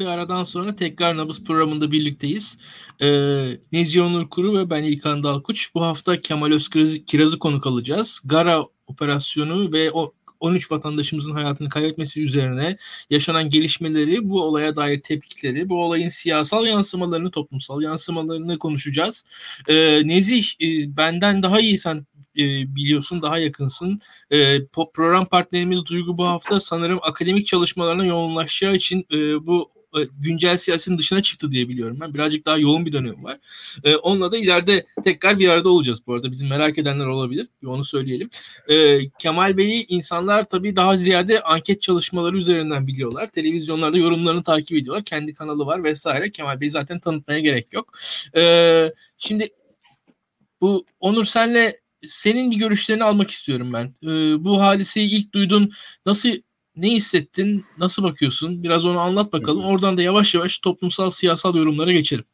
Bir aradan sonra tekrar Nabız programında birlikteyiz. Ee, Nezi Onur Kuru ve ben İlkan Dalkuç. Bu hafta Kemal Özkiraz'ı konuk alacağız. Gara operasyonu ve o 13 vatandaşımızın hayatını kaybetmesi üzerine yaşanan gelişmeleri, bu olaya dair tepkileri, bu olayın siyasal yansımalarını, toplumsal yansımalarını konuşacağız. Ee, Nezih, e, benden daha iyi sen e, biliyorsun, daha yakınsın. E, program partnerimiz Duygu bu hafta sanırım akademik çalışmalarına yoğunlaşacağı için e, bu güncel siyasetin dışına çıktı diye biliyorum ben. Birazcık daha yoğun bir dönem var. E, onunla da ileride tekrar bir arada olacağız bu arada. Bizim merak edenler olabilir. Onu söyleyelim. E, Kemal Bey'i insanlar tabii daha ziyade anket çalışmaları üzerinden biliyorlar. Televizyonlarda yorumlarını takip ediyorlar. Kendi kanalı var vesaire. Kemal Bey'i zaten tanıtmaya gerek yok. E, şimdi bu Onur senle senin bir görüşlerini almak istiyorum ben. E, bu hadiseyi ilk duydun. Nasıl ne hissettin? Nasıl bakıyorsun? Biraz onu anlat bakalım. Oradan da yavaş yavaş toplumsal siyasal yorumlara geçelim.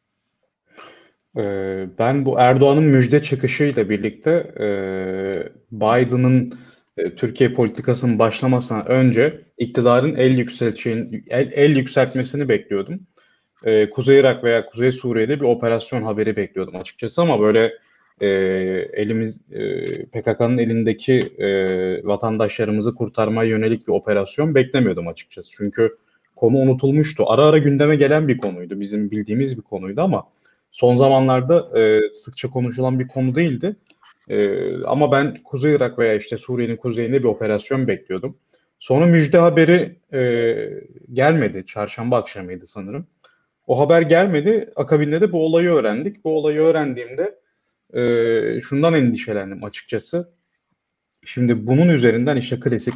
Ee, ben bu Erdoğan'ın müjde çıkışıyla birlikte e, Biden'ın e, Türkiye politikasının başlamasından önce iktidarın el yükselteceğini, el, el yükseltmesini bekliyordum. Ee, Kuzey Irak veya Kuzey Suriye'de bir operasyon haberi bekliyordum açıkçası ama böyle e, elimiz e, PKK'nın elindeki e, vatandaşlarımızı kurtarmaya yönelik bir operasyon beklemiyordum açıkçası. Çünkü konu unutulmuştu. Ara ara gündeme gelen bir konuydu. Bizim bildiğimiz bir konuydu ama son zamanlarda e, sıkça konuşulan bir konu değildi. E, ama ben Kuzey Irak veya işte Suriye'nin kuzeyinde bir operasyon bekliyordum. Sonra müjde haberi e, gelmedi. Çarşamba akşamıydı sanırım. O haber gelmedi. Akabinde de bu olayı öğrendik. Bu olayı öğrendiğimde e, şundan endişelendim açıkçası. Şimdi bunun üzerinden işte klasik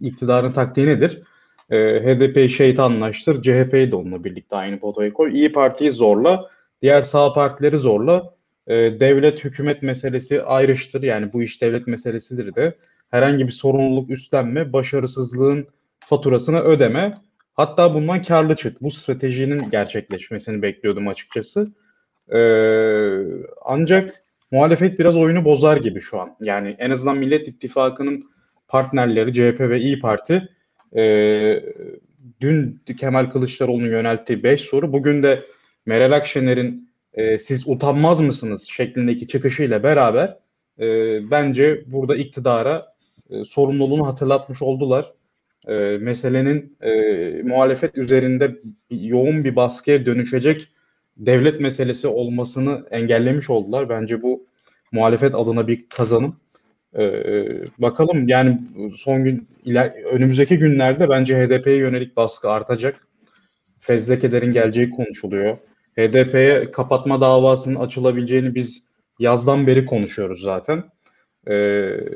iktidarın taktiği nedir? E, HDP'yi şeytanlaştır, CHP'yi de onunla birlikte aynı potaya koy. İyi Parti'yi zorla, diğer sağ partileri zorla. E, devlet hükümet meselesi ayrıştır. Yani bu iş devlet meselesidir de. Herhangi bir sorumluluk üstlenme, başarısızlığın faturasını ödeme. Hatta bundan karlı çık. Bu stratejinin gerçekleşmesini bekliyordum açıkçası. Ee, ancak muhalefet biraz oyunu bozar gibi şu an. Yani en azından Millet İttifakı'nın partnerleri CHP ve İyi Parti e, dün Kemal Kılıçdaroğlu'nun yönelttiği 5 soru bugün de Meral Akşener'in e, siz utanmaz mısınız şeklindeki çıkışıyla beraber e, bence burada iktidara e, sorumluluğunu hatırlatmış oldular. E, meselenin e, muhalefet üzerinde yoğun bir baskıya dönüşecek devlet meselesi olmasını engellemiş oldular. Bence bu muhalefet adına bir kazanım. Ee, bakalım yani son gün iler, önümüzdeki günlerde bence HDP'ye yönelik baskı artacak. Fezlekeler'in geleceği konuşuluyor. HDP'ye kapatma davasının açılabileceğini biz yazdan beri konuşuyoruz zaten. Ee,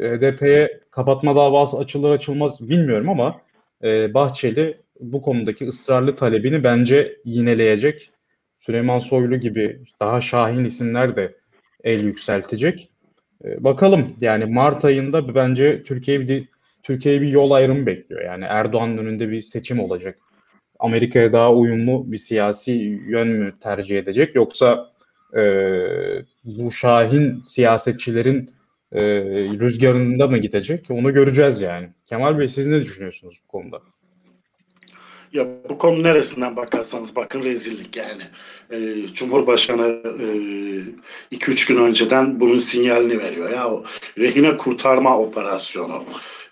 HDP'ye kapatma davası açılır açılmaz bilmiyorum ama e, Bahçeli bu konudaki ısrarlı talebini bence yineleyecek. Süleyman Soylu gibi daha şahin isimler de el yükseltecek. Ee, bakalım yani Mart ayında bence Türkiye bir Türkiye bir yol ayrımı bekliyor. Yani Erdoğan'ın önünde bir seçim olacak. Amerika'ya daha uyumlu bir siyasi yön mü tercih edecek yoksa e, bu şahin siyasetçilerin e, rüzgarında mı gidecek? Onu göreceğiz yani. Kemal Bey siz ne düşünüyorsunuz bu konuda? Ya bu konu neresinden bakarsanız bakın rezillik yani. Ee, Cumhurbaşkanı 2-3 e, gün önceden bunun sinyalini veriyor. Ya o rehine kurtarma operasyonu.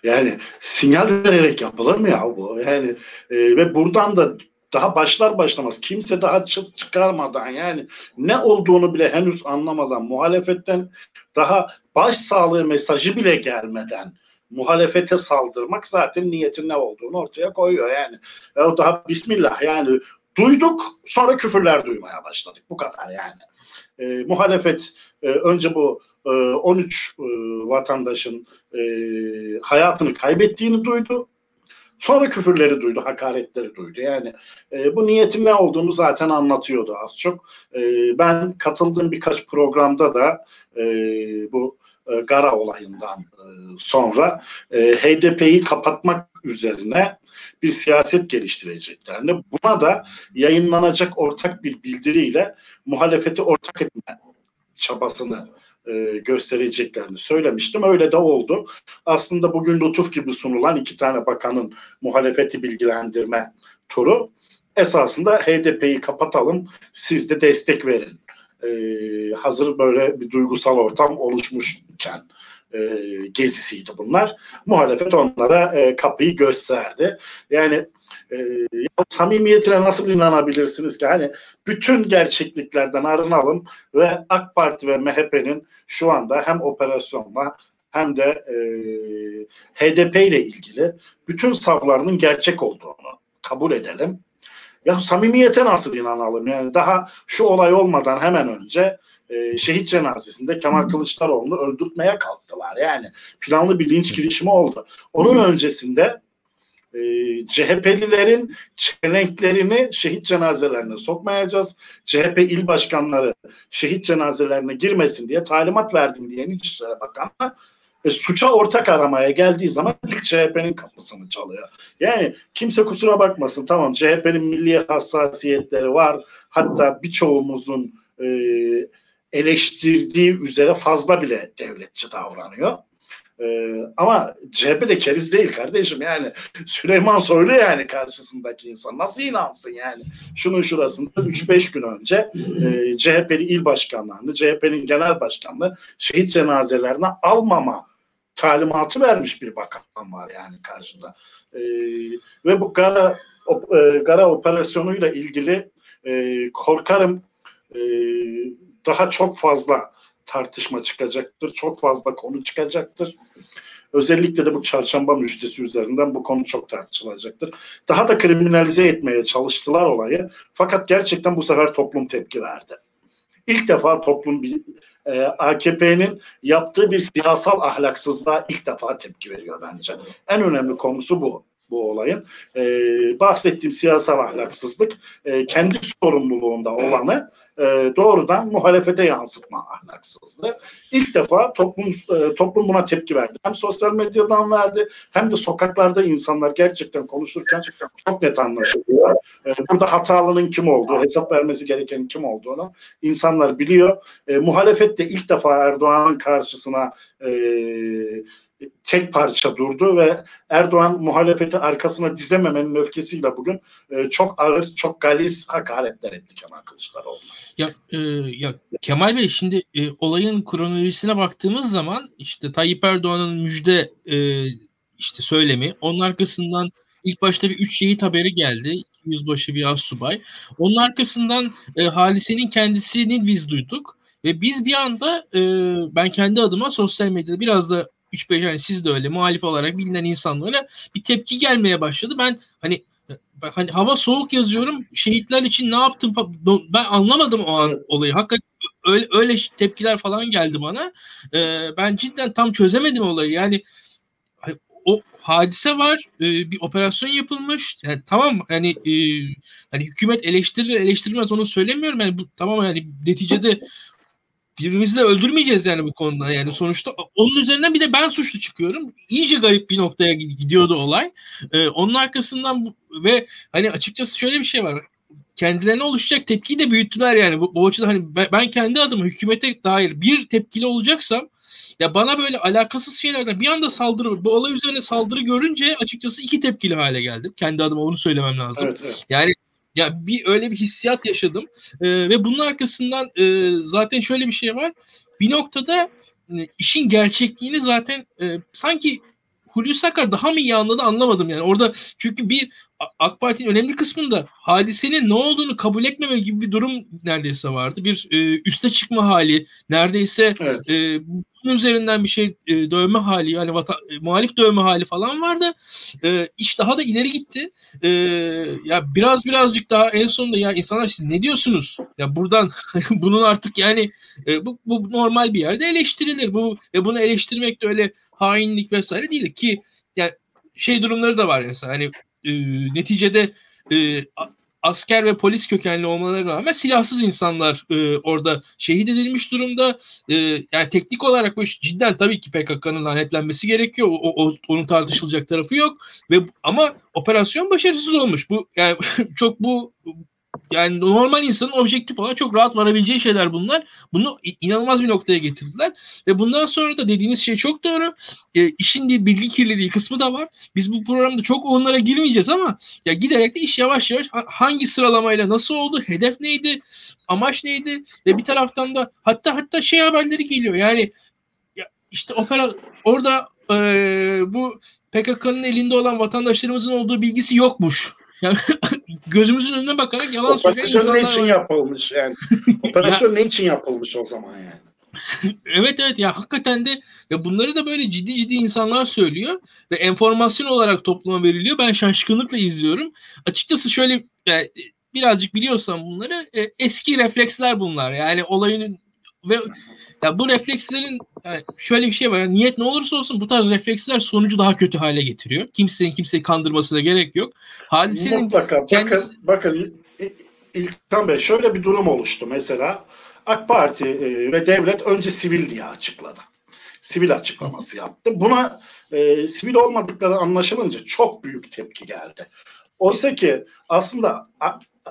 Yani sinyal vererek yapılır mı ya bu? Yani e, ve buradan da daha başlar başlamaz kimse daha çıt çıkarmadan yani ne olduğunu bile henüz anlamadan muhalefetten daha baş sağlığı mesajı bile gelmeden muhalefete saldırmak zaten niyetin ne olduğunu ortaya koyuyor yani. E, o daha bismillah yani duyduk sonra küfürler duymaya başladık bu kadar yani. E, muhalefet e, önce bu e, 13 e, vatandaşın e, hayatını kaybettiğini duydu. Sonra küfürleri duydu, hakaretleri duydu. Yani e, bu niyetin ne olduğunu zaten anlatıyordu az çok. E, ben katıldığım birkaç programda da e, bu e, Gara olayından e, sonra e, HDP'yi kapatmak üzerine bir siyaset geliştireceklerini buna da yayınlanacak ortak bir bildiriyle muhalefeti ortak etme çabasını e, göstereceklerini söylemiştim. Öyle de oldu. Aslında bugün lütuf gibi sunulan iki tane bakanın muhalefeti bilgilendirme turu esasında HDP'yi kapatalım siz de destek verin. Ee, hazır böyle bir duygusal ortam oluşmuşken e, gezisiydi bunlar. Muhalefet onlara e, kapıyı gösterdi. Yani e, samimiyetine nasıl inanabilirsiniz ki? Hani bütün gerçekliklerden arınalım ve AK Parti ve MHP'nin şu anda hem operasyonla hem de e, HDP ile ilgili bütün savlarının gerçek olduğunu kabul edelim. Ya samimiyete nasıl inanalım? Yani daha şu olay olmadan hemen önce e, şehit cenazesinde Kemal Kılıçdaroğlu'nu öldürtmeye kalktılar. Yani planlı bir linç girişimi oldu. Onun öncesinde e, CHP'lilerin çelenklerini şehit cenazelerine sokmayacağız. CHP il başkanları şehit cenazelerine girmesin diye talimat verdim diye İçişleri Bakanı e, suça ortak aramaya geldiği zaman ilk CHP'nin kapısını çalıyor. Yani kimse kusura bakmasın tamam CHP'nin milli hassasiyetleri var. Hatta birçoğumuzun e, eleştirdiği üzere fazla bile devletçi davranıyor. Ee, ama CHP de keriz değil kardeşim yani Süleyman Soylu yani karşısındaki insan nasıl inansın yani şunun şurasında 3-5 gün önce e, CHP'li il başkanlarını CHP'nin genel başkanlığı şehit cenazelerine almama talimatı vermiş bir bakan var yani karşında. E, ve bu Gara, o, e, Gara operasyonuyla ilgili e, korkarım e, daha çok fazla tartışma çıkacaktır. Çok fazla konu çıkacaktır. Özellikle de bu çarşamba müjdesi üzerinden bu konu çok tartışılacaktır. Daha da kriminalize etmeye çalıştılar olayı. Fakat gerçekten bu sefer toplum tepki verdi. İlk defa toplum e, AKP'nin yaptığı bir siyasal ahlaksızlığa ilk defa tepki veriyor bence. En önemli konusu bu bu olayın. E, bahsettiğim siyasal ahlaksızlık e, kendi sorumluluğunda olanı e, doğrudan muhalefete yansıtma ahlaksızlığı. İlk defa toplum e, toplum buna tepki verdi. Hem sosyal medyadan verdi hem de sokaklarda insanlar gerçekten konuşurken çok net anlaşılıyor. E, burada hatalının kim olduğu, hesap vermesi gereken kim olduğunu insanlar biliyor. E, muhalefet de ilk defa Erdoğan'ın karşısına e, tek parça durdu ve Erdoğan muhalefeti arkasına dizememenin öfkesiyle bugün e, çok ağır, çok galis hakaretler etti Kemal Kılıçdaroğlu. Ya, e, ya Kemal Bey şimdi e, olayın kronolojisine baktığımız zaman işte Tayyip Erdoğan'ın müjde e, işte söylemi, onun arkasından ilk başta bir üç şehit haberi geldi. Yüzbaşı bir subay. Onun arkasından e, hadisenin kendisini biz duyduk. Ve biz bir anda e, ben kendi adıma sosyal medyada biraz da 3-5 yani siz de öyle muhalif olarak bilinen insanlara bir tepki gelmeye başladı. Ben hani hani hava soğuk yazıyorum. Şehitler için ne yaptım ben anlamadım o an olayı. Hakikaten öyle, öyle tepkiler falan geldi bana. Ee, ben cidden tam çözemedim olayı. Yani o hadise var. E, bir operasyon yapılmış. Yani tamam hani e, hani hükümet eleştirir eleştirmez onu söylemiyorum. Yani bu tamam yani neticede birbirimizi de öldürmeyeceğiz yani bu konuda yani sonuçta onun üzerinden bir de ben suçlu çıkıyorum. İyice garip bir noktaya gidiyordu olay. Ee, onun arkasından bu, ve hani açıkçası şöyle bir şey var. Kendilerine oluşacak tepkiyi de büyüttüler yani. Bu, bu açıdan hani ben, ben kendi adıma hükümete dair bir tepkili olacaksam ya bana böyle alakasız şeylerden bir anda saldırı, bu olay üzerine saldırı görünce açıkçası iki tepkili hale geldim. Kendi adıma onu söylemem lazım. Evet, evet. Yani ya bir öyle bir hissiyat yaşadım e, ve bunun arkasından e, zaten şöyle bir şey var. Bir noktada e, işin gerçekliğini zaten e, sanki Hulusi Akar daha mı iyi anladı anlamadım yani. Orada çünkü bir AK Parti'nin önemli kısmında hadisenin ne olduğunu kabul etmeme gibi bir durum neredeyse vardı. Bir e, üste çıkma hali, neredeyse evet. e, bunun üzerinden bir şey e, dövme hali, yani vatan, e, muhalif dövme hali falan vardı. E, iş daha da ileri gitti. E, ya biraz birazcık daha en sonunda ya insanlar siz ne diyorsunuz? Ya buradan bunun artık yani e, bu, bu normal bir yerde eleştirilir. Bu e, bunu eleştirmek de öyle hainlik vesaire değil ki yani şey durumları da var mesela hani e, neticede e, asker ve polis kökenli olmalarına rağmen silahsız insanlar e, orada şehit edilmiş durumda. E, yani teknik olarak bu cidden tabii ki PKK'nın lanetlenmesi gerekiyor. O, o, onun tartışılacak tarafı yok. Ve ama operasyon başarısız olmuş. Bu yani çok bu yani normal insanın objektif olarak çok rahat varabileceği şeyler bunlar. Bunu inanılmaz bir noktaya getirdiler. Ve bundan sonra da dediğiniz şey çok doğru. E, işin bir bilgi kirliliği kısmı da var. Biz bu programda çok onlara girmeyeceğiz ama ya giderek de iş yavaş yavaş hangi sıralamayla nasıl oldu, hedef neydi, amaç neydi ve bir taraftan da hatta hatta şey haberleri geliyor. Yani ya işte opera orada e, bu PKK'nın elinde olan vatandaşlarımızın olduğu bilgisi yokmuş. Yani gözümüzün önüne bakarak yalan söyleyen insanlar ne için var. yapılmış yani? Operasyon ne için yapılmış o zaman yani? evet evet ya hakikaten de ya bunları da böyle ciddi ciddi insanlar söylüyor ve enformasyon olarak topluma veriliyor. Ben şaşkınlıkla izliyorum. Açıkçası şöyle yani birazcık biliyorsam bunları e, eski refleksler bunlar. Yani olayın ve ya bu reflekslerin yani şöyle bir şey var. Yani niyet ne olursa olsun bu tarz refleksler sonucu daha kötü hale getiriyor. Kimsenin kimseyi kandırmasına gerek yok. Hadisenin Mutlaka. Kendisi... Bakın, bakın İlkan Bey şöyle bir durum oluştu mesela. AK Parti e, ve devlet önce sivil diye açıkladı. Sivil açıklaması yaptı. Buna e, sivil olmadıkları anlaşılınca çok büyük tepki geldi. Oysa ki aslında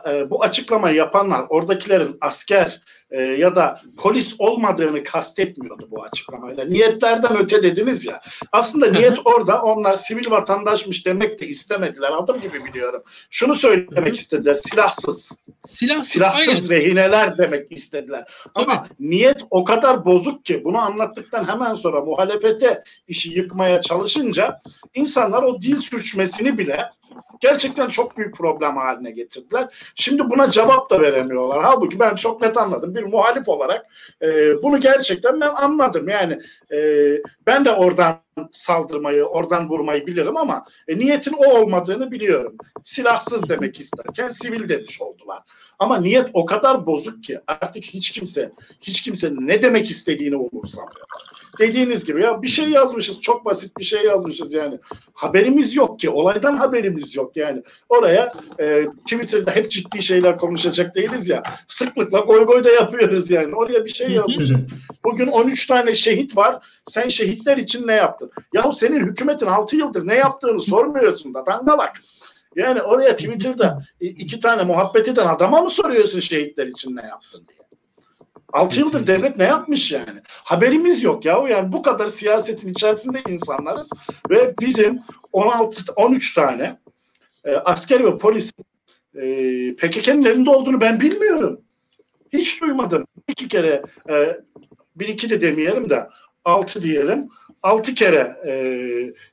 e, bu açıklamayı yapanlar oradakilerin asker e, ya da polis olmadığını kastetmiyordu bu açıklamayla. Niyetlerden öte dediniz ya. Aslında niyet orada onlar sivil vatandaşmış demek de istemediler. Adım gibi biliyorum. Şunu söylemek istediler. Silahsız. Silahsız, silahsız rehineler demek istediler. Ama Tabii. niyet o kadar bozuk ki bunu anlattıktan hemen sonra muhalefete işi yıkmaya çalışınca insanlar o dil sürçmesini bile gerçekten çok büyük problem haline getirdiler. Şimdi buna cevap da veremiyorlar. Halbuki ben çok net anladım. Bir muhalif olarak e, bunu gerçekten ben anladım. Yani e, ben de oradan saldırmayı, oradan vurmayı bilirim ama e, niyetin o olmadığını biliyorum. Silahsız demek isterken sivil demiş oldular. Ama niyet o kadar bozuk ki artık hiç kimse hiç kimse ne demek istediğini umursamıyor dediğiniz gibi ya bir şey yazmışız çok basit bir şey yazmışız yani. Haberimiz yok ki olaydan haberimiz yok yani. Oraya e, Twitter'da hep ciddi şeyler konuşacak değiliz ya. Sıklıkla goy goy da yapıyoruz yani. Oraya bir şey yazmışız. Bugün 13 tane şehit var. Sen şehitler için ne yaptın? Yahu senin hükümetin 6 yıldır ne yaptığını sormuyorsun da dangalak. Yani oraya Twitter'da iki tane muhabbet eden adama mı soruyorsun şehitler için ne yaptın diye? 6 yıldır devlet ne yapmış yani? Haberimiz yok ya. Yani bu kadar siyasetin içerisinde insanlarız ve bizim 16 13 tane e, asker ve polis e, PKK'nın elinde olduğunu ben bilmiyorum. Hiç duymadım. İki kere e, bir iki de demeyelim de altı diyelim. Altı kere e,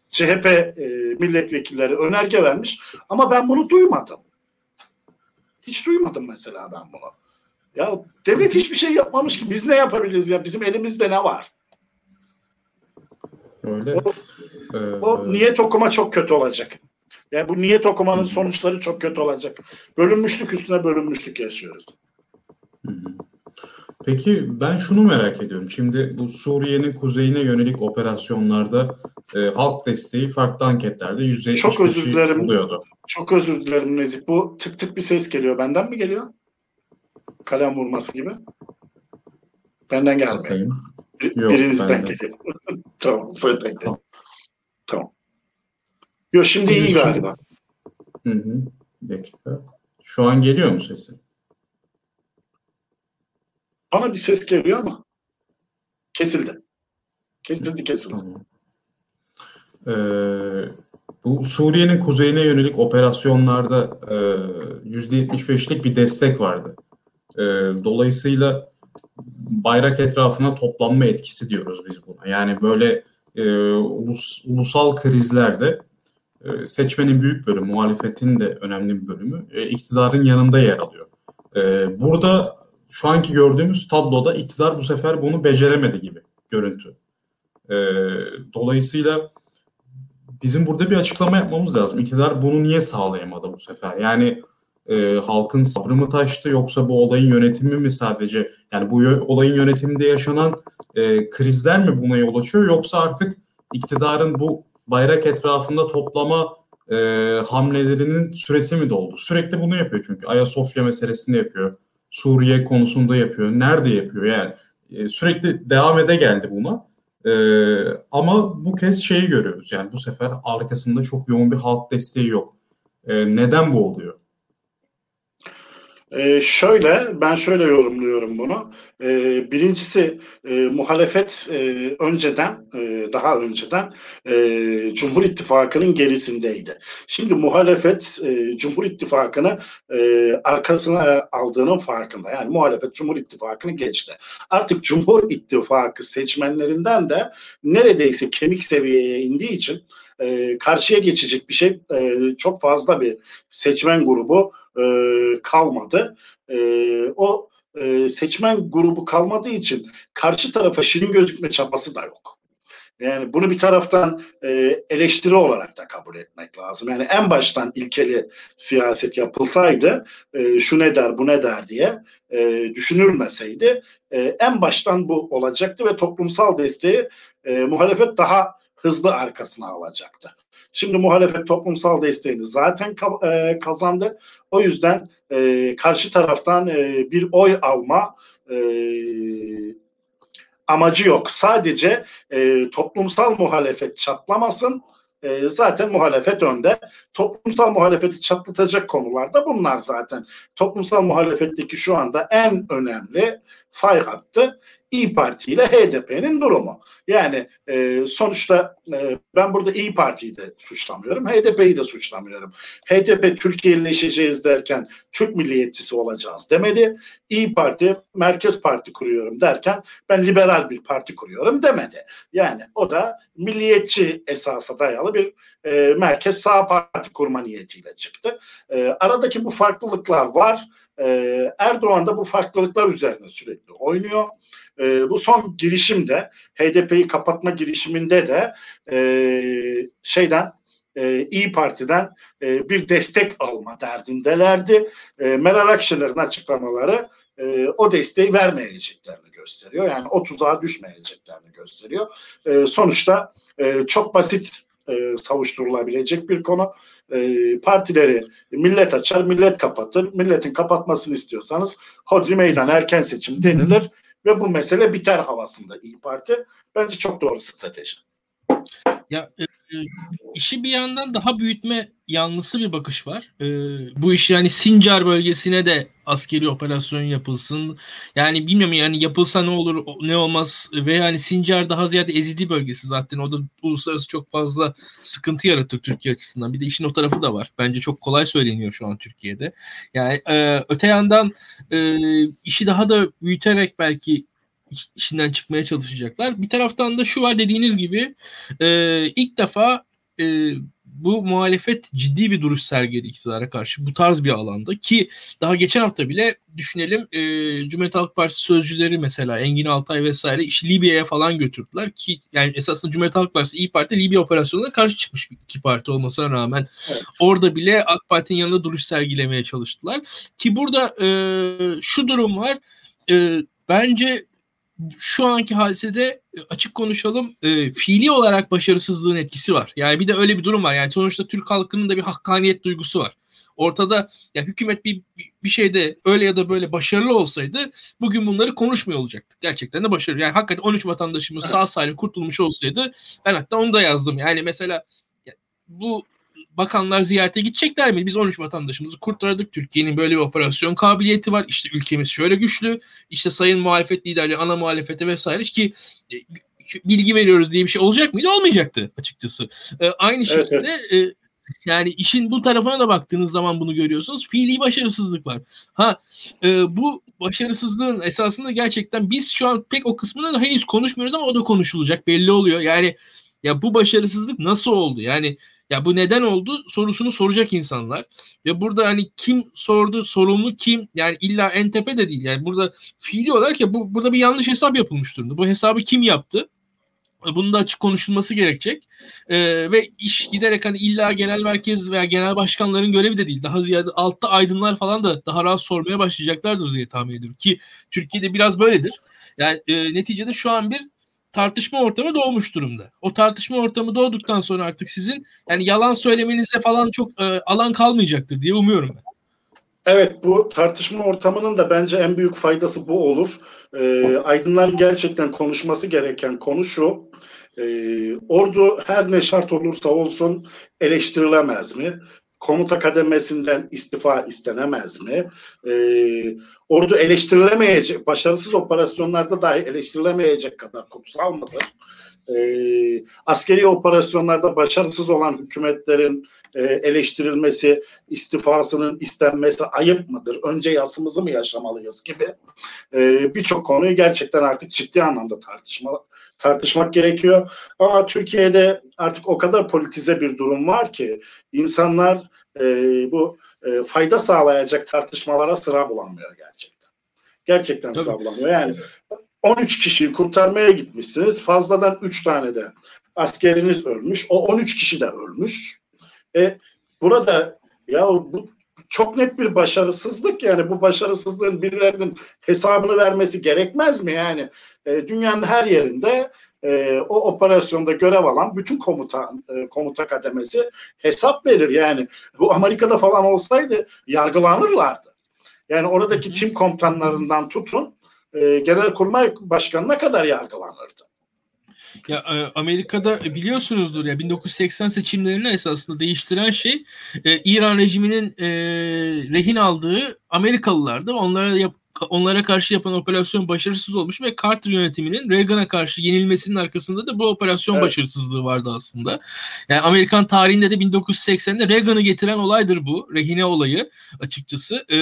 CHP e, milletvekilleri önerge vermiş ama ben bunu duymadım. Hiç duymadım mesela ben bunu. Ya devlet hiçbir şey yapmamış ki biz ne yapabiliriz ya? Bizim elimizde ne var? Öyle. O, ee, o niyet okuma çok kötü olacak. Yani bu niyet okumanın sonuçları çok kötü olacak. Bölünmüşlük üstüne bölünmüşlük yaşıyoruz. Peki ben şunu merak ediyorum. Şimdi bu Suriye'nin kuzeyine yönelik operasyonlarda e, halk desteği farklı anketlerde %70 çok özür dilerim. buluyordu. Çok özür dilerim Nezih. Bu tık tık bir ses geliyor. Benden mi geliyor? Kalem vurması gibi. Benden gelmiyor. Yok, birinizden geliyor. tamam, senden geliyor. Tamam. tamam. Yok şimdi iyi galiba. Hı hı. Bir dakika. Şu an geliyor mu sesi? Bana bir ses geliyor ama kesildi. Kesildi kesildi. Tamam. Ee, bu Suriye'nin kuzeyine yönelik operasyonlarda e, %75'lik bir destek vardı. E, dolayısıyla bayrak etrafına toplanma etkisi diyoruz biz buna. Yani böyle e, ulus, ulusal krizlerde e, seçmenin büyük bölümü, muhalefetin de önemli bir bölümü e, iktidarın yanında yer alıyor. E, burada şu anki gördüğümüz tabloda iktidar bu sefer bunu beceremedi gibi görüntü. E, dolayısıyla bizim burada bir açıklama yapmamız lazım. İktidar bunu niye sağlayamadı bu sefer? Yani e, halkın sabrı mı taştı yoksa bu olayın yönetimi mi sadece yani bu olayın yönetiminde yaşanan e, krizler mi buna yol açıyor yoksa artık iktidarın bu bayrak etrafında toplama e, hamlelerinin süresi mi doldu? Sürekli bunu yapıyor çünkü Ayasofya meselesinde yapıyor. Suriye konusunda yapıyor. Nerede yapıyor yani? E, sürekli devam ede geldi buna. E, ama bu kez şeyi görüyoruz yani bu sefer arkasında çok yoğun bir halk desteği yok. E, neden bu oluyor? Ee, şöyle, ben şöyle yorumluyorum bunu. Ee, birincisi e, muhalefet e, önceden, e, daha önceden e, Cumhur İttifakı'nın gerisindeydi. Şimdi muhalefet e, Cumhur İttifakı'nı e, arkasına aldığının farkında. Yani muhalefet Cumhur İttifakı'nı geçti. Artık Cumhur İttifakı seçmenlerinden de neredeyse kemik seviyeye indiği için e, karşıya geçecek bir şey e, çok fazla bir seçmen grubu e, kalmadı. E, o e, seçmen grubu kalmadığı için karşı tarafa şirin gözükme çabası da yok. Yani bunu bir taraftan e, eleştiri olarak da kabul etmek lazım. Yani en baştan ilkeli siyaset yapılsaydı e, şu ne der bu ne der diye e, düşünülmeseydi e, en baştan bu olacaktı ve toplumsal desteği e, muhalefet daha hızlı arkasına alacaktı. Şimdi muhalefet toplumsal desteğini zaten e, kazandı. O yüzden e, karşı taraftan e, bir oy alma e, amacı yok. Sadece e, toplumsal muhalefet çatlamasın. E, zaten muhalefet önde. Toplumsal muhalefeti çatlatacak konularda bunlar zaten. Toplumsal muhalefetteki şu anda en önemli fay hattı İyi Parti ile HDP'nin durumu. Yani e, sonuçta e, ben burada İyi Parti'yi de suçlamıyorum, HDP'yi de suçlamıyorum. HDP Türkiye'leşeceğiz derken Türk milliyetçisi olacağız demedi. İyi Parti Merkez Parti kuruyorum derken ben liberal bir parti kuruyorum demedi. Yani o da milliyetçi esasa dayalı bir e, merkez sağ parti kurma niyetiyle çıktı. E, aradaki bu farklılıklar var. E, Erdoğan da bu farklılıklar üzerine sürekli oynuyor. E, bu son girişimde HDP'yi kapatma girişiminde de e, şeyden e, İyi Parti'den e, bir destek alma derdindelerdi. E, Meral Akşener'in açıklamaları e, o desteği vermeyeceklerini gösteriyor. Yani o tuzağa düşmeyeceklerini gösteriyor. E, sonuçta e, çok basit e, savuşturulabilecek bir konu. E, partileri millet açar, millet kapatır. Milletin kapatmasını istiyorsanız hodri meydan erken seçim denilir ve bu mesele biter havasında İyi Parti. Bence çok doğru strateji. Ya e, işi bir yandan daha büyütme yanlısı bir bakış var. E, bu iş yani Sincar bölgesine de askeri operasyon yapılsın. Yani bilmiyorum yani yapılsa ne olur ne olmaz ve yani Sincar daha ziyade ezidi bölgesi zaten. O da uluslararası çok fazla sıkıntı yaratır Türkiye açısından. Bir de işin o tarafı da var. Bence çok kolay söyleniyor şu an Türkiye'de. Yani e, öte yandan e, işi daha da büyüterek belki işinden çıkmaya çalışacaklar. Bir taraftan da şu var dediğiniz gibi e, ilk defa e, bu muhalefet ciddi bir duruş sergiledi iktidara karşı bu tarz bir alanda. Ki daha geçen hafta bile düşünelim e, Cumhuriyet Halk Partisi sözcüleri mesela Engin Altay vesaire işi Libya'ya falan götürdüler. Ki yani esasında Cumhuriyet Halk Partisi İyi Parti Libya operasyonuna karşı çıkmış bir iki parti olmasına rağmen. Evet. orada bile AK Parti'nin yanında duruş sergilemeye çalıştılar. Ki burada e, şu durum var. E, bence şu anki hadisede e, açık konuşalım e, fiili olarak başarısızlığın etkisi var. Yani bir de öyle bir durum var. Yani sonuçta Türk halkının da bir hakkaniyet duygusu var. Ortada ya hükümet bir bir şeyde öyle ya da böyle başarılı olsaydı bugün bunları konuşmuyor olacaktık. Gerçekten de başarılı. Yani hakikaten 13 vatandaşımız sağ salim kurtulmuş olsaydı ben hatta onu da yazdım. Yani mesela bu bakanlar ziyarete gidecekler mi? Biz 13 vatandaşımızı kurtardık. Türkiye'nin böyle bir operasyon kabiliyeti var. İşte ülkemiz şöyle güçlü. İşte sayın muhalefet liderleri, ana muhalefete vesaire ki e, bilgi veriyoruz diye bir şey olacak mıydı? Olmayacaktı açıkçası. Ee, aynı şekilde evet, evet. E, yani işin bu tarafına da baktığınız zaman bunu görüyorsunuz. Fiili başarısızlık var. Ha e, bu başarısızlığın esasında gerçekten biz şu an pek o kısmını da henüz konuşmuyoruz ama o da konuşulacak belli oluyor. Yani ya bu başarısızlık nasıl oldu? Yani ya bu neden oldu sorusunu soracak insanlar. Ve burada hani kim sordu, sorumlu kim? Yani illa en tepe de değil. Yani burada fiili olarak ya bu burada bir yanlış hesap yapılmış durumda. Bu hesabı kim yaptı? Bunun da açık konuşulması gerekecek. Ee, ve iş giderek hani illa genel merkez veya genel başkanların görevi de değil. Daha ziyade altta aydınlar falan da daha rahat sormaya başlayacaklardır diye tahmin ediyorum. Ki Türkiye'de biraz böyledir. Yani e, neticede şu an bir tartışma ortamı doğmuş durumda. O tartışma ortamı doğduktan sonra artık sizin yani yalan söylemenize falan çok e, alan kalmayacaktır diye umuyorum ben. Evet bu tartışma ortamının da bence en büyük faydası bu olur. E, aydınların gerçekten konuşması gereken konu şu. E, ordu her ne şart olursa olsun eleştirilemez mi? Komuta kademesinden istifa istenemez mi? E, ordu eleştirilemeyecek, başarısız operasyonlarda dahi eleştirilemeyecek kadar kutsal mıdır? E, askeri operasyonlarda başarısız olan hükümetlerin e, eleştirilmesi, istifasının istenmesi ayıp mıdır? Önce yasımızı mı yaşamalıyız gibi e, birçok konuyu gerçekten artık ciddi anlamda tartışma tartışmak gerekiyor. Ama Türkiye'de artık o kadar politize bir durum var ki insanlar e, bu e, fayda sağlayacak tartışmalara sıra bulamıyor gerçekten. Gerçekten Tabii. sıra bulamıyor. Yani 13 kişiyi kurtarmaya gitmişsiniz. Fazladan 3 tane de askeriniz ölmüş. O 13 kişi de ölmüş. E, burada ya bu çok net bir başarısızlık. Yani bu başarısızlığın birilerinin hesabını vermesi gerekmez mi? Yani e, dünyanın her yerinde e, o operasyonda görev alan bütün komuta e, komuta kademesi hesap verir. Yani bu Amerika'da falan olsaydı yargılanırlardı. Yani oradaki tim komutanlarından tutun e, Genelkurmay Başkanı'na kadar yargılanırdı. Ya e, Amerika'da biliyorsunuzdur ya 1980 seçimlerini esasında değiştiren şey e, İran rejiminin e, rehin aldığı Amerikalılardı. Onlara yap, onlara karşı yapılan operasyon başarısız olmuş ve Carter yönetiminin Reagan'a karşı yenilmesinin arkasında da bu operasyon evet. başarısızlığı vardı aslında. Yani Amerikan tarihinde de 1980'de Reagan'ı getiren olaydır bu. Rehine olayı açıkçası. Ee,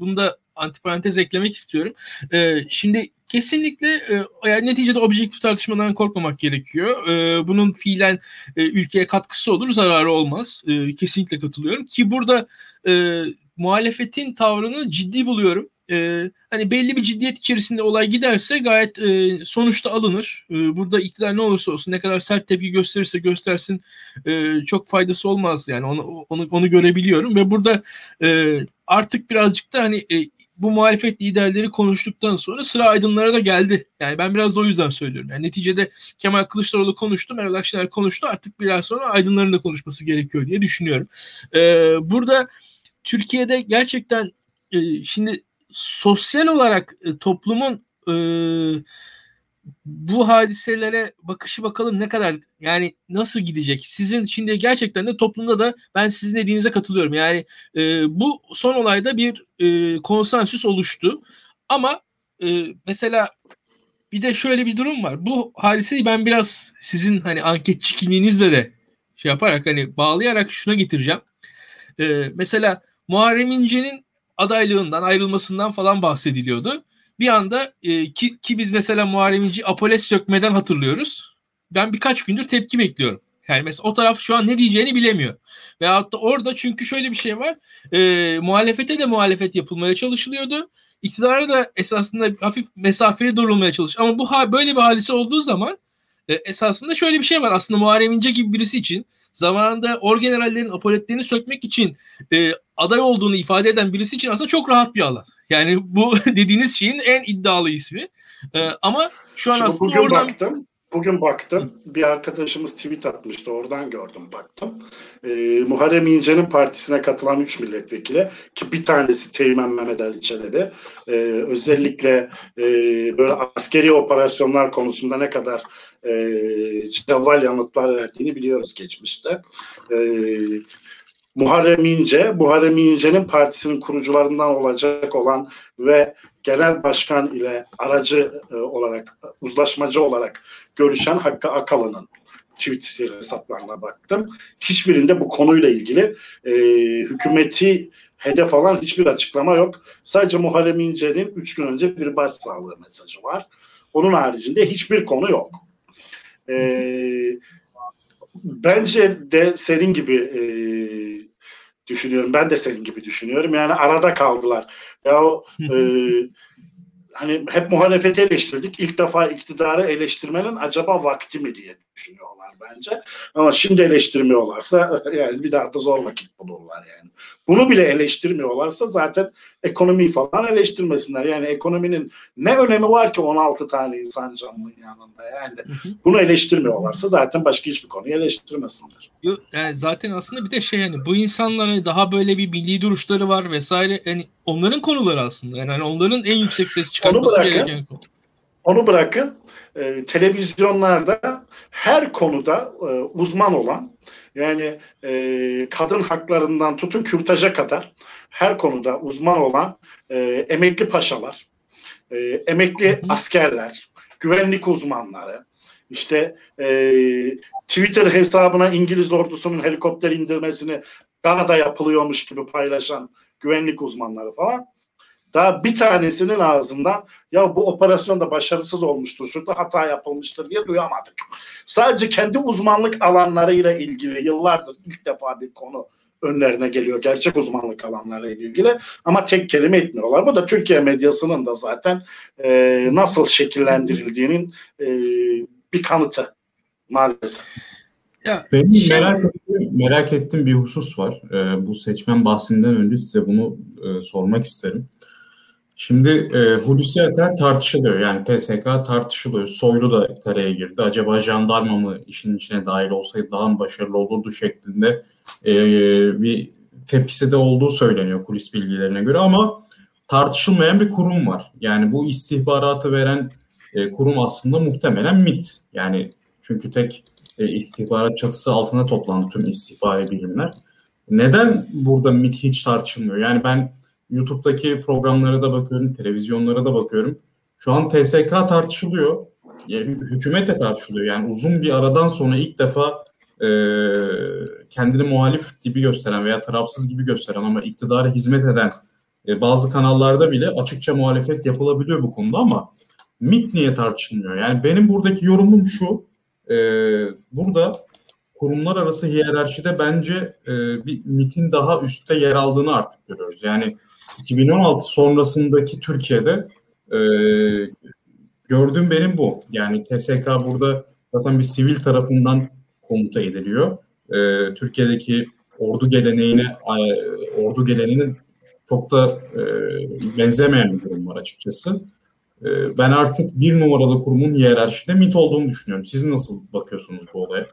bunu da antiparantez eklemek istiyorum. Ee, şimdi kesinlikle e, yani neticede objektif tartışmadan korkmamak gerekiyor. E, bunun fiilen e, ülkeye katkısı olur, zararı olmaz. E, kesinlikle katılıyorum ki burada e, muhalefetin tavrını ciddi buluyorum e, hani belli bir ciddiyet içerisinde olay giderse gayet e, sonuçta alınır. E, burada iktidar ne olursa olsun ne kadar sert tepki gösterirse göstersin e, çok faydası olmaz yani onu onu onu görebiliyorum ve burada e, artık birazcık da hani e, bu muhalefet liderleri konuştuktan sonra sıra aydınlara da geldi. Yani ben biraz da o yüzden söylüyorum. Yani neticede Kemal Kılıçdaroğlu konuştu, Meral Akşener konuştu. Artık biraz sonra aydınların da konuşması gerekiyor diye düşünüyorum. Ee, burada Türkiye'de gerçekten e, şimdi sosyal olarak e, toplumun e, bu hadiselere bakışı bakalım ne kadar yani nasıl gidecek? Sizin şimdi gerçekten de toplumda da ben sizin dediğinize katılıyorum. Yani e, bu son olayda bir e, konsensüs oluştu. Ama e, mesela bir de şöyle bir durum var. Bu hadiseyi ben biraz sizin hani anketçi kimliğinizle de şey yaparak hani bağlayarak şuna getireceğim. E, mesela Muharrem İnce'nin adaylığından ayrılmasından falan bahsediliyordu. Bir anda e, ki, ki biz mesela Muharrem İnce Apoles sökmeden hatırlıyoruz. Ben birkaç gündür tepki bekliyorum. Yani mesela o taraf şu an ne diyeceğini bilemiyor. Veyahut da orada çünkü şöyle bir şey var. E, muhalefete de muhalefet yapılmaya çalışılıyordu. İktidara da esasında hafif mesafeli durulmaya çalış. Ama bu böyle bir hadise olduğu zaman e, esasında şöyle bir şey var. Aslında Muharrem İnce gibi birisi için zamanında orgenerallerin apoletlerini sökmek için e, aday olduğunu ifade eden birisi için aslında çok rahat bir alan. Yani bu dediğiniz şeyin en iddialı ismi. E, ama şu an Şimdi aslında bugün oradan... baktım. Bugün baktım. Bir arkadaşımız tweet atmıştı. Oradan gördüm baktım. Ee, Muharrem İnce'nin partisine katılan 3 milletvekili ki bir tanesi Teğmen Mehmet Ali Çelebi e, özellikle e, böyle askeri operasyonlar konusunda ne kadar e, cevval yanıtlar verdiğini biliyoruz geçmişte. E, Muharrem İnce, Muharrem İnce'nin partisinin kurucularından olacak olan ve genel başkan ile aracı e, olarak, uzlaşmacı olarak görüşen Hakkı Akalı'nın Twitter hesaplarına baktım. Hiçbirinde bu konuyla ilgili e, hükümeti hedef alan hiçbir açıklama yok. Sadece Muharrem İnce'nin üç gün önce bir başsağlığı mesajı var. Onun haricinde hiçbir konu yok. E, bence de senin gibi e, düşünüyorum. Ben de senin gibi düşünüyorum. Yani arada kaldılar. Ya o e, hani hep muhalefeti eleştirdik. İlk defa iktidarı eleştirmenin acaba vakti mi diye düşünüyorlar bence. Ama şimdi eleştirmiyorlarsa yani bir daha da zor vakit bulurlar yani. Bunu bile eleştirmiyorlarsa zaten ekonomiyi falan eleştirmesinler. Yani ekonominin ne önemi var ki 16 tane insan canlının yanında yani. Bunu eleştirmiyorlarsa zaten başka hiçbir konuyu eleştirmesinler. Yani zaten aslında bir de şey yani bu insanların daha böyle bir milli duruşları var vesaire. Yani onların konuları aslında. Yani hani onların en yüksek ses çıkartması gereken konu. Onu bırakın e, televizyonlarda her konuda e, uzman olan Yani e, kadın haklarından tutun kürtaja kadar her konuda uzman olan e, emekli paşalar, e, emekli askerler, güvenlik uzmanları, işte e, Twitter hesabına İngiliz ordusunun helikopter indirmesini Kanada yapılıyormuş gibi paylaşan güvenlik uzmanları falan. Daha bir tanesinin ağzından ya bu operasyon da başarısız olmuştur, şurada hata yapılmıştır diye duyamadık. Sadece kendi uzmanlık alanlarıyla ilgili yıllardır ilk defa bir konu önlerine geliyor. Gerçek uzmanlık alanlarıyla ilgili ama tek kelime etmiyorlar. Bu da Türkiye medyasının da zaten e, nasıl şekillendirildiğinin e, bir kanıtı maalesef. Ya, Benim şey... merak, ettiğim, merak ettiğim bir husus var. Ee, bu seçmen bahsinden önce size bunu e, sormak isterim. Şimdi e, Hulusi Akar tartışılıyor. Yani TSK tartışılıyor. Soylu da kareye girdi. Acaba jandarma mı işin içine dahil olsaydı daha mı başarılı olurdu şeklinde e, bir tepkisi de olduğu söyleniyor kulis bilgilerine göre ama tartışılmayan bir kurum var. Yani bu istihbaratı veren e, kurum aslında muhtemelen MIT. Yani çünkü tek e, istihbarat çatısı altına toplandı tüm istihbari bilimler. Neden burada MIT hiç tartışılmıyor? Yani ben YouTube'daki programlara da bakıyorum, televizyonlara da bakıyorum. Şu an TSK tartışılıyor. Hükümet de tartışılıyor. Yani uzun bir aradan sonra ilk defa e, kendini muhalif gibi gösteren veya tarafsız gibi gösteren ama iktidara hizmet eden e, bazı kanallarda bile açıkça muhalefet yapılabiliyor bu konuda ama MIT niye tartışılmıyor? Yani benim buradaki yorumum şu. E, burada kurumlar arası hiyerarşide bence e, bir MIT'in daha üstte yer aldığını artık görüyoruz. Yani 2016 sonrasındaki Türkiye'de e, gördüğüm benim bu. Yani TSK burada zaten bir sivil tarafından komuta ediliyor. E, Türkiye'deki ordu geleneğine ordu geleneğinin çok da e, benzemeyen bir durum var açıkçası. E, ben artık bir numaralı kurumun hiyerarşide MIT olduğunu düşünüyorum. Siz nasıl bakıyorsunuz bu olaya?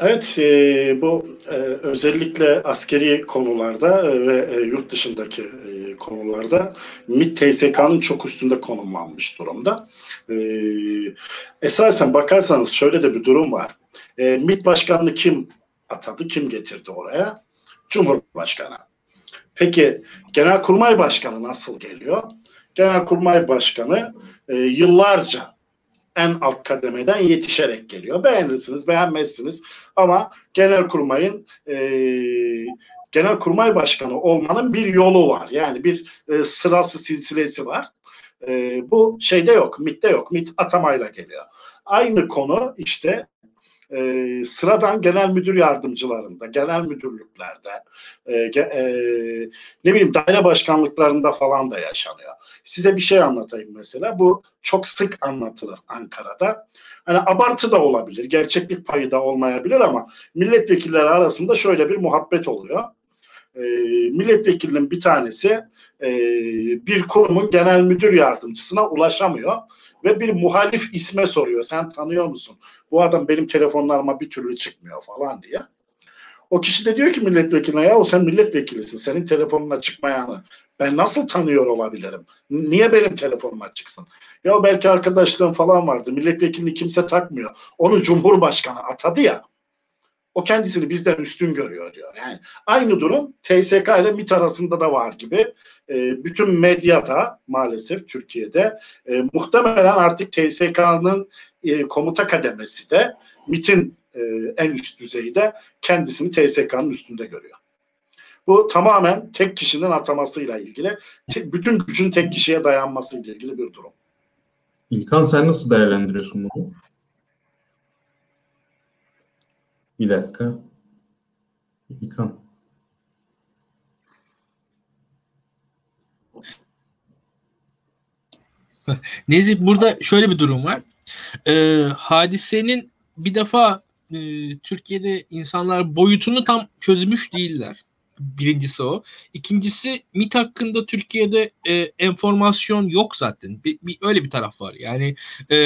Evet, e, bu e, özellikle askeri konularda e, ve e, yurt dışındaki e, konularda MİT TSK'nın çok üstünde konumlanmış durumda. E, esasen bakarsanız şöyle de bir durum var. E, MİT başkanını kim atadı, kim getirdi oraya? Cumhurbaşkanı. Peki Genelkurmay Başkanı nasıl geliyor? Genelkurmay Başkanı e, yıllarca en alt kademeden yetişerek geliyor. Beğenirsiniz, beğenmezsiniz ama genel kurmayın e, genel kurmay başkanı olmanın bir yolu var. Yani bir e, sırası silsilesi var. E, bu şeyde yok, MIT'te yok. MIT atamayla geliyor. Aynı konu işte e, sıradan genel müdür yardımcılarında, genel müdürlüklerde, e, e, ne bileyim daire başkanlıklarında falan da yaşanıyor. Size bir şey anlatayım mesela. Bu çok sık anlatılır Ankara'da. Hani abartı da olabilir, gerçeklik payı da olmayabilir ama milletvekilleri arasında şöyle bir muhabbet oluyor. E, milletvekilinin bir tanesi e, bir kurumun genel müdür yardımcısına ulaşamıyor ve bir muhalif isme soruyor. Sen tanıyor musun? Bu adam benim telefonlarıma bir türlü çıkmıyor falan diye. O kişi de diyor ki milletvekiline ya o sen milletvekilisin. Senin telefonuna çıkmayanı ben nasıl tanıyor olabilirim? Niye benim telefonuma çıksın? Ya belki arkadaşlığım falan vardı. Milletvekilini kimse takmıyor. Onu Cumhurbaşkanı atadı ya. O kendisini bizden üstün görüyor diyor. Yani aynı durum TSK ile MİT arasında da var gibi. E, bütün medyada maalesef Türkiye'de e, muhtemelen artık TSK'nın e, komuta kademesi de MİT'in e, en üst düzeyde kendisini TSK'nın üstünde görüyor. Bu tamamen tek kişinin atamasıyla ilgili, te, bütün gücün tek kişiye dayanmasıyla ilgili bir durum. İlkan sen nasıl değerlendiriyorsun bunu? Bir dakika. İlkan. Nezih burada şöyle bir durum var. Ee, hadisenin bir defa e, Türkiye'de insanlar boyutunu tam çözmüş değiller. Birincisi o. İkincisi MIT hakkında Türkiye'de e, enformasyon yok zaten. Bir, bir, öyle bir taraf var. Yani e,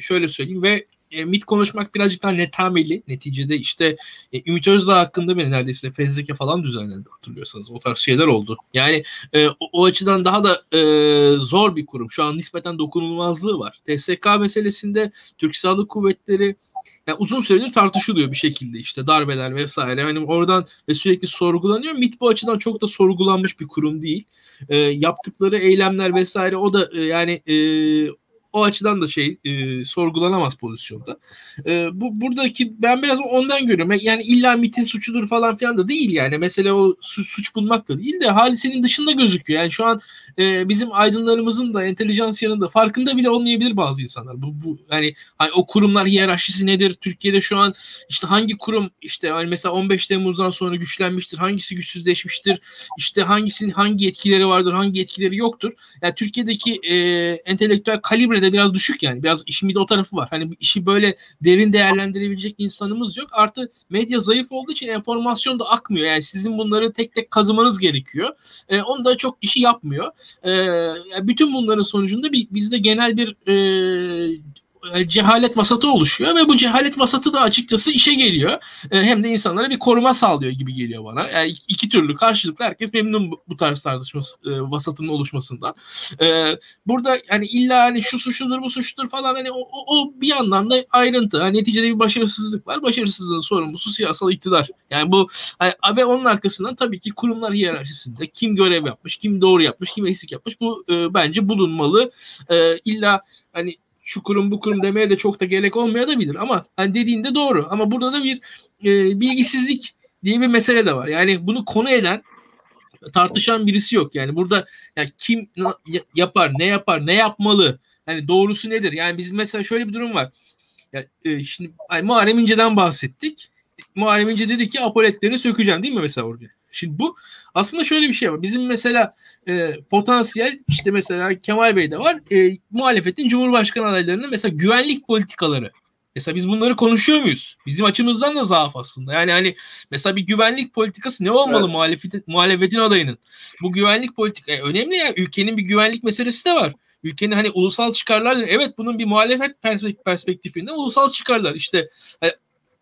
şöyle söyleyeyim ve e, MIT konuşmak birazcık daha netameli. Neticede işte e, Ümit Özdağ hakkında bile neredeyse fezleke falan düzenlendi hatırlıyorsanız. O tarz şeyler oldu. Yani e, o, o açıdan daha da e, zor bir kurum. Şu an nispeten dokunulmazlığı var. TSK meselesinde Türk Silahlı Kuvvetleri yani uzun süredir tartışılıyor bir şekilde işte darbeler vesaire. Hani oradan ve sürekli sorgulanıyor. MIT bu açıdan çok da sorgulanmış bir kurum değil. E, yaptıkları eylemler vesaire o da e, yani e, o açıdan da şey e, sorgulanamaz pozisyonda. E, bu buradaki ben biraz ondan görüyorum. Yani illa MIT'in suçudur falan filan da değil yani. Mesela o suç, suç bulmak da değil de hadisenin dışında gözüküyor. Yani şu an e, bizim aydınlarımızın da entelijansiyanın da farkında bile olmayabilir bazı insanlar. Bu, bu yani hani o kurumlar hiyerarşisi nedir? Türkiye'de şu an işte hangi kurum işte yani mesela 15 Temmuz'dan sonra güçlenmiştir? Hangisi güçsüzleşmiştir? İşte hangisinin hangi etkileri vardır? Hangi etkileri yoktur? Yani Türkiye'deki e, entelektüel kalibrede biraz düşük yani. Biraz işin bir de o tarafı var. Hani işi böyle derin değerlendirebilecek insanımız yok. Artı medya zayıf olduğu için enformasyon da akmıyor. Yani sizin bunları tek tek kazımanız gerekiyor. E, onu da çok kişi yapmıyor. E, bütün bunların sonucunda bir, bizde genel bir e, cehalet vasatı oluşuyor ve bu cehalet vasatı da açıkçası işe geliyor. E, hem de insanlara bir koruma sağlıyor gibi geliyor bana. Yani iki türlü karşılıklı herkes memnun bu tarz tartışması e, vasatının oluşmasından. Burada hani illa hani şu suçludur bu suçludur falan hani o, o bir yandan da ayrıntı. Hani neticede bir başarısızlık var. Başarısızlığın sorumlusu siyasal iktidar. Yani bu hani, ve onun arkasından tabii ki kurumlar hiyerarşisinde kim görev yapmış, kim doğru yapmış, kim eksik yapmış bu e, bence bulunmalı. E, illa hani şu kurum bu kurum demeye de çok da gerek olmayabilir ama hani dediğinde doğru. Ama burada da bir e, bilgisizlik diye bir mesele de var. Yani bunu konu eden tartışan birisi yok. Yani burada yani kim yapar, ne yapar, ne yapmalı? Yani doğrusu nedir? Yani biz mesela şöyle bir durum var. Ya, e, şimdi yani Muharrem İnce'den bahsettik. Muharrem İnce dedi ki apoletlerini sökeceğim değil mi mesela orada? Şimdi bu aslında şöyle bir şey var. Bizim mesela e, potansiyel işte mesela Kemal Bey'de var. E, muhalefetin Cumhurbaşkanı adaylarının mesela güvenlik politikaları. Mesela biz bunları konuşuyor muyuz? Bizim açımızdan da zaaf aslında. Yani hani mesela bir güvenlik politikası ne olmalı evet. muhalefetin, muhalefetin adayının? Bu güvenlik politika e, önemli ya. Ülkenin bir güvenlik meselesi de var. Ülkenin hani ulusal çıkarlarla evet bunun bir muhalefet perspektifinden ulusal çıkarlar. İşte hani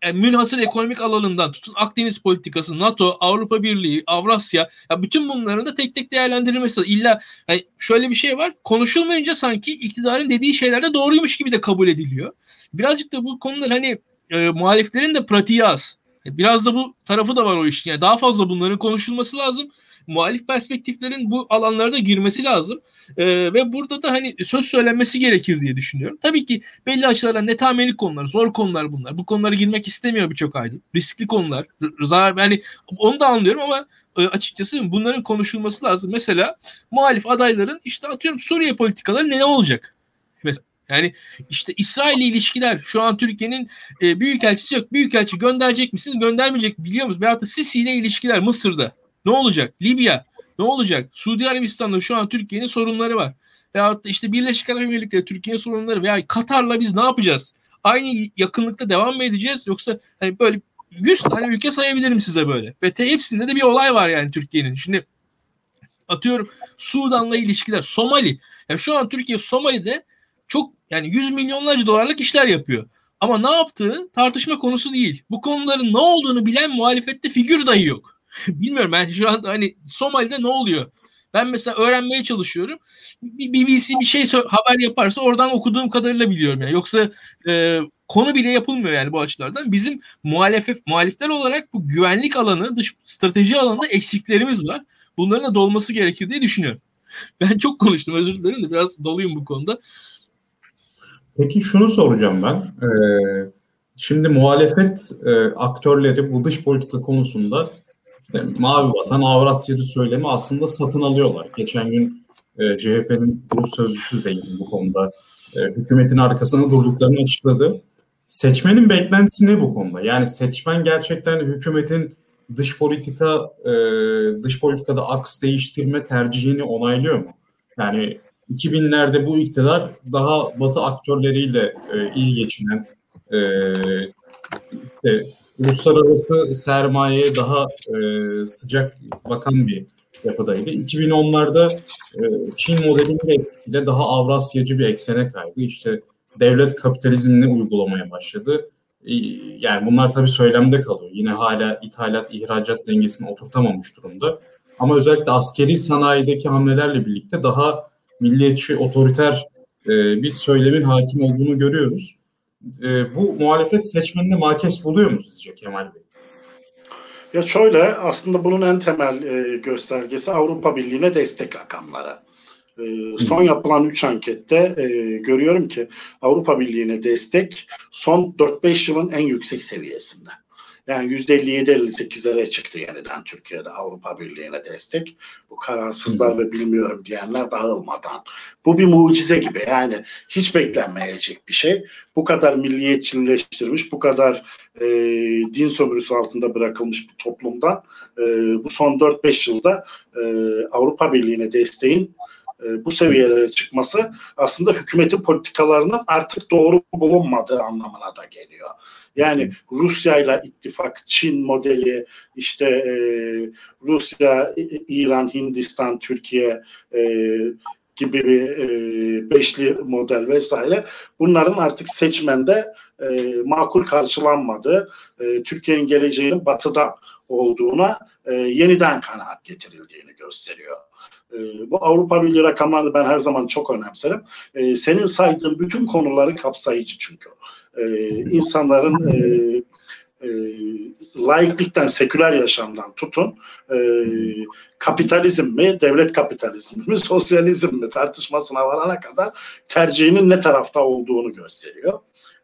yani münhasır ekonomik alanından tutun Akdeniz politikası, NATO, Avrupa Birliği, Avrasya ya bütün bunların da tek tek değerlendirilmesi lazım. İlla yani şöyle bir şey var. Konuşulmayınca sanki iktidarın dediği şeyler de doğruymuş gibi de kabul ediliyor. Birazcık da bu konular hani e, muhaliflerin de pratiği az. Biraz da bu tarafı da var o işin. Yani daha fazla bunların konuşulması lazım muhalif perspektiflerin bu alanlarda girmesi lazım. E, ve burada da hani söz söylenmesi gerekir diye düşünüyorum. Tabii ki belli açılardan netameli konular, zor konular bunlar. Bu konulara girmek istemiyor birçok aydın. Riskli konular. Zarar yani onu da anlıyorum ama e, açıkçası bunların konuşulması lazım. Mesela muhalif adayların işte atıyorum Suriye politikaları ne olacak? Mesela yani işte İsrail ilişkiler şu an Türkiye'nin e, büyükelçisi yok. Büyükelçi gönderecek misiniz? Göndermeyecek biliyor musunuz? Veyahut da Sisi ile ilişkiler Mısır'da. Ne olacak? Libya ne olacak? Suudi Arabistan'da şu an Türkiye'nin sorunları var. Veyahut da işte Birleşik Arap Emirlikleri Türkiye'nin sorunları veya Katar'la biz ne yapacağız? Aynı yakınlıkta devam mı edeceğiz? Yoksa hani böyle 100 tane ülke sayabilirim size böyle. Ve te hepsinde de bir olay var yani Türkiye'nin. Şimdi atıyorum Sudan'la ilişkiler, Somali. Ya şu an Türkiye Somali'de çok yani 100 milyonlarca dolarlık işler yapıyor. Ama ne yaptığı tartışma konusu değil. Bu konuların ne olduğunu bilen muhalefette figür dahi yok. bilmiyorum ben şu an hani Somali'de ne oluyor? Ben mesela öğrenmeye çalışıyorum. BBC bir şey haber yaparsa oradan okuduğum kadarıyla biliyorum yani. Yoksa e, konu bile yapılmıyor yani bu açılardan. Bizim muhalefet muhalifler olarak bu güvenlik alanı, dış strateji alanında eksiklerimiz var. Bunların da dolması gerekir diye düşünüyorum. Ben çok konuştum özür dilerim de biraz doluyum bu konuda. Peki şunu soracağım ben. Ee, şimdi muhalefet e, aktörleri bu dış politika konusunda Mavi Vatan, Avrasya'da söylemi aslında satın alıyorlar. Geçen gün e, CHP'nin grup sözcüsü de bu konuda e, hükümetin arkasında durduklarını açıkladı. Seçmenin beklentisi ne bu konuda? Yani seçmen gerçekten hükümetin dış politika e, dış politikada aks değiştirme tercihini onaylıyor mu? Yani 2000'lerde bu iktidar daha Batı aktörleriyle e, iyi geçinen e, işte, uluslararası sermayeye daha e, sıcak bakan bir yapıdaydı. 2010'larda e, Çin modelinin de etkisiyle daha Avrasyacı bir eksene kaydı. İşte devlet kapitalizmini uygulamaya başladı. E, yani bunlar tabii söylemde kalıyor. Yine hala ithalat, ihracat dengesini oturtamamış durumda. Ama özellikle askeri sanayideki hamlelerle birlikte daha milliyetçi, otoriter e, bir söylemin hakim olduğunu görüyoruz. E, bu muhalefet seçmenini makes buluyor mu sizce Kemal Bey? Ya şöyle aslında bunun en temel e, göstergesi Avrupa Birliği'ne destek rakamları. E, son yapılan 3 ankette e, görüyorum ki Avrupa Birliği'ne destek son 4-5 yılın en yüksek seviyesinde. Yani %57-58'lere çıktı yeniden Türkiye'de Avrupa Birliği'ne destek. Bu kararsızlar ve bilmiyorum diyenler dağılmadan. Bu bir mucize gibi yani hiç beklenmeyecek bir şey. Bu kadar milliyetçileştirmiş, bu kadar e, din sömürüsü altında bırakılmış bir toplumdan e, bu son 4-5 yılda e, Avrupa Birliği'ne desteğin e, bu seviyelere çıkması aslında hükümetin politikalarının artık doğru bulunmadığı anlamına da geliyor. Yani Rusya ile ittifak, Çin modeli, işte e, Rusya, İran, Hindistan, Türkiye e, gibi bir e, beşli model vesaire bunların artık seçmende e, makul karşılanmadığı, e, Türkiye'nin geleceğinin batıda olduğuna e, yeniden kanaat getirildiğini gösteriyor. E, bu Avrupa Birliği rakamlarını ben her zaman çok önemserim. E, senin saydığın bütün konuları kapsayıcı çünkü e, insanların e, e, laiklikten, seküler yaşamdan tutun e, kapitalizm mi, devlet kapitalizmi mi, sosyalizm mi tartışmasına varana kadar tercihinin ne tarafta olduğunu gösteriyor.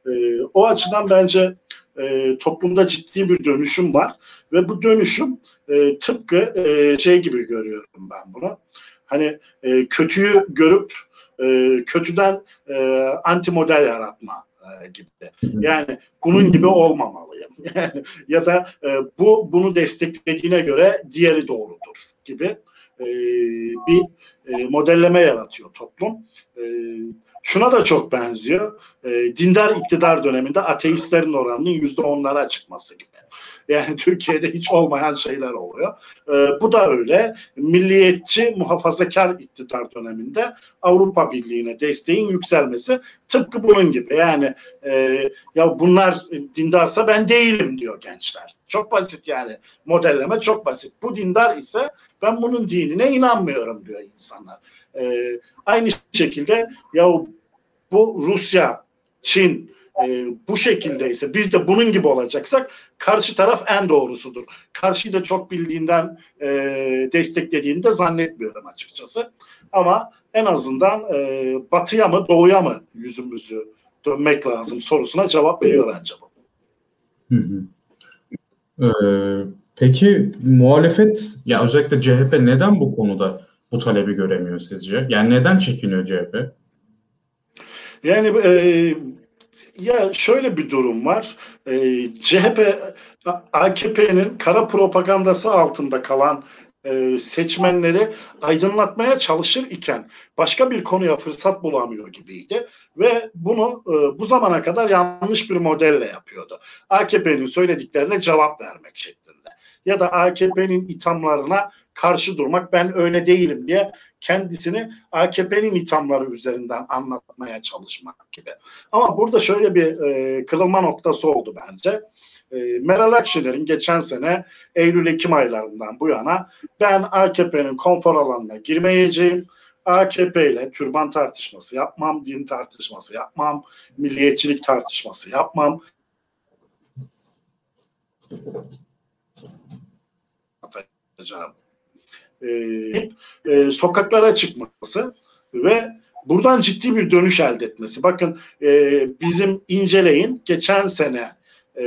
E, o açıdan bence e, toplumda ciddi bir dönüşüm var ve bu dönüşüm e, tıpkı e, şey gibi görüyorum ben bunu. Hani e, kötüyü görüp e, kötüden e, anti model yaratma e, gibi. Yani bunun gibi olmamalıyım. Ya da e, bu bunu desteklediğine göre diğeri doğrudur gibi e, bir e, modelleme yaratıyor toplum. E, şuna da çok benziyor. E, dindar iktidar döneminde ateistlerin oranının yüzde onlara çıkması gibi. Yani Türkiye'de hiç olmayan şeyler oluyor. E, bu da öyle. Milliyetçi muhafazakar iktidar döneminde Avrupa Birliği'ne desteğin yükselmesi tıpkı bunun gibi. Yani e, ya bunlar dindarsa ben değilim diyor gençler. Çok basit yani modelleme çok basit. Bu dindar ise ben bunun dinine inanmıyorum diyor insanlar. E, aynı şekilde ya bu Rusya, Çin, e, bu şekildeyse biz de bunun gibi olacaksak karşı taraf en doğrusudur. Karşıyı da çok bildiğinden e, desteklediğini de zannetmiyorum açıkçası. Ama en azından e, batıya mı doğuya mı yüzümüzü dönmek lazım sorusuna cevap veriyor bence bu. Hı hı. Ee, peki muhalefet ya özellikle CHP neden bu konuda bu talebi göremiyor sizce? Yani neden çekiniyor CHP? Yani e, ya şöyle bir durum var. E, CHP AKP'nin kara propagandası altında kalan e, seçmenleri aydınlatmaya çalışır iken başka bir konuya fırsat bulamıyor gibiydi ve bunu e, bu zamana kadar yanlış bir modelle yapıyordu. AKP'nin söylediklerine cevap vermek şeklinde ya da AKP'nin ithamlarına karşı durmak ben öyle değilim diye kendisini AKP'nin ithamları üzerinden anlatmaya çalışmak gibi. Ama burada şöyle bir e, kırılma noktası oldu bence. E, Meral Akşener'in geçen sene Eylül-Ekim aylarından bu yana ben AKP'nin konfor alanına girmeyeceğim. AKP ile türban tartışması yapmam, din tartışması yapmam, milliyetçilik tartışması yapmam atacağım e, e, sokaklara çıkması ve buradan ciddi bir dönüş elde etmesi. Bakın e, bizim inceleyin geçen sene e,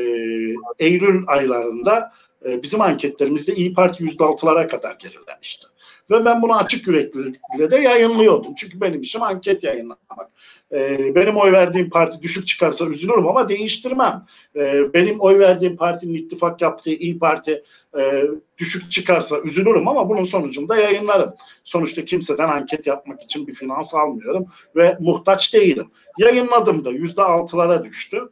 Eylül aylarında e, bizim anketlerimizde İyi Parti %6'lara kadar gerilemişti. Ve ben bunu açık yüreklilikle de yayınlıyordum. Çünkü benim işim anket yayınlamak. Ee, benim oy verdiğim parti düşük çıkarsa üzülürüm ama değiştirmem. Ee, benim oy verdiğim partinin ittifak yaptığı İyi Parti e, düşük çıkarsa üzülürüm ama bunun sonucunda yayınlarım. Sonuçta kimseden anket yapmak için bir finans almıyorum ve muhtaç değilim. Yayınladım da yüzde altılara düştü.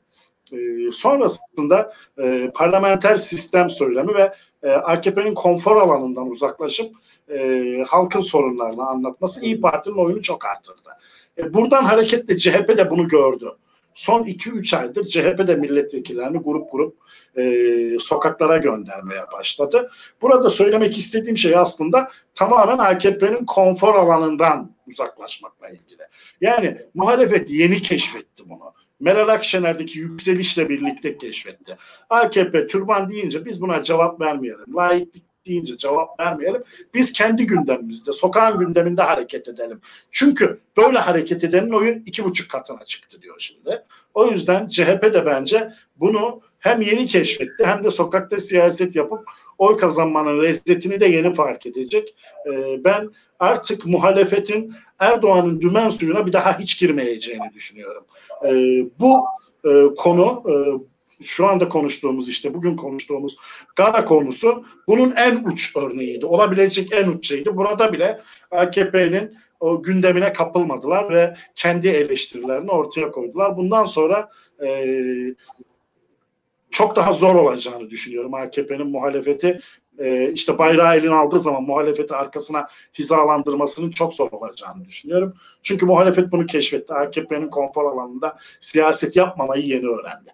E, sonrasında e, parlamenter sistem söylemi ve e, AKP'nin konfor alanından uzaklaşıp e, halkın sorunlarını anlatması İyi Parti'nin oyunu çok arttırdı. E, buradan hareketle CHP de bunu gördü. Son 2-3 aydır CHP de milletvekillerini grup grup e, sokaklara göndermeye başladı. Burada söylemek istediğim şey aslında tamamen AKP'nin konfor alanından uzaklaşmakla ilgili. Yani muhalefet yeni keşfetti bunu. Meral Akşener'deki yükselişle birlikte keşfetti. AKP türban deyince biz buna cevap vermeyelim. Laiklik deyince cevap vermeyelim. Biz kendi gündemimizde, sokağın gündeminde hareket edelim. Çünkü böyle hareket edenin oyu iki buçuk katına çıktı diyor şimdi. O yüzden CHP de bence bunu hem yeni keşfetti hem de sokakta siyaset yapıp oy kazanmanın lezzetini de yeni fark edecek. Ee, ben artık muhalefetin Erdoğan'ın dümen suyuna bir daha hiç girmeyeceğini düşünüyorum. Ee, bu e, konu e, şu anda konuştuğumuz işte bugün konuştuğumuz Gara konusu bunun en uç örneğiydi. Olabilecek en uç şeydi. Burada bile AKP'nin o gündemine kapılmadılar ve kendi eleştirilerini ortaya koydular. Bundan sonra e, çok daha zor olacağını düşünüyorum AKP'nin muhalefeti e, işte bayrağı eline aldığı zaman muhalefeti arkasına hizalandırmasının çok zor olacağını düşünüyorum. Çünkü muhalefet bunu keşfetti. AKP'nin konfor alanında siyaset yapmamayı yeni öğrendi.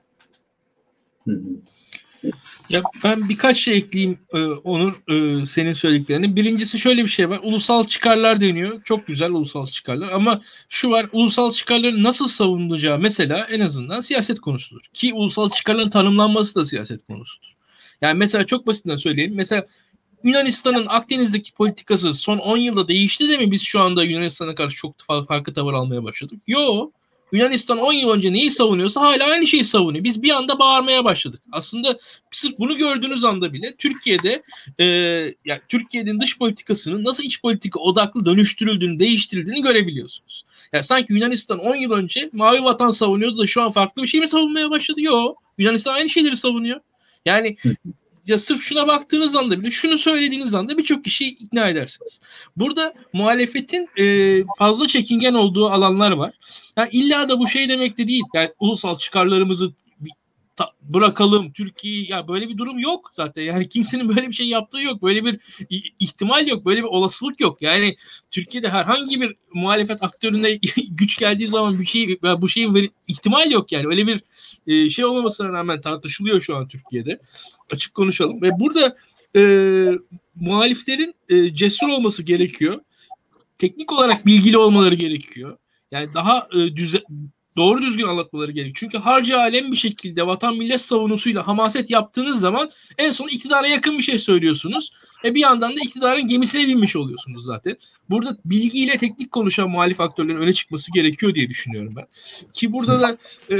Ya ben birkaç şey ekleyeyim e, Onur e, senin söylediklerini. Birincisi şöyle bir şey var. Ulusal çıkarlar deniyor. Çok güzel ulusal çıkarlar ama şu var ulusal çıkarların nasıl savunulacağı mesela en azından siyaset konusudur. Ki ulusal çıkarların tanımlanması da siyaset konusudur. Yani mesela çok basitinden söyleyeyim. Mesela Yunanistan'ın Akdeniz'deki politikası son 10 yılda değişti de mi biz şu anda Yunanistan'a karşı çok farklı tavır almaya başladık? Yok. Yunanistan 10 yıl önce neyi savunuyorsa hala aynı şeyi savunuyor. Biz bir anda bağırmaya başladık. Aslında sırf bunu gördüğünüz anda bile Türkiye'de e, yani Türkiye'nin dış politikasının nasıl iç politika odaklı dönüştürüldüğünü, değiştirildiğini görebiliyorsunuz. Yani sanki Yunanistan 10 yıl önce mavi vatan savunuyordu da şu an farklı bir şey mi savunmaya başladı? Yok. Yunanistan aynı şeyleri savunuyor. Yani ya sırf şuna baktığınız anda bile şunu söylediğiniz anda birçok kişiyi ikna edersiniz. Burada muhalefetin e, fazla çekingen olduğu alanlar var. Yani illa da bu şey demek de değil. Yani ulusal çıkarlarımızı ta, bırakalım Türkiye ya böyle bir durum yok zaten. Yani kimsenin böyle bir şey yaptığı yok. Böyle bir ihtimal yok. Böyle bir olasılık yok. Yani Türkiye'de herhangi bir muhalefet aktörüne güç geldiği zaman bir şey bu şeyin ihtimal yok yani. Öyle bir e, şey olmamasına rağmen tartışılıyor şu an Türkiye'de. Açık konuşalım. Ve burada e, muhaliflerin e, cesur olması gerekiyor. Teknik olarak bilgili olmaları gerekiyor. Yani daha e, düze, doğru düzgün anlatmaları gerek. Çünkü harcı alem bir şekilde vatan millet savunusuyla hamaset yaptığınız zaman en son iktidara yakın bir şey söylüyorsunuz. E bir yandan da iktidarın gemisine binmiş oluyorsunuz zaten. Burada bilgiyle teknik konuşan muhalif aktörlerin öne çıkması gerekiyor diye düşünüyorum ben. Ki burada da e,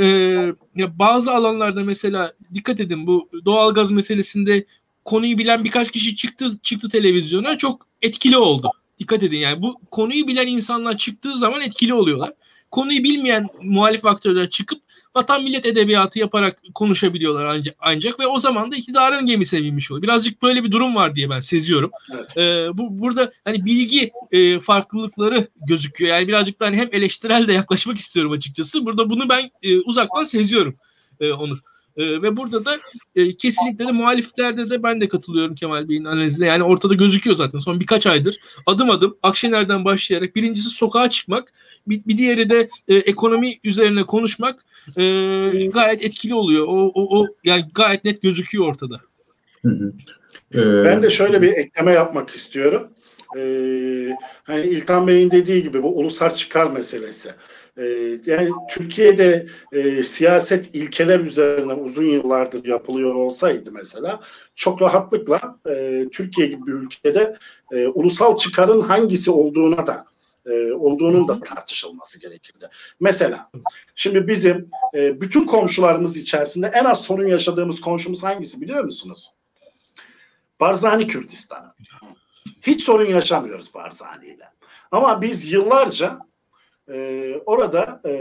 ya bazı alanlarda mesela dikkat edin bu doğalgaz meselesinde konuyu bilen birkaç kişi çıktı çıktı televizyona çok etkili oldu. Dikkat edin yani bu konuyu bilen insanlar çıktığı zaman etkili oluyorlar konuyu bilmeyen muhalif aktörler çıkıp vatan millet edebiyatı yaparak konuşabiliyorlar ancak, ancak ve o zaman da iktidarın gemisine binmiş oluyor. Birazcık böyle bir durum var diye ben seziyorum. Evet. Ee, bu burada hani bilgi e, farklılıkları gözüküyor. Yani birazcık da hani hem eleştirel de yaklaşmak istiyorum açıkçası. Burada bunu ben e, uzaktan seziyorum e, Onur. E, ve burada da e, kesinlikle de muhaliflerde de ben de katılıyorum Kemal Bey'in analizine. Yani ortada gözüküyor zaten son birkaç aydır adım adım Akşener'den başlayarak birincisi sokağa çıkmak, bir, bir diğeri de e, ekonomi üzerine konuşmak e, gayet etkili oluyor. O, o, o yani gayet net gözüküyor ortada. Hı hı. Ee, ben de şöyle bir ekleme yapmak istiyorum. Ee, hani İlkan Bey'in dediği gibi bu ulusal çıkar meselesi. Ee, yani Türkiye'de e, siyaset ilkeler üzerine uzun yıllardır yapılıyor olsaydı mesela çok rahatlıkla e, Türkiye gibi bir ülkede e, ulusal çıkarın hangisi olduğuna da e, olduğunun da tartışılması gerekirdi. Mesela şimdi bizim e, bütün komşularımız içerisinde en az sorun yaşadığımız komşumuz hangisi biliyor musunuz? Barzani Kürdistan. Hiç sorun yaşamıyoruz Barzani ile. Ama biz yıllarca e, orada e,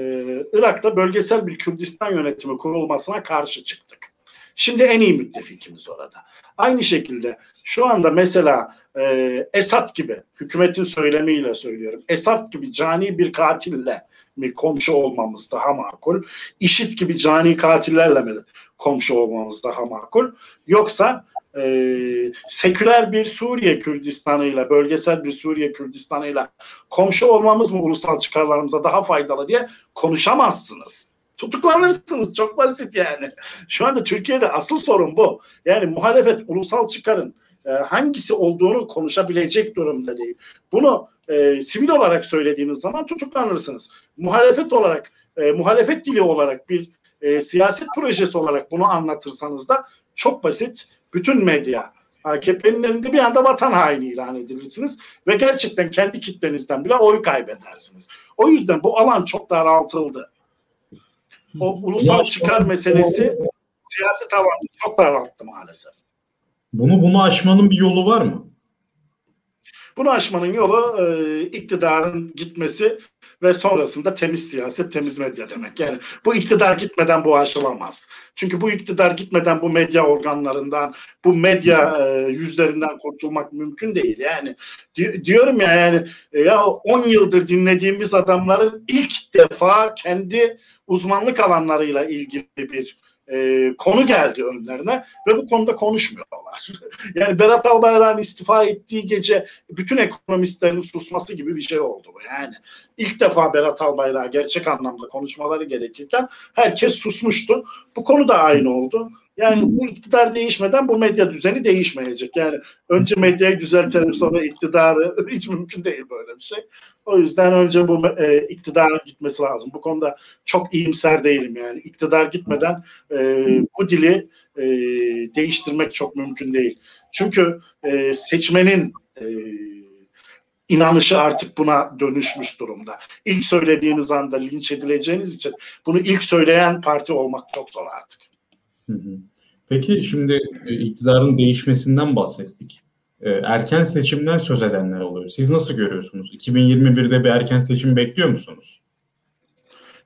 Irak'ta bölgesel bir Kürdistan yönetimi kurulmasına karşı çıktık. Şimdi en iyi müttefikimiz orada. Aynı şekilde şu anda mesela e, Esad gibi hükümetin söylemiyle söylüyorum. Esad gibi cani bir katille mi komşu olmamız daha makul? İşit gibi cani katillerle mi komşu olmamız daha makul? Yoksa e, seküler bir Suriye Kürdistan'ıyla, bölgesel bir Suriye Kürdistan'ıyla komşu olmamız mı ulusal çıkarlarımıza daha faydalı diye konuşamazsınız. Tutuklanırsınız. Çok basit yani. Şu anda Türkiye'de asıl sorun bu. Yani muhalefet ulusal çıkarın e, hangisi olduğunu konuşabilecek durumda değil. Bunu e, sivil olarak söylediğiniz zaman tutuklanırsınız. Muhalefet olarak, e, muhalefet dili olarak bir e, siyaset projesi olarak bunu anlatırsanız da çok basit. Bütün medya AKP'nin elinde bir anda vatan haini ilan edilirsiniz ve gerçekten kendi kitlenizden bile oy kaybedersiniz. O yüzden bu alan çok daraltıldı. O ulusal çıkar meselesi siyaset alanını çok daralttı maalesef. Bunu bunu aşmanın bir yolu var mı? Bunu aşmanın yolu e, iktidarın gitmesi ve sonrasında temiz siyaset, temiz medya demek. Yani bu iktidar gitmeden bu aşılamaz. Çünkü bu iktidar gitmeden bu medya organlarından, bu medya e, yüzlerinden kurtulmak mümkün değil. Yani di- diyorum ya yani e, ya 10 yıldır dinlediğimiz adamların ilk defa kendi uzmanlık alanlarıyla ilgili bir e, konu geldi önlerine ve bu konuda konuşmuyorlar. yani Berat Albayrak'ın istifa ettiği gece bütün ekonomistlerin susması gibi bir şey oldu bu. Yani ilk defa Berat Albayrak gerçek anlamda konuşmaları gerekirken herkes susmuştu. Bu konu da aynı oldu. Yani bu iktidar değişmeden bu medya düzeni değişmeyecek. Yani önce medyayı düzeltelim sonra iktidarı hiç mümkün değil böyle bir şey. O yüzden önce bu e, iktidarın gitmesi lazım. Bu konuda çok iyimser değilim yani. İktidar gitmeden e, bu dili e, değiştirmek çok mümkün değil. Çünkü e, seçmenin e, inanışı artık buna dönüşmüş durumda. İlk söylediğiniz anda linç edileceğiniz için bunu ilk söyleyen parti olmak çok zor artık. Peki şimdi e, iktidarın değişmesinden bahsettik. E, erken seçimden söz edenler oluyor. Siz nasıl görüyorsunuz? 2021'de bir erken seçim bekliyor musunuz?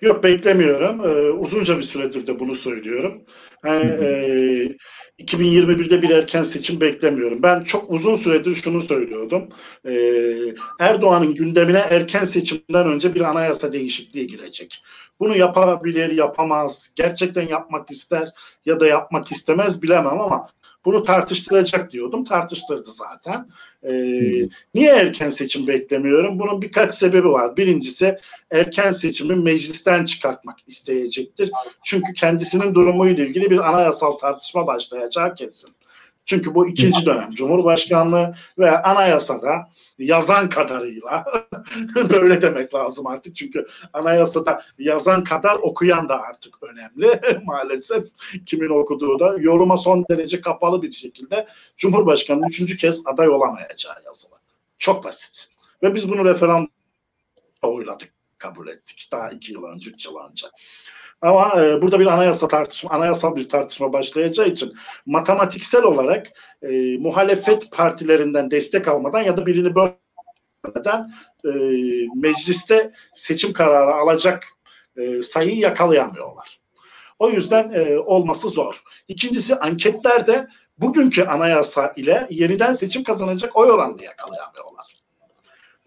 Yok beklemiyorum. Ee, uzunca bir süredir de bunu söylüyorum. Yani, e, 2021'de bir erken seçim beklemiyorum. Ben çok uzun süredir şunu söylüyordum. Ee, Erdoğan'ın gündemine erken seçimden önce bir anayasa değişikliği girecek. Bunu yapabilir, yapamaz, gerçekten yapmak ister ya da yapmak istemez bilemem ama bunu tartıştıracak diyordum. Tartıştırdı zaten. Ee, niye erken seçim beklemiyorum? Bunun birkaç sebebi var. Birincisi erken seçimi meclisten çıkartmak isteyecektir. Çünkü kendisinin durumuyla ilgili bir anayasal tartışma başlayacağı kesin. Çünkü bu ikinci dönem Cumhurbaşkanlığı ve anayasada yazan kadarıyla böyle demek lazım artık. Çünkü anayasada yazan kadar okuyan da artık önemli maalesef. Kimin okuduğu da yoruma son derece kapalı bir şekilde Cumhurbaşkanı üçüncü kez aday olamayacağı yazılı. Çok basit. Ve biz bunu referandum oyladık, kabul ettik. Daha iki yıl önce, üç yıl önce. Ama e, burada bir anayasa tartışma, anayasal bir tartışma başlayacağı için matematiksel olarak e, muhalefet partilerinden destek almadan ya da birini bölmeden e, mecliste seçim kararı alacak e, sayıyı yakalayamıyorlar. O yüzden e, olması zor. İkincisi anketlerde bugünkü anayasa ile yeniden seçim kazanacak oy oranını yakalayamıyorlar.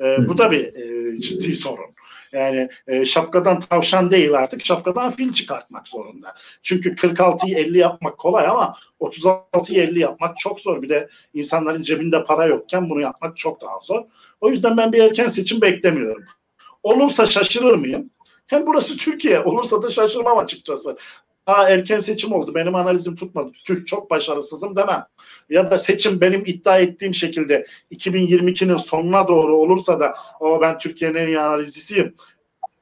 E, bu da bir e, ciddi sorun. Yani e, şapkadan tavşan değil artık şapkadan fil çıkartmak zorunda. Çünkü 46'yı 50 yapmak kolay ama 36'yı 50 yapmak çok zor. Bir de insanların cebinde para yokken bunu yapmak çok daha zor. O yüzden ben bir erken seçim beklemiyorum. Olursa şaşırır mıyım? Hem burası Türkiye. Olursa da şaşırmam açıkçası. Aa erken seçim oldu. Benim analizim tutmadı. Türk çok başarısızım demem. Ya da seçim benim iddia ettiğim şekilde 2022'nin sonuna doğru olursa da o ben Türkiye'nin en iyi analizcisiyim.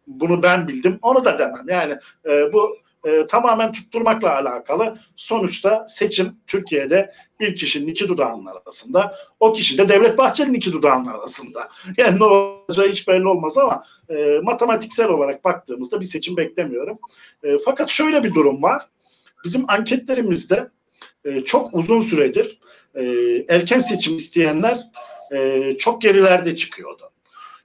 Bunu ben bildim. Onu da demem. Yani e, bu e, tamamen tutturmakla alakalı. Sonuçta seçim Türkiye'de bir kişinin iki dudağının arasında, o kişi de Devlet Bahçeli'nin iki dudağının arasında. Yani ne olacağı hiç belli olmaz ama e, matematiksel olarak baktığımızda bir seçim beklemiyorum. E, fakat şöyle bir durum var. Bizim anketlerimizde e, çok uzun süredir e, erken seçim isteyenler e, çok gerilerde çıkıyordu.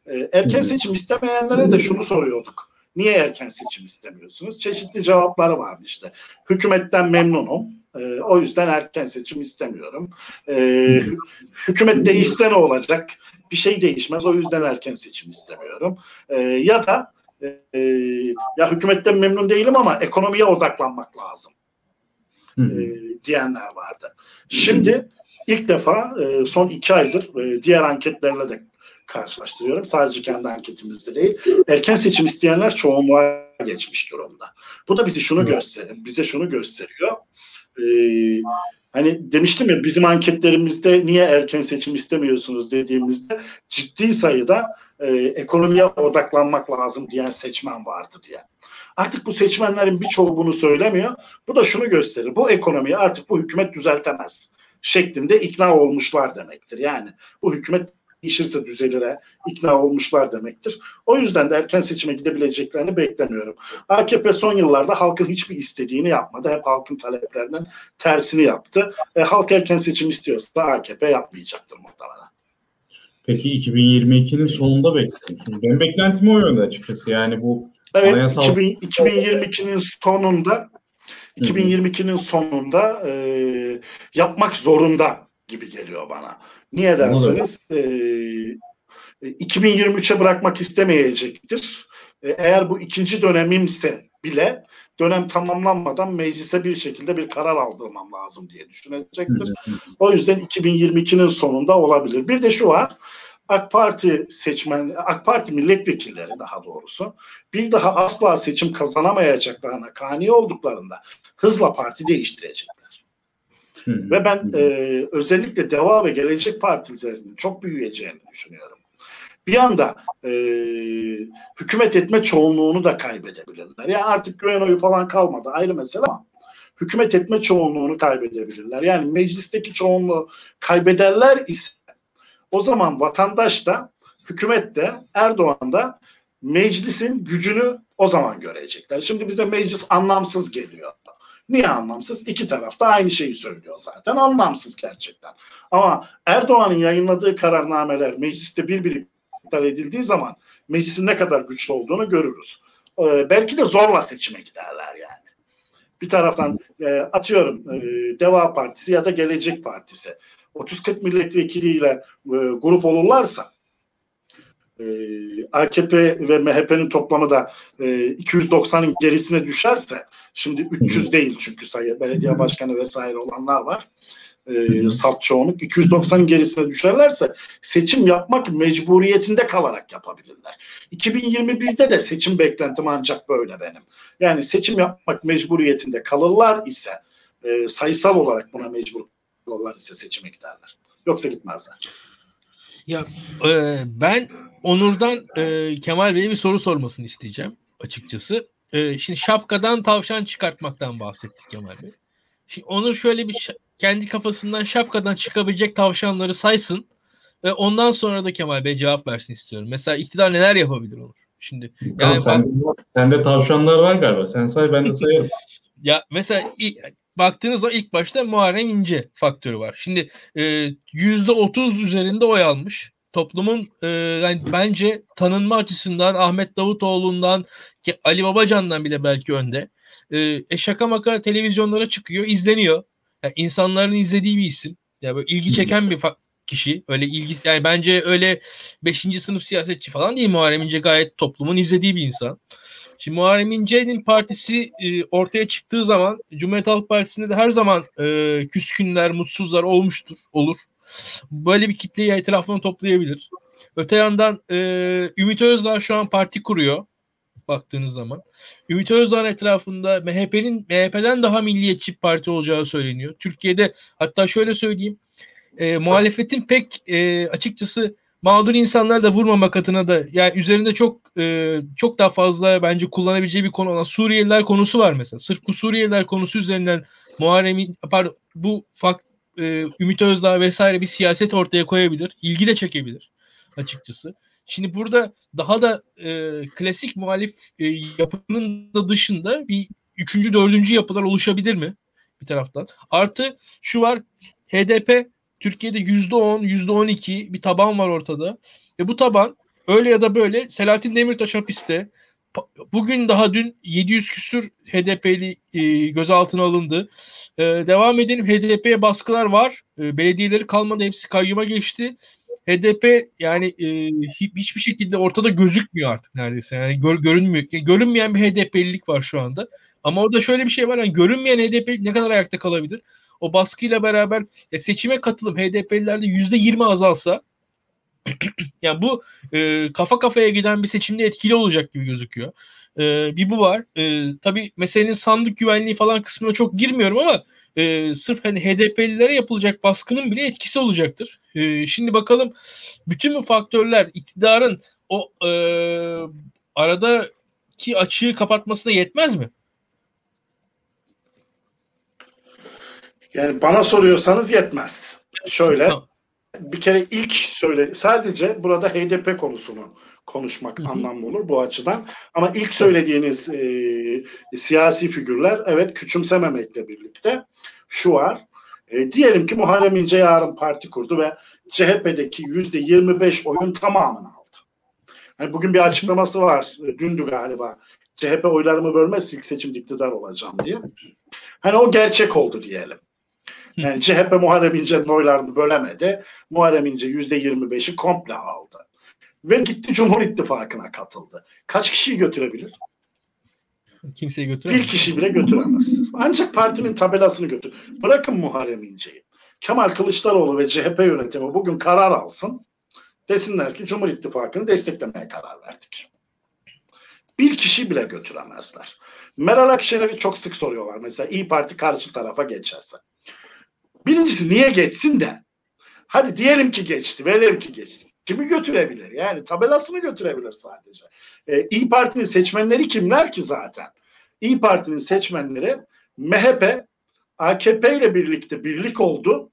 E, erken seçim istemeyenlere de şunu soruyorduk. Niye erken seçim istemiyorsunuz? Çeşitli cevapları vardı işte. Hükümetten memnunum. E, o yüzden erken seçim istemiyorum. E, hükümet değişse ne olacak? Bir şey değişmez. O yüzden erken seçim istemiyorum. E, ya da e, ya hükümetten memnun değilim ama ekonomiye odaklanmak lazım. E, diyenler vardı. Şimdi ilk defa e, son iki aydır e, diğer anketlerle de karşılaştırıyorum. Sadece kendi anketimizde değil. Erken seçim isteyenler çoğunluğa geçmiş durumda. Bu da bizi şunu gösteriyor. Bize şunu gösteriyor. E, hani demiştim ya bizim anketlerimizde niye erken seçim istemiyorsunuz dediğimizde ciddi sayıda e, ekonomiye odaklanmak lazım diyen seçmen vardı diye. Artık bu seçmenlerin birçoğu bunu söylemiyor. Bu da şunu gösterir. Bu ekonomiyi artık bu hükümet düzeltemez şeklinde ikna olmuşlar demektir. Yani bu hükümet işirse düzelire ikna olmuşlar demektir. O yüzden de erken seçime gidebileceklerini beklemiyorum. AKP son yıllarda halkın hiçbir istediğini yapmadı. Hep halkın taleplerinin tersini yaptı. E, halk erken seçim istiyorsa AKP yapmayacaktır muhtemelen. Peki 2022'nin sonunda bekliyorsunuz. Benim beklentim o yönde açıkçası. Yani bu Evet, anayasal... 2000, 2022'nin sonunda 2022'nin sonunda e, yapmak zorunda gibi geliyor bana. Niye derseniz e, 2023'e bırakmak istemeyecektir. E, eğer bu ikinci dönemimse bile dönem tamamlanmadan meclise bir şekilde bir karar aldırmam lazım diye düşünecektir. O yüzden 2022'nin sonunda olabilir. Bir de şu var. AK Parti seçmen, AK Parti milletvekilleri daha doğrusu bir daha asla seçim kazanamayacaklarına kani olduklarında hızla parti değiştirecekler. Hmm. Ve ben e, özellikle Deva ve Gelecek Partilerinin çok büyüyeceğini düşünüyorum. Bir anda e, hükümet etme çoğunluğunu da kaybedebilirler. Yani artık güven oyu falan kalmadı ayrı mesele ama hükümet etme çoğunluğunu kaybedebilirler. Yani meclisteki çoğunluğu kaybederler ise o zaman vatandaş da hükümet de Erdoğan da meclisin gücünü o zaman görecekler. Şimdi bize meclis anlamsız geliyor. Niye anlamsız? İki taraf da aynı şeyi söylüyor zaten. Anlamsız gerçekten. Ama Erdoğan'ın yayınladığı kararnameler mecliste bir bir iptal edildiği zaman meclisin ne kadar güçlü olduğunu görürüz. Ee, belki de zorla seçime giderler yani. Bir taraftan e, atıyorum e, Deva Partisi ya da Gelecek Partisi 30-40 milletvekiliyle e, grup olurlarsa AKP ve MHP'nin toplamı da e, 290'ın gerisine düşerse şimdi 300 değil çünkü sayı belediye başkanı vesaire olanlar var. E, salt çoğunluk 290 gerisine düşerlerse seçim yapmak mecburiyetinde kalarak yapabilirler. 2021'de de seçim beklentim ancak böyle benim. Yani seçim yapmak mecburiyetinde kalırlar ise e, sayısal olarak buna mecbur olurlar ise seçime giderler. Yoksa gitmezler. Ya e, ben Onur'dan e, Kemal Bey'e bir soru sormasını isteyeceğim açıkçası. E, şimdi şapkadan tavşan çıkartmaktan bahsettik Kemal Bey. Şimdi Onur şöyle bir kendi kafasından şapkadan çıkabilecek tavşanları saysın. Ve ondan sonra da Kemal Bey cevap versin istiyorum. Mesela iktidar neler yapabilir Onur? Şimdi yani sen, bak, sende tavşanlar var galiba. Sen say ben de sayarım. ya mesela baktığınız zaman ilk başta Muharrem İnce faktörü var. Şimdi e, yüzde otuz üzerinde oy almış. Toplumun e, yani bence tanınma açısından Ahmet Davutoğlu'ndan ki Ali Babacan'dan bile belki önde. E, e şaka maka televizyonlara çıkıyor, izleniyor. Yani insanların izlediği bir isim. Yani böyle ilgi çeken bir kişi. Öyle ilgi yani bence öyle 5. sınıf siyasetçi falan değil Muharrem İnce gayet toplumun izlediği bir insan. Şimdi Muharrem İnce'nin partisi e, ortaya çıktığı zaman Cumhuriyet Halk Partisi'nde de her zaman e, küskünler, mutsuzlar olmuştur, olur. Böyle bir kitleyi etrafına toplayabilir. Öte yandan e, Ümit Özdağ şu an parti kuruyor baktığınız zaman. Ümit Özdağ'ın etrafında MHP'nin MHP'den daha milliyetçi parti olacağı söyleniyor. Türkiye'de hatta şöyle söyleyeyim e, muhalefetin pek e, açıkçası mağdur insanlar da vurmamak adına da yani üzerinde çok e, çok daha fazla bence kullanabileceği bir konu olan Suriyeliler konusu var mesela. Sırf bu Suriyeliler konusu üzerinden Muharrem pardon, bu fak, e, Ümit Özdağ vesaire bir siyaset ortaya koyabilir. ilgi de çekebilir açıkçası. Şimdi burada daha da e, klasik muhalif e, yapının da dışında bir üçüncü, dördüncü yapılar oluşabilir mi? Bir taraftan. Artı şu var HDP Türkiye'de yüzde on, yüzde on iki bir taban var ortada. Ve bu taban öyle ya da böyle Selahattin Demirtaş hapiste. Bugün daha dün 700 küsür HDP'li e, gözaltına alındı. E, devam edelim. HDP'ye baskılar var. E, belediyeleri kalmadı. Hepsi kayyuma geçti. HDP yani e, hiçbir şekilde ortada gözükmüyor artık neredeyse. Yani gör, görünmüyor. Yani görünmeyen bir HDP'lilik var şu anda. Ama orada şöyle bir şey var. Yani görünmeyen HDP ne kadar ayakta kalabilir? o baskıyla beraber ya seçime katılım HDP'lilerde yüzde yirmi azalsa yani bu e, kafa kafaya giden bir seçimde etkili olacak gibi gözüküyor. E, bir bu var. E, tabii meselenin sandık güvenliği falan kısmına çok girmiyorum ama e, sırf hani HDP'lilere yapılacak baskının bile etkisi olacaktır. E, şimdi bakalım bütün bu faktörler iktidarın o e, aradaki açığı kapatmasına yetmez mi? Yani bana soruyorsanız yetmez. Şöyle bir kere ilk söyle sadece burada HDP konusunu konuşmak hı hı. anlamlı olur bu açıdan. Ama ilk söylediğiniz e, siyasi figürler evet küçümsememekle birlikte şu var. E, diyelim ki Muharrem İnce yarın parti kurdu ve CHP'deki yüzde 25 oyun tamamını aldı. Yani bugün bir açıklaması var. Dündü galiba. CHP oylarımı bölmez ilk seçimde iktidar olacağım diye. Hani o gerçek oldu diyelim. Yani CHP Muharrem İnce'nin oylarını bölemedi. Muharrem İnce yüzde 25'i komple aldı. Ve gitti Cumhur İttifakı'na katıldı. Kaç kişiyi götürebilir? Kimseyi götüremez. Bir kişi bile götüremez. Ancak partinin tabelasını götür. Bırakın Muharrem İnce'yi. Kemal Kılıçdaroğlu ve CHP yönetimi bugün karar alsın. Desinler ki Cumhur İttifakı'nı desteklemeye karar verdik. Bir kişi bile götüremezler. Meral Akşener'i çok sık soruyorlar. Mesela İyi Parti karşı tarafa geçerse. Birincisi niye geçsin de? Hadi diyelim ki geçti, velev ki geçti. Kimi götürebilir? Yani tabelasını götürebilir sadece. Ee, İyi Parti'nin seçmenleri kimler ki zaten? İyi Parti'nin seçmenleri MHP, AKP ile birlikte birlik oldu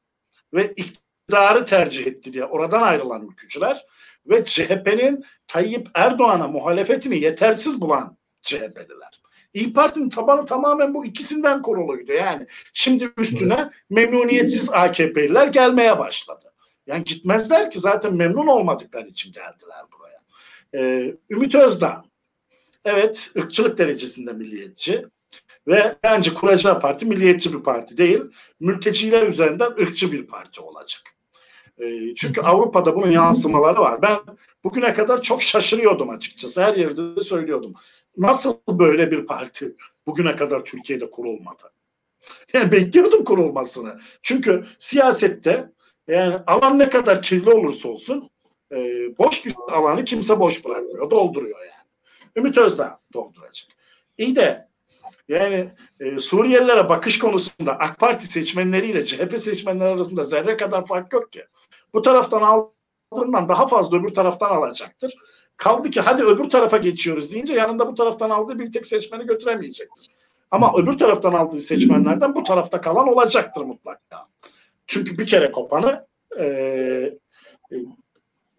ve iktidarı tercih etti diye oradan ayrılan ülkücüler ve CHP'nin Tayyip Erdoğan'a muhalefetini yetersiz bulan CHP'liler. İyi Parti'nin tabanı tamamen bu ikisinden kuruluydu. Yani şimdi üstüne memnuniyetsiz AKP'liler gelmeye başladı. Yani gitmezler ki zaten memnun olmadıkları için geldiler buraya. Ee, Ümit Özdağ evet ırkçılık derecesinde milliyetçi ve bence kuracağı parti milliyetçi bir parti değil. Mülteciler üzerinden ırkçı bir parti olacak. Ee, çünkü Avrupa'da bunun yansımaları var. Ben bugüne kadar çok şaşırıyordum açıkçası. Her yerde de söylüyordum. Nasıl böyle bir parti bugüne kadar Türkiye'de kurulmadı? Yani bekliyordum kurulmasını. Çünkü siyasette yani alan ne kadar kirli olursa olsun e, boş bir alanı kimse boş bırakmıyor. Dolduruyor yani. Ümit Özdağ dolduracak. İyi de yani e, Suriyelilere bakış konusunda AK Parti seçmenleriyle CHP seçmenleri arasında zerre kadar fark yok ki. Bu taraftan aldığından daha fazla öbür taraftan alacaktır. Kaldı ki hadi öbür tarafa geçiyoruz deyince yanında bu taraftan aldığı bir tek seçmeni götüremeyecektir. Ama öbür taraftan aldığı seçmenlerden bu tarafta kalan olacaktır mutlaka. Çünkü bir kere kopanı e, e,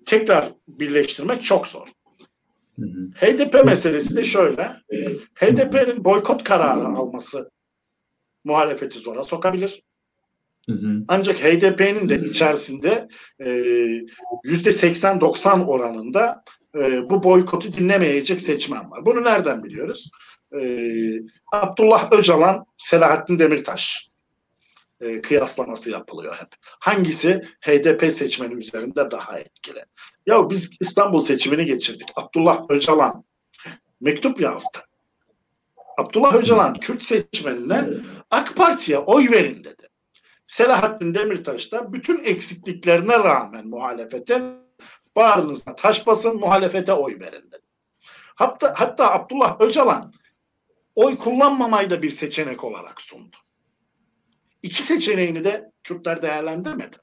tekrar birleştirmek çok zor. Hı hı. HDP meselesi de şöyle. HDP'nin boykot kararı alması muhalefeti zora sokabilir. Hı hı. Ancak HDP'nin de içerisinde e, yüzde 80-90 oranında e, bu boykotu dinlemeyecek seçmen var. Bunu nereden biliyoruz? E, Abdullah Öcalan, Selahattin Demirtaş e, kıyaslaması yapılıyor hep. Hangisi HDP seçmeni üzerinde daha etkili? Ya biz İstanbul seçimini geçirdik. Abdullah Öcalan mektup yazdı. Abdullah Öcalan Kürt seçmenine AK Parti'ye oy verin dedi. Selahattin Demirtaş da bütün eksikliklerine rağmen muhalefete bağrınızda taş basın muhalefete oy verin dedi. Hatta, hatta Abdullah Öcalan oy kullanmamayı da bir seçenek olarak sundu. İki seçeneğini de Kürtler değerlendirmedi.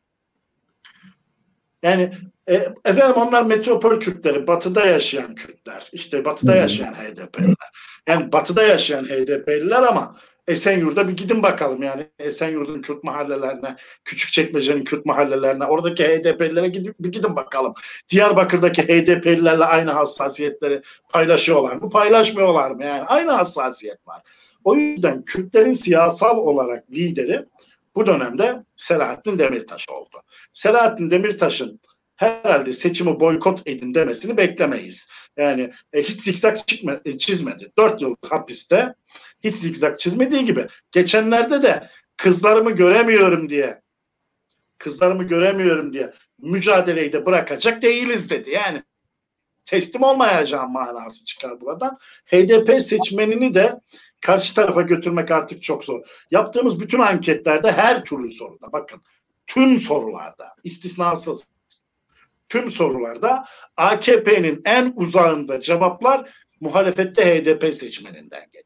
Yani e, efendim onlar metropol Kürtleri, batıda yaşayan Kürtler, işte batıda yaşayan HDP'liler. Yani batıda yaşayan HDP'liler ama Esenyurt'a bir gidin bakalım yani Esenyurt'un Kürt mahallelerine, Küçükçekmece'nin Kürt mahallelerine, oradaki HDP'lilere gidip bir gidin bakalım. Diyarbakır'daki HDP'lilerle aynı hassasiyetleri paylaşıyorlar mı? Paylaşmıyorlar mı? Yani aynı hassasiyet var. O yüzden Kürtlerin siyasal olarak lideri bu dönemde Selahattin Demirtaş oldu. Selahattin Demirtaş'ın herhalde seçimi boykot edin demesini beklemeyiz. Yani e, hiç zikzak çizmedi. Dört yıl hapiste hiç zikzak çizmediği gibi. Geçenlerde de kızlarımı göremiyorum diye kızlarımı göremiyorum diye mücadeleyi de bırakacak değiliz dedi. Yani teslim olmayacağım manası çıkar buradan. HDP seçmenini de karşı tarafa götürmek artık çok zor. Yaptığımız bütün anketlerde her türlü soruda bakın tüm sorularda istisnasız tüm sorularda AKP'nin en uzağında cevaplar muhalefette HDP seçmeninden geliyor.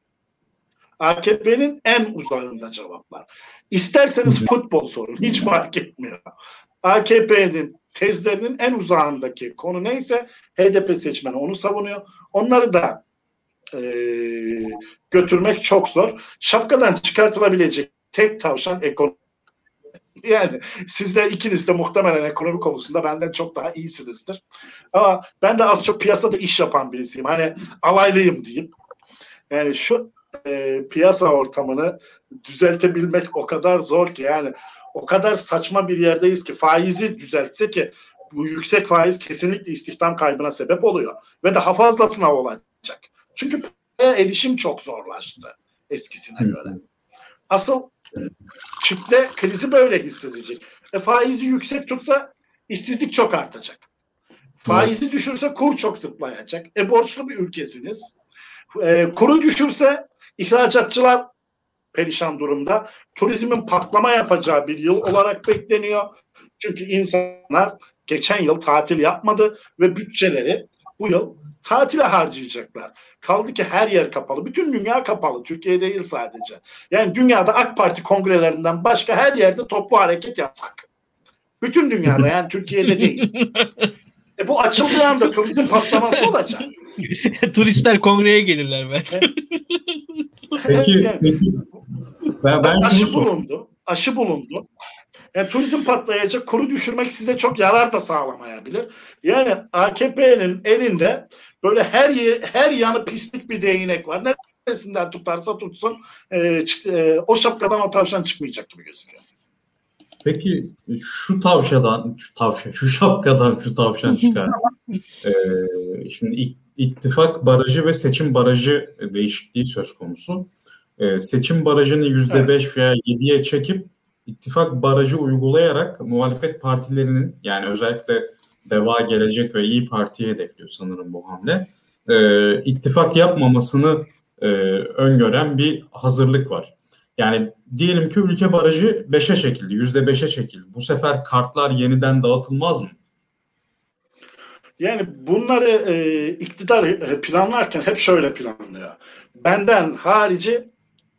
AKP'nin en uzağında cevaplar. İsterseniz futbol sorun. Hiç fark etmiyor. AKP'nin tezlerinin en uzağındaki konu neyse HDP seçmeni onu savunuyor. Onları da e, götürmek çok zor. Şapkadan çıkartılabilecek tek tavşan ekonomi. Yani sizler ikiniz de muhtemelen ekonomi konusunda benden çok daha iyisinizdir. Ama ben de az çok piyasada iş yapan birisiyim. Hani alaylıyım diyeyim. Yani şu e, piyasa ortamını düzeltebilmek o kadar zor ki yani o kadar saçma bir yerdeyiz ki faizi düzeltse ki bu yüksek faiz kesinlikle istihdam kaybına sebep oluyor ve daha fazlasına olacak. Çünkü erişim çok zorlaştı eskisine göre. Asıl kitle krizi böyle hissedecek. E, faizi yüksek tutsa işsizlik çok artacak. Faizi düşürse kur çok zıplayacak. E borçlu bir ülkesiniz. E, kuru düşürse ihracatçılar perişan durumda. Turizmin patlama yapacağı bir yıl olarak bekleniyor. Çünkü insanlar geçen yıl tatil yapmadı ve bütçeleri bu yıl tatile harcayacaklar. Kaldı ki her yer kapalı. Bütün dünya kapalı. Türkiye değil sadece. Yani dünyada AK Parti kongrelerinden başka her yerde toplu hareket yapsak. Bütün dünyada yani Türkiye'de değil. E bu açıldığı anda turizm patlaması olacak. Turistler kongreye gelirler belki. Peki, peki ben, ben aşı bulundu. Aşı bulundu. Yani turizm patlayacak, kuru düşürmek size çok yarar da sağlamayabilir. Yani AKP'nin elinde böyle her yer, her yanı pislik bir değnek var. Neresinden tutarsa tutsun e, e, o şapkadan o tavşan çıkmayacak gibi gözüküyor. Peki şu tavşadan, şu tavşan, şu şapkadan şu tavşan çıkar. ee, şimdi ittifak barajı ve seçim barajı değişikliği söz konusu. Ee, seçim barajını yüzde evet. beş veya yediye çekip ittifak barajı uygulayarak muhalefet partilerinin yani özellikle Deva Gelecek ve İyi Parti'ye hedefliyor sanırım bu hamle. Ee, ittifak yapmamasını e, öngören bir hazırlık var. Yani diyelim ki ülke barajı 5'e çekildi, %5'e çekildi. Bu sefer kartlar yeniden dağıtılmaz mı? Yani bunları e, iktidar e, planlarken hep şöyle planlıyor. Benden harici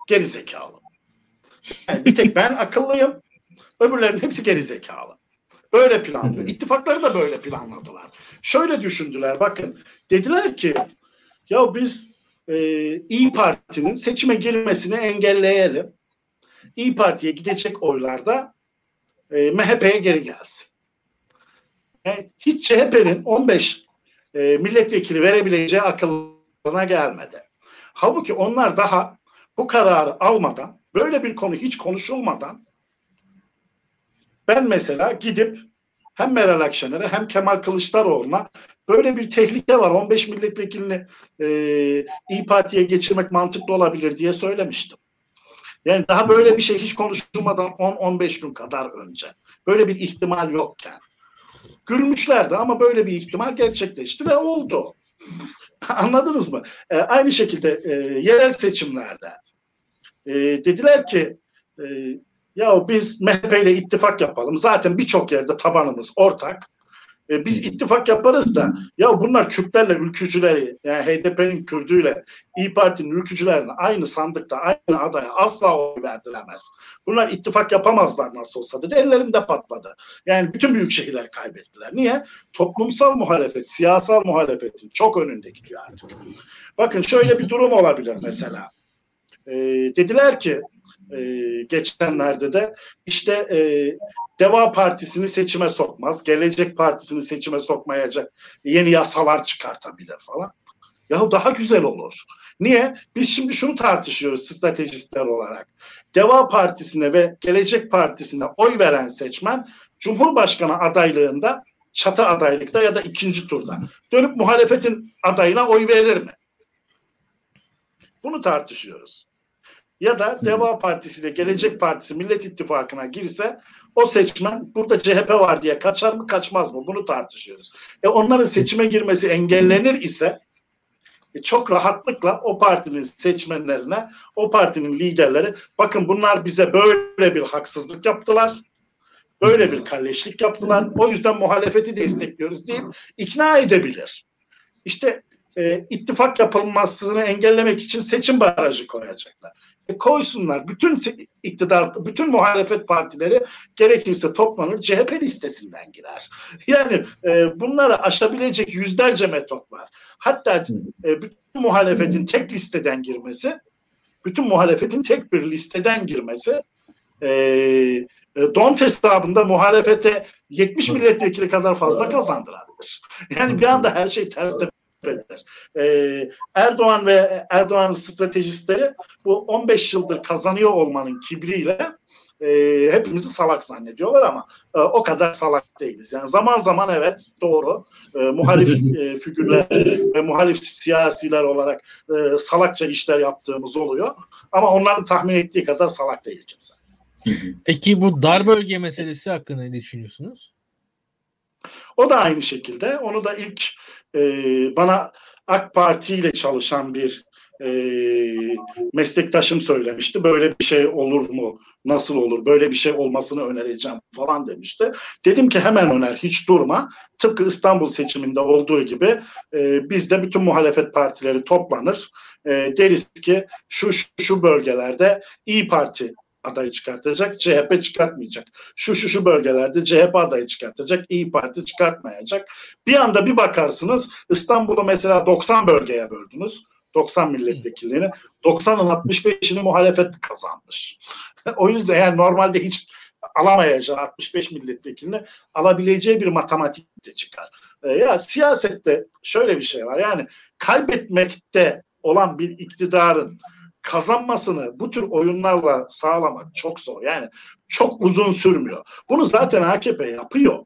geri zekalı. Yani bir tek ben akıllıyım. Öbürlerin hepsi geri zekalı. Böyle planlıyor. İttifakları da böyle planladılar. Şöyle düşündüler bakın. Dediler ki ya biz e, İyi Parti'nin seçime girmesini engelleyelim. İyi Parti'ye gidecek oylarda e, MHP'ye geri gelsin. Yani hiç CHP'nin 15 e, milletvekili verebileceği akılına gelmedi. Halbuki onlar daha bu kararı almadan, böyle bir konu hiç konuşulmadan ben mesela gidip hem Meral Akşener'e hem Kemal Kılıçdaroğlu'na böyle bir tehlike var. 15 milletvekilini e, İyi Parti'ye geçirmek mantıklı olabilir diye söylemiştim. Yani daha böyle bir şey hiç konuşulmadan 10-15 gün kadar önce. Böyle bir ihtimal yokken. Gülmüşlerdi ama böyle bir ihtimal gerçekleşti ve oldu. Anladınız mı? E, aynı şekilde e, yerel seçimlerde e, dediler ki e, ya biz MHP ile ittifak yapalım. Zaten birçok yerde tabanımız ortak. E, biz ittifak yaparız da ya bunlar Kürtlerle ülkücüleri yani HDP'nin Kürdüyle İyi Parti'nin ülkücülerine aynı sandıkta aynı adaya asla oy verdilemez. Bunlar ittifak yapamazlar nasıl olsa dedi. Ellerinde patladı. Yani bütün büyük şehirler kaybettiler. Niye? Toplumsal muhalefet, siyasal muhalefetin çok önünde gidiyor artık. Bakın şöyle bir durum olabilir mesela. E, dediler ki e, geçenlerde de işte e, Deva Partisi'ni seçime sokmaz, Gelecek Partisi'ni seçime sokmayacak yeni yasalar çıkartabilir falan. Ya daha güzel olur. Niye? Biz şimdi şunu tartışıyoruz stratejistler olarak. Deva Partisi'ne ve Gelecek Partisi'ne oy veren seçmen Cumhurbaşkanı adaylığında çatı adaylıkta ya da ikinci turda dönüp muhalefetin adayına oy verir mi? Bunu tartışıyoruz. Ya da Deva Partisi ile Gelecek Partisi Millet İttifakı'na girse o seçmen burada CHP var diye kaçar mı kaçmaz mı bunu tartışıyoruz. E onların seçime girmesi engellenir ise e çok rahatlıkla o partinin seçmenlerine, o partinin liderleri bakın bunlar bize böyle bir haksızlık yaptılar. Böyle bir kalleşlik yaptılar. O yüzden muhalefeti destekliyoruz deyip ikna edebilir. İşte e, ittifak yapılmasını engellemek için seçim barajı koyacaklar. E, koysunlar. Bütün iktidar, bütün muhalefet partileri gerekirse toplanır CHP listesinden girer. Yani e, bunları aşabilecek yüzlerce metot var. Hatta e, bütün muhalefetin tek listeden girmesi, bütün muhalefetin tek bir listeden girmesi e, e Don't hesabında muhalefete 70 milletvekili kadar fazla kazandırabilir. Yani bir anda her şey ters eder. Ee, Erdoğan ve Erdoğan'ın stratejistleri bu 15 yıldır kazanıyor olmanın kibriyle e, hepimizi salak zannediyorlar ama e, o kadar salak değiliz. Yani zaman zaman evet doğru e, muhalif e, figürler ve muhalif siyasiler olarak e, salakça işler yaptığımız oluyor. Ama onların tahmin ettiği kadar salak değil kimse. Peki bu dar bölge meselesi hakkında ne düşünüyorsunuz? O da aynı şekilde. Onu da ilk e, bana AK Parti ile çalışan bir e, meslektaşım söylemişti. Böyle bir şey olur mu? Nasıl olur? Böyle bir şey olmasını önereceğim falan demişti. Dedim ki hemen öner, hiç durma. Tıpkı İstanbul seçiminde olduğu gibi e, bizde bütün muhalefet partileri toplanır. E, deriz ki şu, şu şu bölgelerde İyi Parti adayı çıkartacak, CHP çıkartmayacak. Şu şu şu bölgelerde CHP adayı çıkartacak, İyi Parti çıkartmayacak. Bir anda bir bakarsınız İstanbul'u mesela 90 bölgeye böldünüz. 90 milletvekilliğini. 90'ın 65'ini muhalefet kazanmış. o yüzden yani normalde hiç alamayacağı 65 milletvekilini alabileceği bir matematik de çıkar. E, ya siyasette şöyle bir şey var. Yani kaybetmekte olan bir iktidarın kazanmasını bu tür oyunlarla sağlamak çok zor. Yani çok uzun sürmüyor. Bunu zaten AKP yapıyor.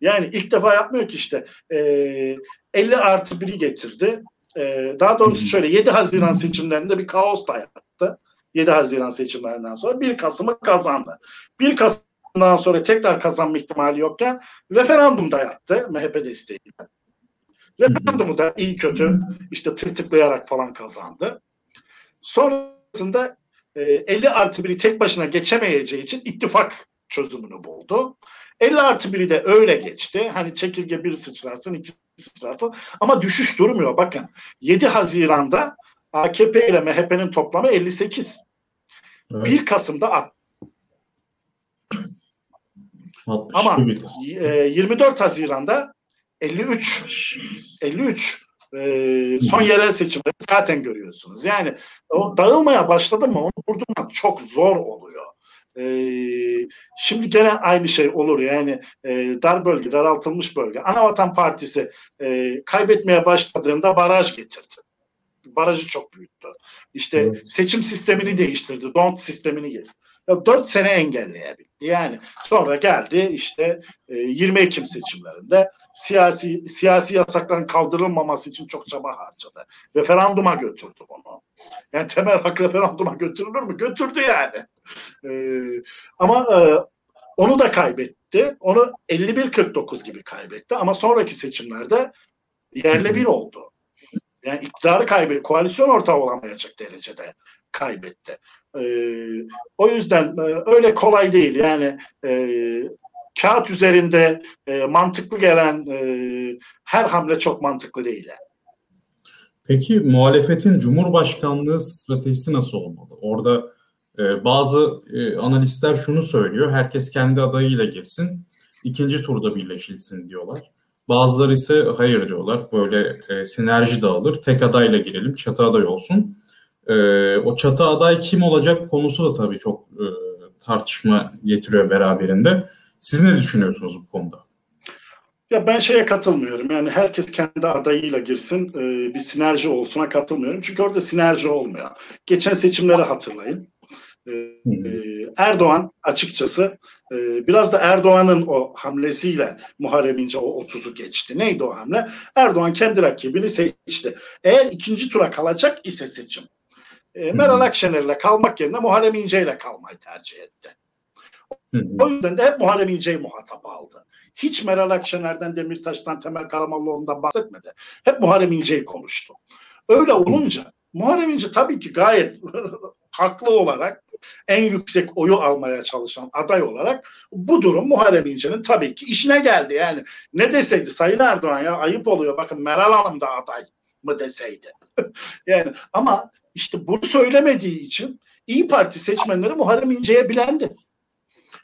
Yani ilk defa yapmıyor ki işte e, 50 artı 1'i getirdi. E, daha doğrusu şöyle 7 Haziran seçimlerinde bir kaos da yaptı. 7 Haziran seçimlerinden sonra 1 Kasım'ı kazandı. 1 Kasım'dan sonra tekrar kazanma ihtimali yokken referandumda yaptı MHP desteğiyle. Referandumu da iyi kötü işte tırtıklayarak falan kazandı. Sonrasında e, 50 artı 1'i tek başına geçemeyeceği için ittifak çözümünü buldu. 50 artı 1'i de öyle geçti. Hani çekirge bir sıçrarsın, iki sıçrarsın. Ama düşüş durmuyor. Bakın 7 Haziran'da AKP ile MHP'nin toplamı 58. Evet. 1 Kasım'da at. Ama e, 24 Haziran'da 53 53 e, son yerel seçimleri zaten görüyorsunuz. Yani o dağılmaya başladı mı onu durdurmak çok zor oluyor. E, şimdi gene aynı şey olur yani e, dar bölge, daraltılmış bölge. Anavatan Partisi e, kaybetmeye başladığında baraj getirdi. Barajı çok büyüttü. İşte evet. seçim sistemini değiştirdi. Don't sistemini getirdi. Dört sene engelleyebildi. Yani sonra geldi işte e, 20 Ekim seçimlerinde siyasi siyasi yasakların kaldırılmaması için çok çaba harcadı. Referanduma götürdü bunu. Yani temel hak referanduma götürülür mü? Götürdü yani. Ee, ama e, onu da kaybetti. Onu 51-49 gibi kaybetti. Ama sonraki seçimlerde yerle bir oldu. Yani iktidarı kaybetti. Koalisyon ortağı olamayacak derecede kaybetti. Ee, o yüzden e, öyle kolay değil. Yani e, kağıt üzerinde e, mantıklı gelen e, her hamle çok mantıklı değil. Peki muhalefetin Cumhurbaşkanlığı stratejisi nasıl olmalı? Orada e, bazı e, analistler şunu söylüyor. Herkes kendi adayıyla girsin. ikinci turda birleşilsin diyorlar. Bazıları ise hayır diyorlar. Böyle e, sinerji dağılır. Tek adayla girelim. Çatı aday olsun. E, o çatı aday kim olacak konusu da tabii çok e, tartışma getiriyor beraberinde. Siz ne düşünüyorsunuz bu konuda? Ya ben şeye katılmıyorum. Yani herkes kendi adayıyla girsin, e, bir sinerji olsuna katılmıyorum. Çünkü orada sinerji olmuyor. Geçen seçimleri hatırlayın. E, e, Erdoğan açıkçası biraz da Erdoğan'ın o hamlesiyle Muharrem İnce o 30'u geçti. Neydi o hamle? Erdoğan kendi rakibini seçti. Eğer ikinci tura kalacak ise seçim. Meral Akşener'le kalmak yerine Muharrem İnce ile kalmayı tercih etti. O yüzden de hep Muharrem İnce'yi muhatap aldı. Hiç Meral Akşener'den, Demirtaş'tan, Temel Karamollaoğlu'ndan bahsetmedi. Hep Muharrem İnce'yi konuştu. Öyle olunca Muharrem İnce tabii ki gayet haklı olarak en yüksek oyu almaya çalışan aday olarak bu durum Muharrem İnce'nin tabii ki işine geldi. Yani ne deseydi Sayın Erdoğan ya ayıp oluyor bakın Meral Hanım da aday mı deseydi. yani ama işte bunu söylemediği için İyi Parti seçmenleri Muharrem İnce'ye bilendi.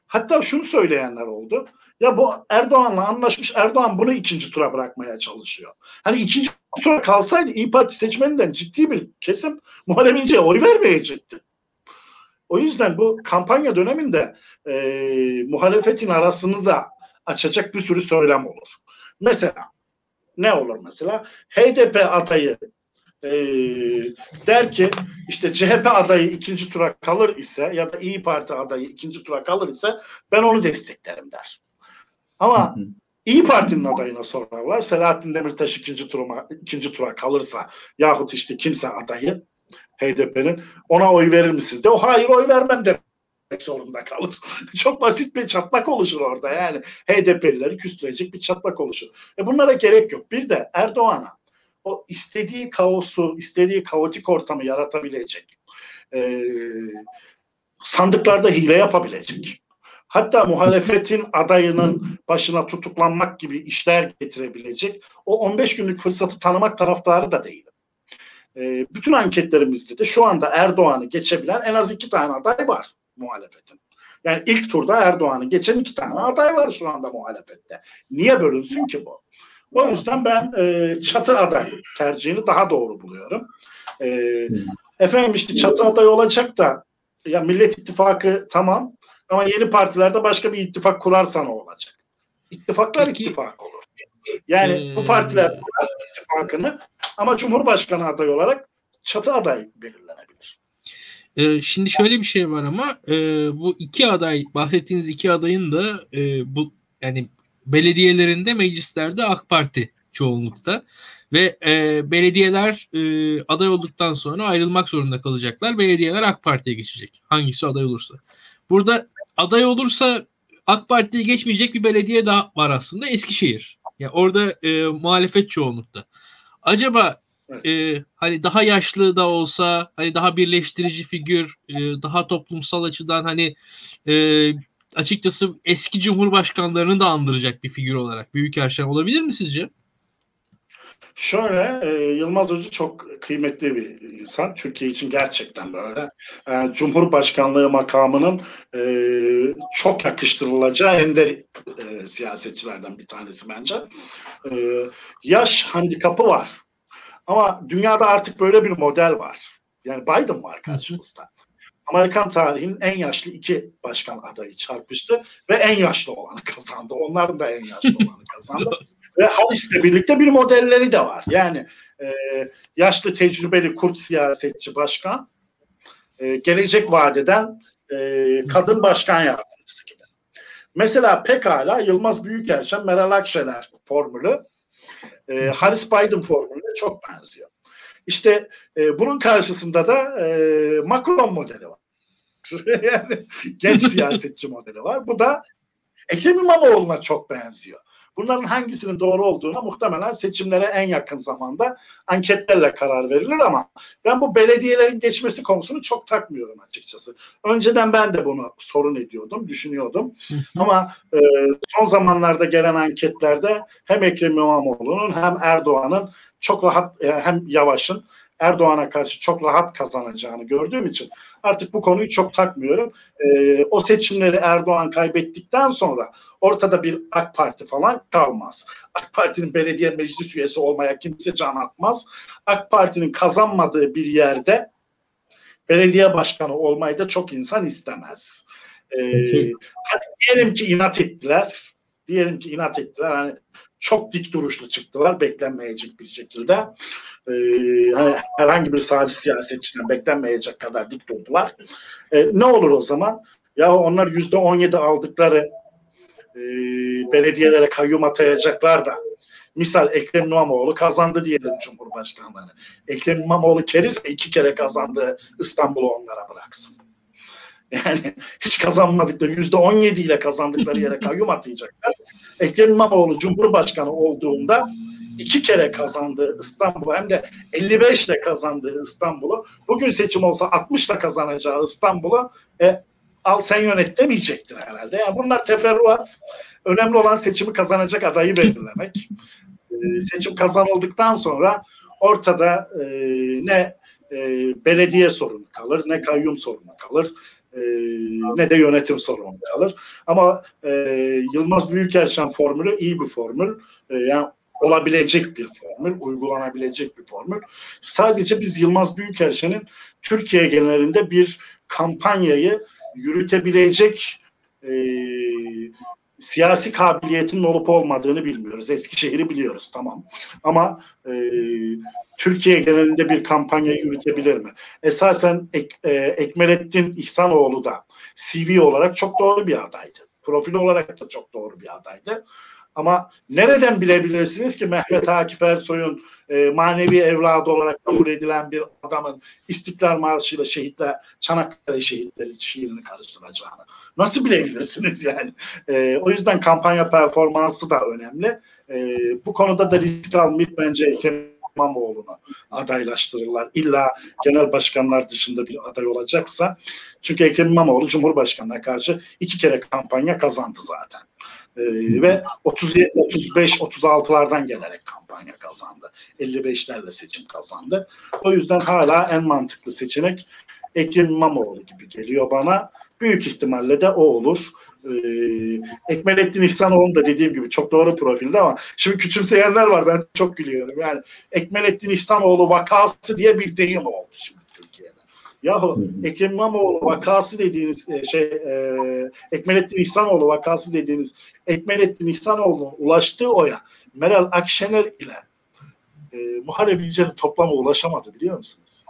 Hatta şunu söyleyenler oldu. Ya bu Erdoğan'la anlaşmış Erdoğan bunu ikinci tura bırakmaya çalışıyor. Hani ikinci tura kalsaydı İyi Parti seçmeninden ciddi bir kesim Muharrem İnce'ye oy vermeyecekti. O yüzden bu kampanya döneminde e, muhalefetin arasını da açacak bir sürü söylem olur. Mesela ne olur mesela? HDP adayı e, der ki işte CHP adayı ikinci tura kalır ise ya da İyi Parti adayı ikinci tura kalır ise ben onu desteklerim der. Ama İyi Parti'nin adayına sorarlar. Selahattin Demirtaş ikinci tura, ikinci tura kalırsa yahut işte kimse adayı HDP'nin ona oy verir misiniz de o hayır oy vermem demek zorunda kalır. Çok basit bir çatlak oluşur orada yani HDP'lileri küstürecek bir çatlak oluşur. E bunlara gerek yok. Bir de Erdoğan'a o istediği kaosu, istediği kaotik ortamı yaratabilecek. E, sandıklarda hile yapabilecek. Hatta muhalefetin adayının başına tutuklanmak gibi işler getirebilecek o 15 günlük fırsatı tanımak taraftarı da değilim. E, bütün anketlerimizde de şu anda Erdoğan'ı geçebilen en az iki tane aday var muhalefetin. Yani ilk turda Erdoğan'ı geçen iki tane aday var şu anda muhalefette. Niye bölünsün ki bu? O yüzden ben e, çatı aday tercihini daha doğru buluyorum. E, efendim işte çatı aday olacak da ya Millet İttifakı tamam ama yeni partilerde başka bir ittifak kurarsan o olacak. İttifaklar Peki, ittifak olur. Yani ee, bu partiler kurar ittifakını ama Cumhurbaşkanı adayı olarak çatı aday belirlenebilir. Ee, şimdi şöyle bir şey var ama e, bu iki aday bahsettiğiniz iki adayın da e, bu yani belediyelerinde meclislerde AK Parti çoğunlukta ve e, belediyeler e, aday olduktan sonra ayrılmak zorunda kalacaklar. Belediyeler AK Parti'ye geçecek. Hangisi aday olursa. Burada aday olursa AK Parti'ye geçmeyecek bir belediye daha var aslında Eskişehir. Yani orada e, muhalefet çoğunlukta. Acaba e, hani daha yaşlı da olsa hani daha birleştirici figür e, daha toplumsal açıdan hani e, açıkçası eski cumhurbaşkanlarını da andıracak bir figür olarak Büyük Erşen olabilir mi sizce? Şöyle, e, Yılmaz Hoca çok kıymetli bir insan. Türkiye için gerçekten böyle. E, Cumhurbaşkanlığı makamının e, çok yakıştırılacağı ender e, siyasetçilerden bir tanesi bence. E, yaş handikapı var. Ama dünyada artık böyle bir model var. Yani Biden var karşımızda. Amerikan tarihinin en yaşlı iki başkan adayı çarpıştı ve en yaşlı olanı kazandı. Onların da en yaşlı olanı kazandı. ve Harris'le birlikte bir modelleri de var. Yani e, yaşlı tecrübeli kurt siyasetçi başkan e, gelecek vadeden e, kadın başkan yardımcısı gibi. Mesela pekala Yılmaz Büyükelçen, Meral Akşener formülü e, Harris Biden formülüne çok benziyor. İşte e, bunun karşısında da e, Macron modeli var. yani genç siyasetçi modeli var. Bu da Ekrem İmamoğlu'na çok benziyor. Bunların hangisinin doğru olduğuna muhtemelen seçimlere en yakın zamanda anketlerle karar verilir ama ben bu belediyelerin geçmesi konusunu çok takmıyorum açıkçası. Önceden ben de bunu sorun ediyordum, düşünüyordum. ama e, son zamanlarda gelen anketlerde hem Ekrem İmamoğlu'nun hem Erdoğan'ın çok rahat e, hem Yavaş'ın Erdoğan'a karşı çok rahat kazanacağını gördüğüm için artık bu konuyu çok takmıyorum. E, o seçimleri Erdoğan kaybettikten sonra ortada bir AK Parti falan kalmaz. AK Parti'nin belediye meclis üyesi olmaya kimse can atmaz. AK Parti'nin kazanmadığı bir yerde belediye başkanı olmayı da çok insan istemez. E, hadi diyelim ki inat ettiler. Diyelim ki inat ettiler. Hani çok dik duruşlu çıktılar beklenmeyecek bir şekilde. Ee, hani herhangi bir sağcı siyasetçiden beklenmeyecek kadar dik durdular. Ee, ne olur o zaman? Ya onlar yüzde on yedi aldıkları e, belediyelere kayyum atayacaklar da misal Ekrem İmamoğlu kazandı diyelim Cumhurbaşkanlığını. Ekrem İmamoğlu keriz iki kere kazandı İstanbul'u onlara bıraksın. Yani hiç kazanmadıkları yüzde on yedi ile kazandıkları yere kayyum atayacaklar. Ekrem İmamoğlu Cumhurbaşkanı olduğunda iki kere kazandığı İstanbul'u hem de 55 ile kazandığı İstanbul'u bugün seçim olsa 60 ile kazanacağı İstanbul'u e, al sen yönet demeyecektir herhalde. Yani bunlar teferruat. Önemli olan seçimi kazanacak adayı belirlemek. E, seçim kazanıldıktan sonra ortada e, ne e, belediye sorunu kalır, ne kayyum sorunu kalır, e, ne de yönetim sorunu kalır. Ama e, Yılmaz Büyükelçen formülü iyi bir formül. E, yani olabilecek bir formül, uygulanabilecek bir formül. Sadece biz Yılmaz Büyükelçen'in Türkiye genelinde bir kampanyayı yürütebilecek e, siyasi kabiliyetinin olup olmadığını bilmiyoruz. Eskişehir'i biliyoruz tamam. Ama e, Türkiye genelinde bir kampanya yürütebilir mi? Esasen Ek, e, Ekmelettin İhsanoğlu da CV olarak çok doğru bir adaydı. Profil olarak da çok doğru bir adaydı. Ama nereden bilebilirsiniz ki Mehmet Akif Ersoy'un e, manevi evladı olarak kabul edilen bir adamın İstiklal Marşı ile şehitler, Çanakkale şehitleri şiirini karıştıracağını? Nasıl bilebilirsiniz yani? E, o yüzden kampanya performansı da önemli. E, bu konuda da risk almayıp bence Ekrem İmamoğlu'nu adaylaştırırlar. İlla genel başkanlar dışında bir aday olacaksa. Çünkü Ekrem İmamoğlu Cumhurbaşkanı'na karşı iki kere kampanya kazandı zaten. Ee, ve 37, 35, 36'lardan gelerek kampanya kazandı. 55'lerle seçim kazandı. O yüzden hala en mantıklı seçenek Ekrem İmamoğlu gibi geliyor bana. Büyük ihtimalle de o olur. Ee, Ekmelettin İhsanoğlu da dediğim gibi çok doğru profilde ama şimdi küçümseyenler var ben çok gülüyorum. Yani Ekmelettin İhsanoğlu vakası diye bir deyim oldu şimdi. Yahu Ekrem İmamoğlu vakası dediğiniz e, şey e, Ekmelettin İhsanoğlu vakası dediğiniz Ekmelettin İhsanoğlu'nun ulaştığı oya Meral Akşener ile e, Muharrem İnce'nin toplamı ulaşamadı biliyor musunuz?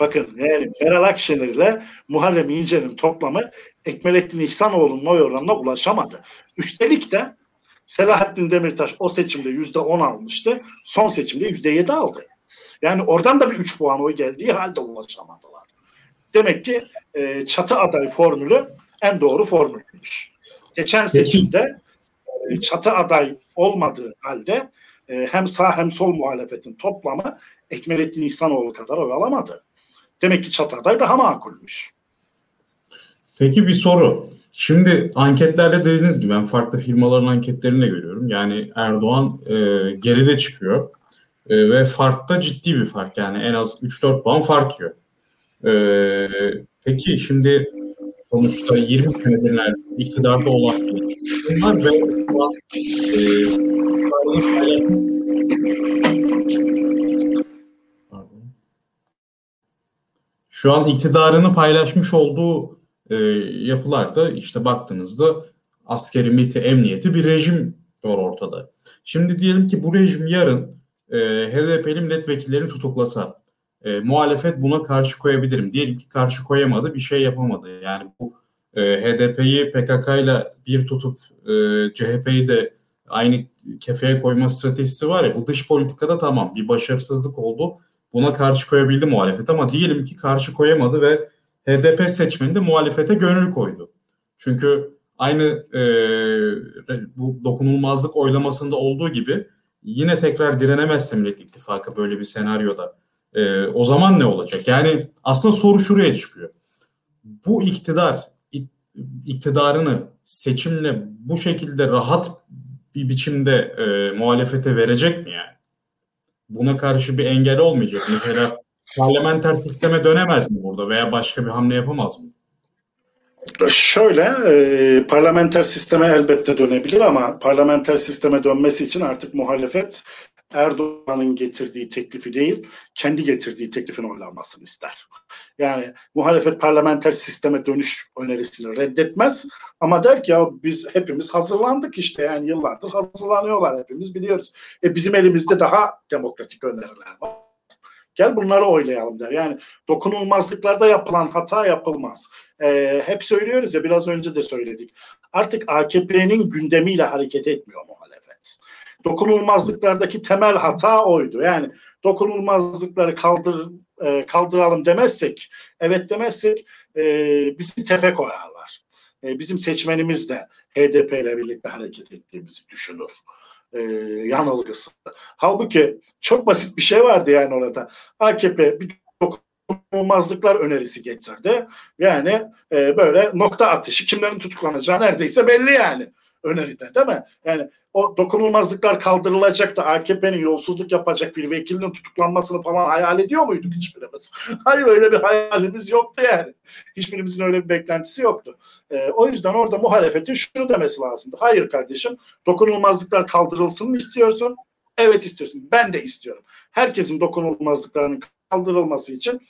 Bakın yani Meral Akşener ile Muharrem İnce'nin toplamı Ekmelettin İhsanoğlu'nun oy oranına ulaşamadı. Üstelik de Selahattin Demirtaş o seçimde yüzde on almıştı. Son seçimde yüzde yedi aldı. Yani oradan da bir 3 puan oy geldiği halde ulaşamadılar. Demek ki e, çatı aday formülü en doğru formülmüş. Geçen seçimde e, çatı aday olmadığı halde e, hem sağ hem sol muhalefetin toplamı Ekmelettin İhsanoğlu kadar oy alamadı. Demek ki çatı aday daha makulmüş. Peki bir soru. Şimdi anketlerde dediğiniz gibi ben farklı firmaların anketlerini de görüyorum. Yani Erdoğan e, geride çıkıyor. E, ve farkta ciddi bir fark yani en az 3-4 puan fark yiyor. E, peki şimdi sonuçta 20 senedir iktidarda olan bunlar ve şu an iktidarını paylaşmış olduğu e, yapılarda işte baktığınızda askeri, MIT'i, emniyeti bir rejim var ortada. Şimdi diyelim ki bu rejim yarın e, HDP'li milletvekillerini tutuklasa e, muhalefet buna karşı koyabilirim. Diyelim ki karşı koyamadı bir şey yapamadı. Yani bu e, HDP'yi PKK ile bir tutup e, CHP'yi de aynı kefeye koyma stratejisi var ya bu dış politikada tamam bir başarısızlık oldu. Buna karşı koyabildi muhalefet ama diyelim ki karşı koyamadı ve HDP seçmeni de muhalefete gönül koydu. Çünkü aynı e, bu dokunulmazlık oylamasında olduğu gibi yine tekrar direnemezse Millet İttifakı böyle bir senaryoda e, o zaman ne olacak? Yani aslında soru şuraya çıkıyor. Bu iktidar iktidarını seçimle bu şekilde rahat bir biçimde e, muhalefete verecek mi yani? Buna karşı bir engel olmayacak. Mesela parlamenter sisteme dönemez mi burada veya başka bir hamle yapamaz mı? Şöyle, e, parlamenter sisteme elbette dönebilir ama parlamenter sisteme dönmesi için artık muhalefet Erdoğan'ın getirdiği teklifi değil, kendi getirdiği teklifin oylanmasını ister. Yani muhalefet parlamenter sisteme dönüş önerisini reddetmez ama der ki ya biz hepimiz hazırlandık işte yani yıllardır hazırlanıyorlar hepimiz biliyoruz. E bizim elimizde daha demokratik öneriler var. Gel bunları oylayalım der. Yani dokunulmazlıklarda yapılan hata yapılmaz. Ee, hep söylüyoruz ya biraz önce de söyledik. Artık AKP'nin gündemiyle hareket etmiyor muhalefet. Dokunulmazlıklardaki temel hata oydu. Yani dokunulmazlıkları kaldır e, kaldıralım demezsek, evet demezsek e, bizi tefe koyarlar. E, bizim seçmenimiz de HDP ile birlikte hareket ettiğimizi düşünür e, yanılgısı. Halbuki çok basit bir şey vardı yani orada. AKP bir dokunulmazlıklar önerisi getirdi. Yani e, böyle nokta atışı kimlerin tutuklanacağı neredeyse belli yani. Öneride değil mi? Yani o dokunulmazlıklar kaldırılacak da AKP'nin yolsuzluk yapacak bir vekilinin tutuklanmasını falan hayal ediyor muyduk hiçbirimiz? Hayır öyle bir hayalimiz yoktu yani. Hiçbirimizin öyle bir beklentisi yoktu. Ee, o yüzden orada muhalefetin şunu demesi lazımdı. Hayır kardeşim dokunulmazlıklar kaldırılsın mı istiyorsun? Evet istiyorsun. Ben de istiyorum. Herkesin dokunulmazlıklarının kaldırılması için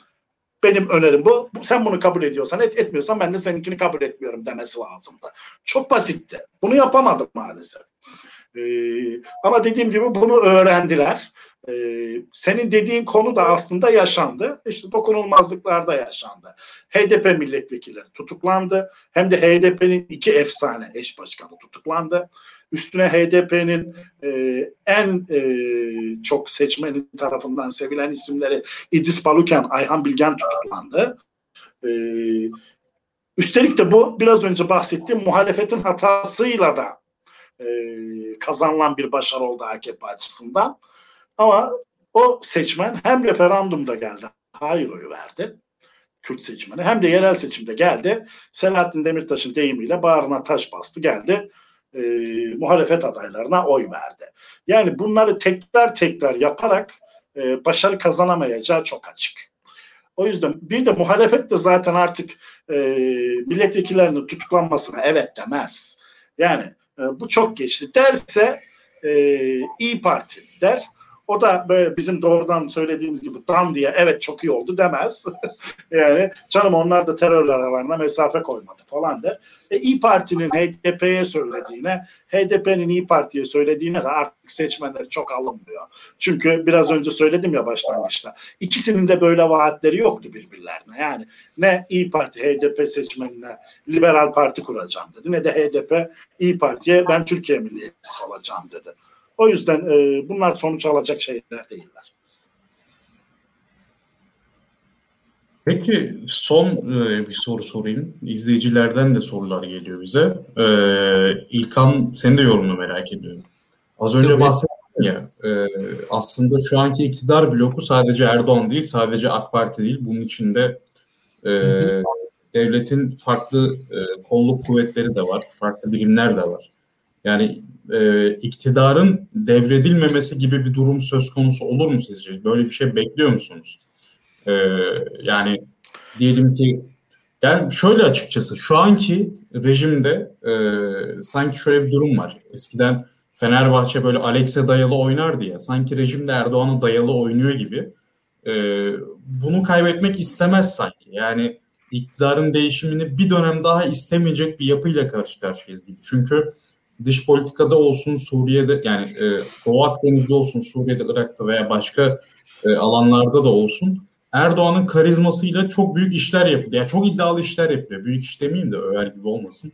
benim önerim bu. Sen bunu kabul ediyorsan et, etmiyorsan ben de seninkini kabul etmiyorum demesi lazımdı. Çok basitti. Bunu yapamadım maalesef. Ee, ama dediğim gibi bunu öğrendiler. Ee, senin dediğin konu da aslında yaşandı. İşte dokunulmazlıklarda yaşandı. HDP milletvekilleri tutuklandı. Hem de HDP'nin iki efsane eş başkanı tutuklandı. Üstüne HDP'nin e, en e, çok seçmenin tarafından sevilen isimleri İdris Baluken, Ayhan Bilgen tutuklandı. E, üstelik de bu biraz önce bahsettiğim muhalefetin hatasıyla da e, kazanılan bir başarı oldu AKP açısından. Ama o seçmen hem referandumda geldi, hayır oyu verdi. Kürt seçmeni hem de yerel seçimde geldi. Selahattin Demirtaş'ın deyimiyle bağrına taş bastı geldi. E, muhalefet adaylarına oy verdi. Yani bunları tekrar tekrar yaparak e, başarı kazanamayacağı çok açık. O yüzden bir de muhalefet de zaten artık e, milletvekillerinin tutuklanmasına evet demez. Yani e, bu çok geçti derse e, İyi Parti der. O da böyle bizim doğrudan söylediğimiz gibi dan diye evet çok iyi oldu demez. yani canım onlar da terör aralarına mesafe koymadı falan der. E, İyi Parti'nin HDP'ye söylediğine, HDP'nin İyi Parti'ye söylediğine de artık seçmenleri çok alınmıyor. Çünkü biraz önce söyledim ya başlangıçta. İkisinin de böyle vaatleri yoktu birbirlerine. Yani ne İyi Parti HDP seçmenine liberal parti kuracağım dedi ne de HDP İyi Parti'ye ben Türkiye milliyetçisi olacağım dedi. O yüzden e, bunlar sonuç alacak şeyler değiller. Peki son e, bir soru sorayım. İzleyicilerden de sorular geliyor bize. E, İlkan senin de yorumunu merak ediyorum. Az önce Tabii. bahsettim ya e, aslında şu anki iktidar bloku sadece Erdoğan değil sadece AK Parti değil bunun içinde e, devletin farklı e, kolluk kuvvetleri de var farklı birimler de var. Yani e, iktidarın devredilmemesi gibi bir durum söz konusu olur mu sizce? Böyle bir şey bekliyor musunuz? E, yani diyelim ki yani şöyle açıkçası şu anki rejimde e, sanki şöyle bir durum var. Eskiden Fenerbahçe böyle Alex'e dayalı oynardı ya. Sanki rejimde Erdoğan'a dayalı oynuyor gibi. E, bunu kaybetmek istemez sanki. Yani iktidarın değişimini bir dönem daha istemeyecek bir yapıyla karşı karşıyayız gibi. Çünkü dış politikada olsun Suriye'de yani e, Doğu Akdeniz'de olsun Suriye'de, Irak'ta veya başka e, alanlarda da olsun Erdoğan'ın karizmasıyla çok büyük işler yapıyor. Yani çok iddialı işler yapıyor. Büyük iş demeyeyim de över gibi olmasın.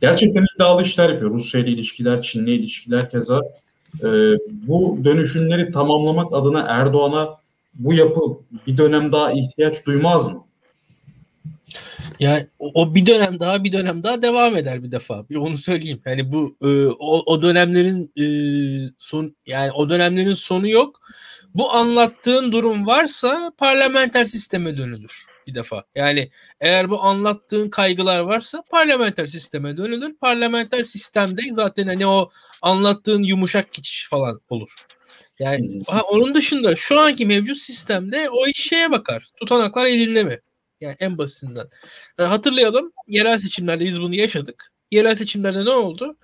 Gerçekten iddialı işler yapıyor. Rusya ile ilişkiler, Çin'le ilişkiler keza. E, bu dönüşümleri tamamlamak adına Erdoğan'a bu yapı bir dönem daha ihtiyaç duymaz mı? Yani o, bir dönem daha bir dönem daha devam eder bir defa. Bir onu söyleyeyim. Yani bu e, o, o dönemlerin e, son yani o dönemlerin sonu yok. Bu anlattığın durum varsa parlamenter sisteme dönülür bir defa. Yani eğer bu anlattığın kaygılar varsa parlamenter sisteme dönülür. Parlamenter sistemde zaten hani o anlattığın yumuşak geçiş falan olur. Yani ha, onun dışında şu anki mevcut sistemde o iş şeye bakar. Tutanaklar elinde mi? Yani en basitinden. Yani hatırlayalım yerel seçimlerde biz bunu yaşadık. Yerel seçimlerde ne oldu?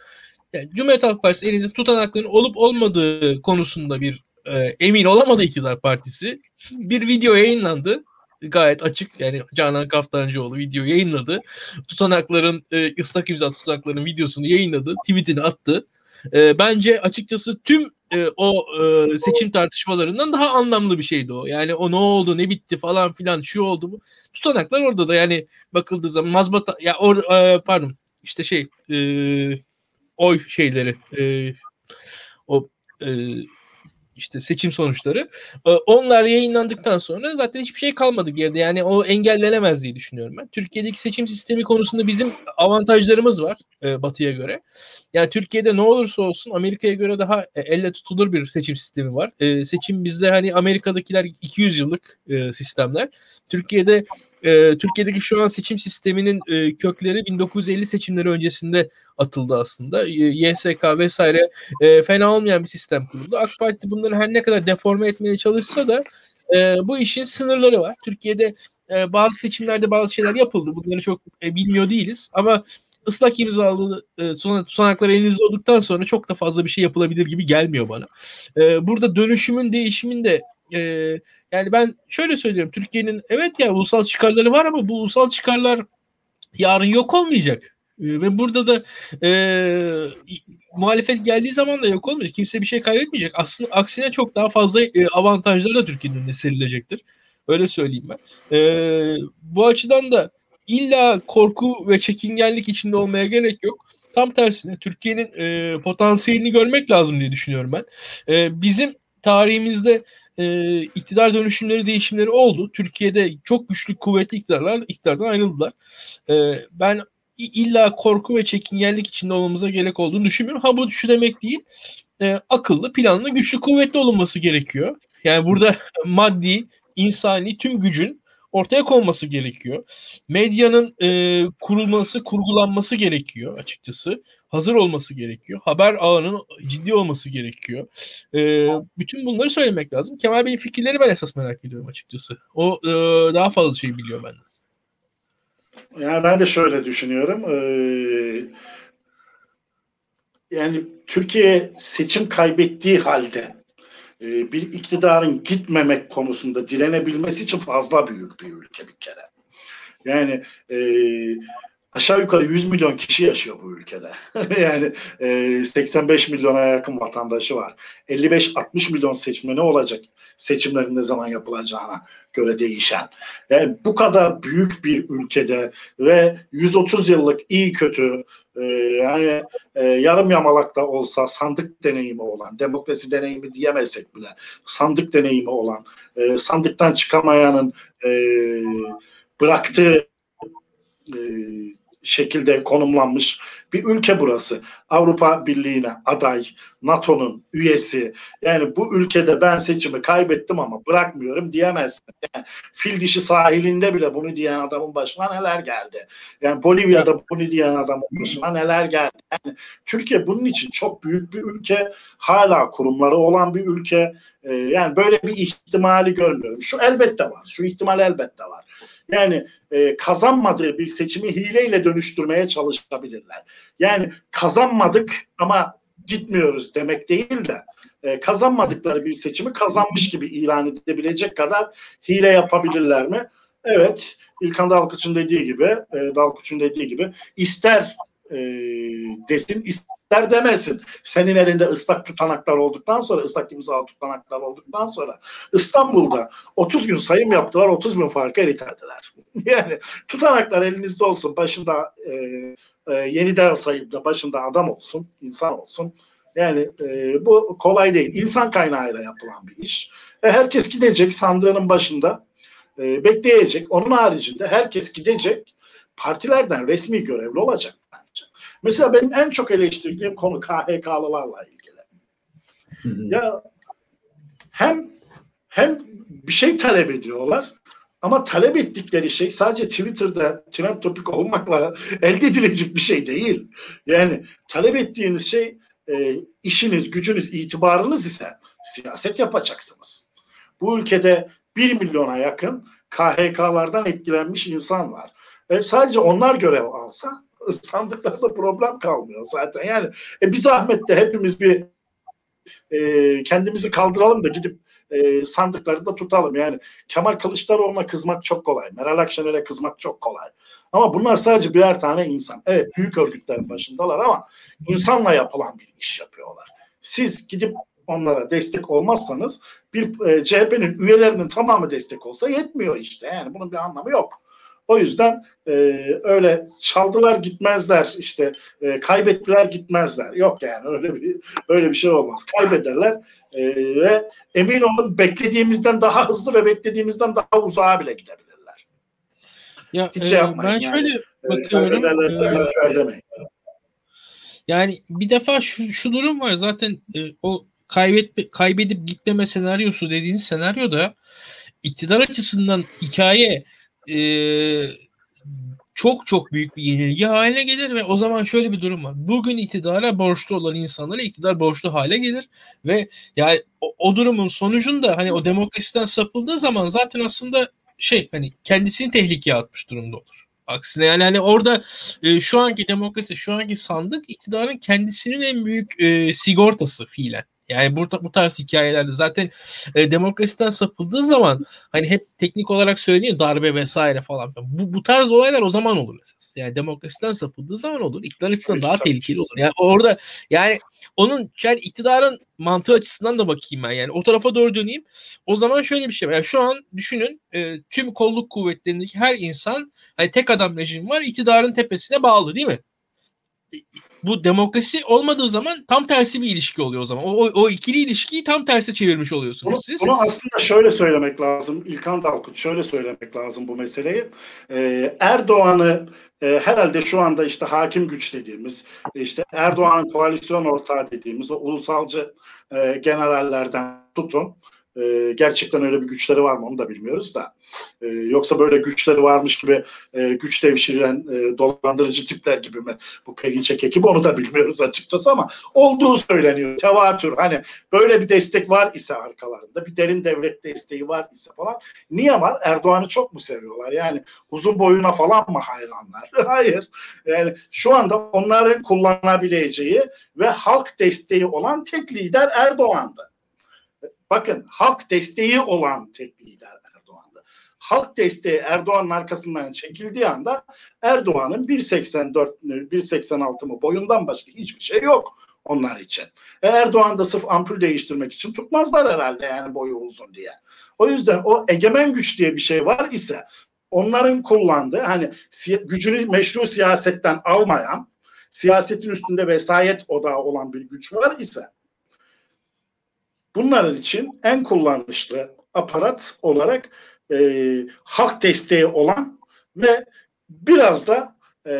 Yani Cumhuriyet Halk Partisi elinde tutanakların olup olmadığı konusunda bir e, emin olamadı iktidar partisi. Bir video yayınlandı. Gayet açık yani Canan Kaftancıoğlu video yayınladı. Tutanakların e, ıslak imza tutanakların videosunu yayınladı. Tweetini attı. E, bence açıkçası tüm e, o e, seçim tartışmalarından daha anlamlı bir şeydi o. Yani o ne oldu, ne bitti falan filan, şu oldu mu? Tutanaklar orada da yani bakıldığı zaman mazbata ya or, e, pardon işte şey e, oy şeyleri e, o e, işte seçim sonuçları. Ee, onlar yayınlandıktan sonra zaten hiçbir şey kalmadı geride. Yani o engellenemez diye düşünüyorum ben. Türkiye'deki seçim sistemi konusunda bizim avantajlarımız var e, Batı'ya göre. Yani Türkiye'de ne olursa olsun Amerika'ya göre daha e, elle tutulur bir seçim sistemi var. E, seçim bizde hani Amerika'dakiler 200 yıllık sistemler. Türkiye'de Türkiye'deki şu an seçim sisteminin kökleri 1950 seçimleri öncesinde atıldı aslında. YSK vesaire e, fena olmayan bir sistem kuruldu. AK Parti bunları her ne kadar deforme etmeye çalışsa da e, bu işin sınırları var. Türkiye'de e, bazı seçimlerde bazı şeyler yapıldı. Bunları çok e, bilmiyor değiliz ama ıslak imzalı e, tutanaklar elinizde olduktan sonra çok da fazla bir şey yapılabilir gibi gelmiyor bana. E, burada dönüşümün, değişimin de e, yani ben şöyle söylüyorum. Türkiye'nin evet ya ulusal çıkarları var ama bu ulusal çıkarlar yarın yok olmayacak. E, ve burada da e, muhalefet geldiği zaman da yok olmayacak. Kimse bir şey kaybetmeyecek. Aslında aksine çok daha fazla e, avantajlar da Türkiye'nin serilecektir. Öyle söyleyeyim ben. E, bu açıdan da illa korku ve çekingenlik içinde olmaya gerek yok. Tam tersine Türkiye'nin e, potansiyelini görmek lazım diye düşünüyorum ben. E, bizim tarihimizde e, iktidar dönüşümleri, değişimleri oldu. Türkiye'de çok güçlü, kuvvetli iktidarlar iktidardan ayrıldılar. E, ben illa korku ve çekingenlik içinde olmamıza gerek olduğunu düşünmüyorum. Ha bu şu demek değil. E, akıllı, planlı, güçlü, kuvvetli olunması gerekiyor. Yani burada maddi, insani tüm gücün ortaya konması gerekiyor. Medyanın e, kurulması, kurgulanması gerekiyor açıkçası. Hazır olması gerekiyor. Haber ağının ciddi olması gerekiyor. E, bütün bunları söylemek lazım. Kemal Bey'in fikirleri ben esas merak ediyorum açıkçası. O e, daha fazla şey biliyor benden. Yani ben de şöyle düşünüyorum. Ee, yani Türkiye seçim kaybettiği halde e, bir iktidarın gitmemek konusunda direnebilmesi için fazla büyük bir ülke bir kere. Yani e, aşağı yukarı 100 milyon kişi yaşıyor bu ülkede. yani e, 85 milyona yakın vatandaşı var. 55-60 milyon seçmeni olacak seçimlerin ne zaman yapılacağına göre değişen. Yani bu kadar büyük bir ülkede ve 130 yıllık iyi kötü e, yani e, yarım yamalak da olsa sandık deneyimi olan, demokrasi deneyimi diyemezsek bile sandık deneyimi olan, e, sandıktan çıkamayanın e, bıraktığı e, şekilde konumlanmış bir ülke burası. Avrupa Birliği'ne aday, NATO'nun üyesi. Yani bu ülkede ben seçimi kaybettim ama bırakmıyorum diyemezsin. Yani fil dişi sahilinde bile bunu diyen adamın başına neler geldi. Yani Bolivya'da bunu diyen adamın başına neler geldi. Yani Türkiye bunun için çok büyük bir ülke. Hala kurumları olan bir ülke. Ee, yani böyle bir ihtimali görmüyorum. Şu elbette var. Şu ihtimal elbette var. Yani e, kazanmadığı bir seçimi hileyle dönüştürmeye çalışabilirler. Yani kazanmadık ama gitmiyoruz demek değil de e, kazanmadıkları bir seçimi kazanmış gibi ilan edebilecek kadar hile yapabilirler mi? Evet. İlkan Dalkıç'ın dediği gibi, e, Dalkıç'ın dediği gibi ister e, desin, ister der demesin. Senin elinde ıslak tutanaklar olduktan sonra, ıslak imza tutanaklar olduktan sonra İstanbul'da 30 gün sayım yaptılar, 30 bin farkı eriteldiler. yani tutanaklar elinizde olsun, başında e, e, yeniden sayımda başında adam olsun, insan olsun. Yani e, bu kolay değil. İnsan kaynağıyla yapılan bir iş. E, herkes gidecek sandığının başında e, bekleyecek. Onun haricinde herkes gidecek partilerden resmi görevli olacak. Mesela benim en çok eleştirdiğim konu KHK'lılarla ilgili. Hı hı. Ya hem hem bir şey talep ediyorlar ama talep ettikleri şey sadece Twitter'da trend topik olmakla elde edilecek bir şey değil. Yani talep ettiğiniz şey e, işiniz, gücünüz, itibarınız ise siyaset yapacaksınız. Bu ülkede bir milyona yakın KHK'lardan etkilenmiş insan var. E, sadece onlar görev alsa sandıklarda problem kalmıyor zaten. Yani e, bir zahmet de hepimiz bir e, kendimizi kaldıralım da gidip e, sandıkları da tutalım. Yani Kemal Kılıçdaroğlu'na kızmak çok kolay. Meral Akşener'e kızmak çok kolay. Ama bunlar sadece birer tane insan. Evet büyük örgütlerin başındalar ama insanla yapılan bir iş yapıyorlar. Siz gidip onlara destek olmazsanız bir e, CHP'nin üyelerinin tamamı destek olsa yetmiyor işte. Yani bunun bir anlamı yok. O yüzden e, öyle çaldılar gitmezler işte e, kaybettiler gitmezler. Yok yani öyle bir öyle bir şey olmaz. Kaybederler e, ve emin olun beklediğimizden daha hızlı ve beklediğimizden daha uzağa bile gidebilirler. Ya Hiç şey e, ben yani. şöyle e, bakıyorum. E, yani bir defa şu, şu durum var zaten e, o kaybet kaybedip gitmeme senaryosu dediğiniz senaryoda iktidar açısından hikaye e, çok çok büyük bir yenilgi haline gelir ve o zaman şöyle bir durum var. Bugün iktidara borçlu olan insanlara iktidar borçlu hale gelir ve yani o, o durumun sonucunda hani o demokrasiden sapıldığı zaman zaten aslında şey hani kendisini tehlikeye atmış durumda olur. Aksine yani hani orada e, şu anki demokrasi, şu anki sandık iktidarın kendisinin en büyük e, sigortası fiilen. Yani bu, bu tarz hikayelerde zaten e, demokrasiden sapıldığı zaman hani hep teknik olarak söyleniyor darbe vesaire falan. Bu, bu tarz olaylar o zaman olur esas. Yani demokrasiden sapıldığı zaman olur. İktidar açısından daha tehlikeli olur. Yani orada yani onun yani iktidarın mantığı açısından da bakayım ben. Yani o tarafa doğru döneyim. O zaman şöyle bir şey var. Yani şu an düşünün e, tüm kolluk kuvvetlerindeki her insan hani tek adam rejim var iktidarın tepesine bağlı değil mi? Bu demokrasi olmadığı zaman tam tersi bir ilişki oluyor o zaman. O, o, o ikili ilişkiyi tam tersi çevirmiş oluyorsunuz bunu, siz. Bunu aslında şöyle söylemek lazım. İlkan Dalkut şöyle söylemek lazım bu meseleyi. Ee, Erdoğan'ı e, herhalde şu anda işte hakim güç dediğimiz, işte Erdoğan koalisyon ortağı dediğimiz o ulusalcı e, generallerden tutun e, gerçekten öyle bir güçleri var mı onu da bilmiyoruz da. E, yoksa böyle güçleri varmış gibi e, güç devşirilen e, dolandırıcı tipler gibi mi bu Perinçek ekibi onu da bilmiyoruz açıkçası ama olduğu söyleniyor. Tevatür hani böyle bir destek var ise arkalarında bir derin devlet desteği var ise falan. Niye var? Erdoğan'ı çok mu seviyorlar? Yani uzun boyuna falan mı hayranlar? Hayır. Yani şu anda onların kullanabileceği ve halk desteği olan tek lider Erdoğan'dı. Bakın halk desteği olan tek lider Erdoğan'dı. Halk desteği Erdoğan'ın arkasından çekildiği anda Erdoğan'ın 1.84 1.86 mı boyundan başka hiçbir şey yok onlar için. E Erdoğan da sırf ampul değiştirmek için tutmazlar herhalde yani boyu uzun diye. O yüzden o egemen güç diye bir şey var ise onların kullandığı hani gücünü meşru siyasetten almayan siyasetin üstünde vesayet odağı olan bir güç var ise Bunların için en kullanışlı aparat olarak e, halk desteği olan ve biraz da e,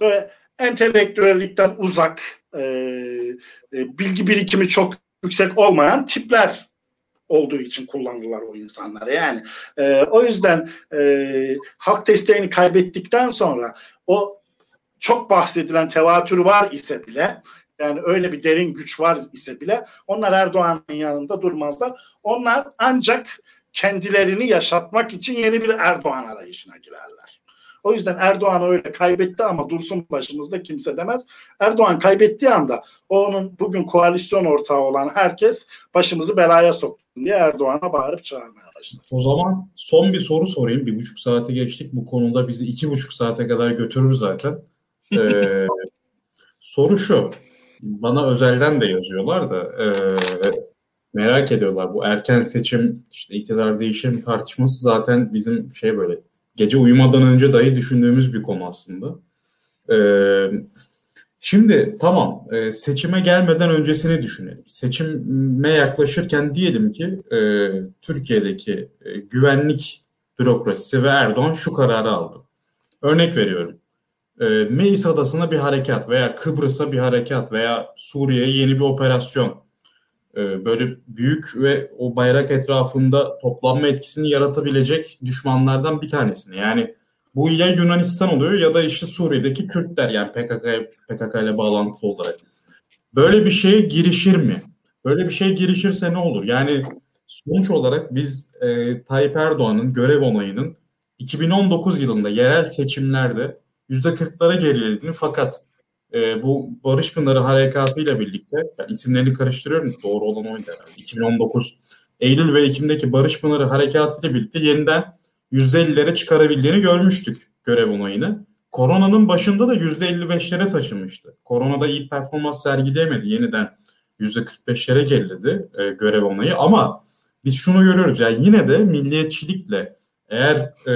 böyle entelektüellikten uzak, e, e, bilgi birikimi çok yüksek olmayan tipler olduğu için kullandılar o insanlar. Yani e, o yüzden e, halk desteğini kaybettikten sonra o çok bahsedilen tevatür var ise bile yani öyle bir derin güç var ise bile onlar Erdoğan'ın yanında durmazlar. Onlar ancak kendilerini yaşatmak için yeni bir Erdoğan arayışına girerler. O yüzden Erdoğan öyle kaybetti ama dursun başımızda kimse demez. Erdoğan kaybettiği anda onun bugün koalisyon ortağı olan herkes başımızı belaya soktu diye Erdoğan'a bağırıp çağırmaya başladı. O zaman son bir soru sorayım. Bir buçuk saate geçtik. Bu konuda bizi iki buçuk saate kadar götürür zaten. Ee, soru şu bana özelden de yazıyorlar da e, merak ediyorlar. Bu erken seçim, işte iktidar değişim tartışması zaten bizim şey böyle gece uyumadan önce dahi düşündüğümüz bir konu aslında. E, şimdi tamam e, seçime gelmeden öncesini düşünelim. Seçime yaklaşırken diyelim ki e, Türkiye'deki e, güvenlik bürokrasisi ve Erdoğan şu kararı aldı. Örnek veriyorum e, Meis Adası'na bir harekat veya Kıbrıs'a bir harekat veya Suriye'ye yeni bir operasyon e, böyle büyük ve o bayrak etrafında toplanma etkisini yaratabilecek düşmanlardan bir tanesini. Yani bu ya Yunanistan oluyor ya da işte Suriye'deki Kürtler yani PKK, PKK ile bağlantılı olarak. Böyle bir şeye girişir mi? Böyle bir şey girişirse ne olur? Yani sonuç olarak biz e, Tayyip Erdoğan'ın görev onayının 2019 yılında yerel seçimlerde %40'lara gerilediğini fakat e, bu Barış Pınarı harekatıyla birlikte ben isimlerini karıştırıyorum doğru olan oydu herhalde. 2019 Eylül ve Ekim'deki Barış Pınarı harekatıyla birlikte yeniden %50'lere çıkarabildiğini görmüştük görev onayını. Koronanın başında da %55'lere taşımıştı. Koronada iyi performans sergileyemedi. Yeniden %45'lere geriledi e, görev onayı ama biz şunu görüyoruz yani yine de milliyetçilikle eğer e,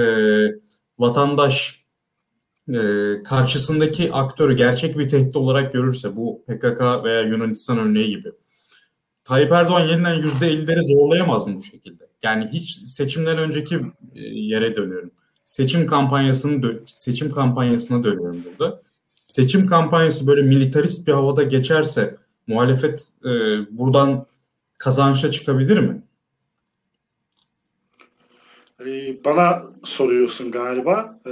vatandaş e, karşısındaki aktörü gerçek bir tehdit olarak görürse bu PKK veya Yunanistan örneği gibi Tayyip Erdoğan yeniden %50'leri zorlayamaz mı bu şekilde? Yani hiç seçimden önceki e, yere dönüyorum. Seçim kampanyasını seçim kampanyasına dönüyorum burada. Seçim kampanyası böyle militarist bir havada geçerse muhalefet e, buradan kazançla çıkabilir mi? Ee, bana soruyorsun galiba. Ee,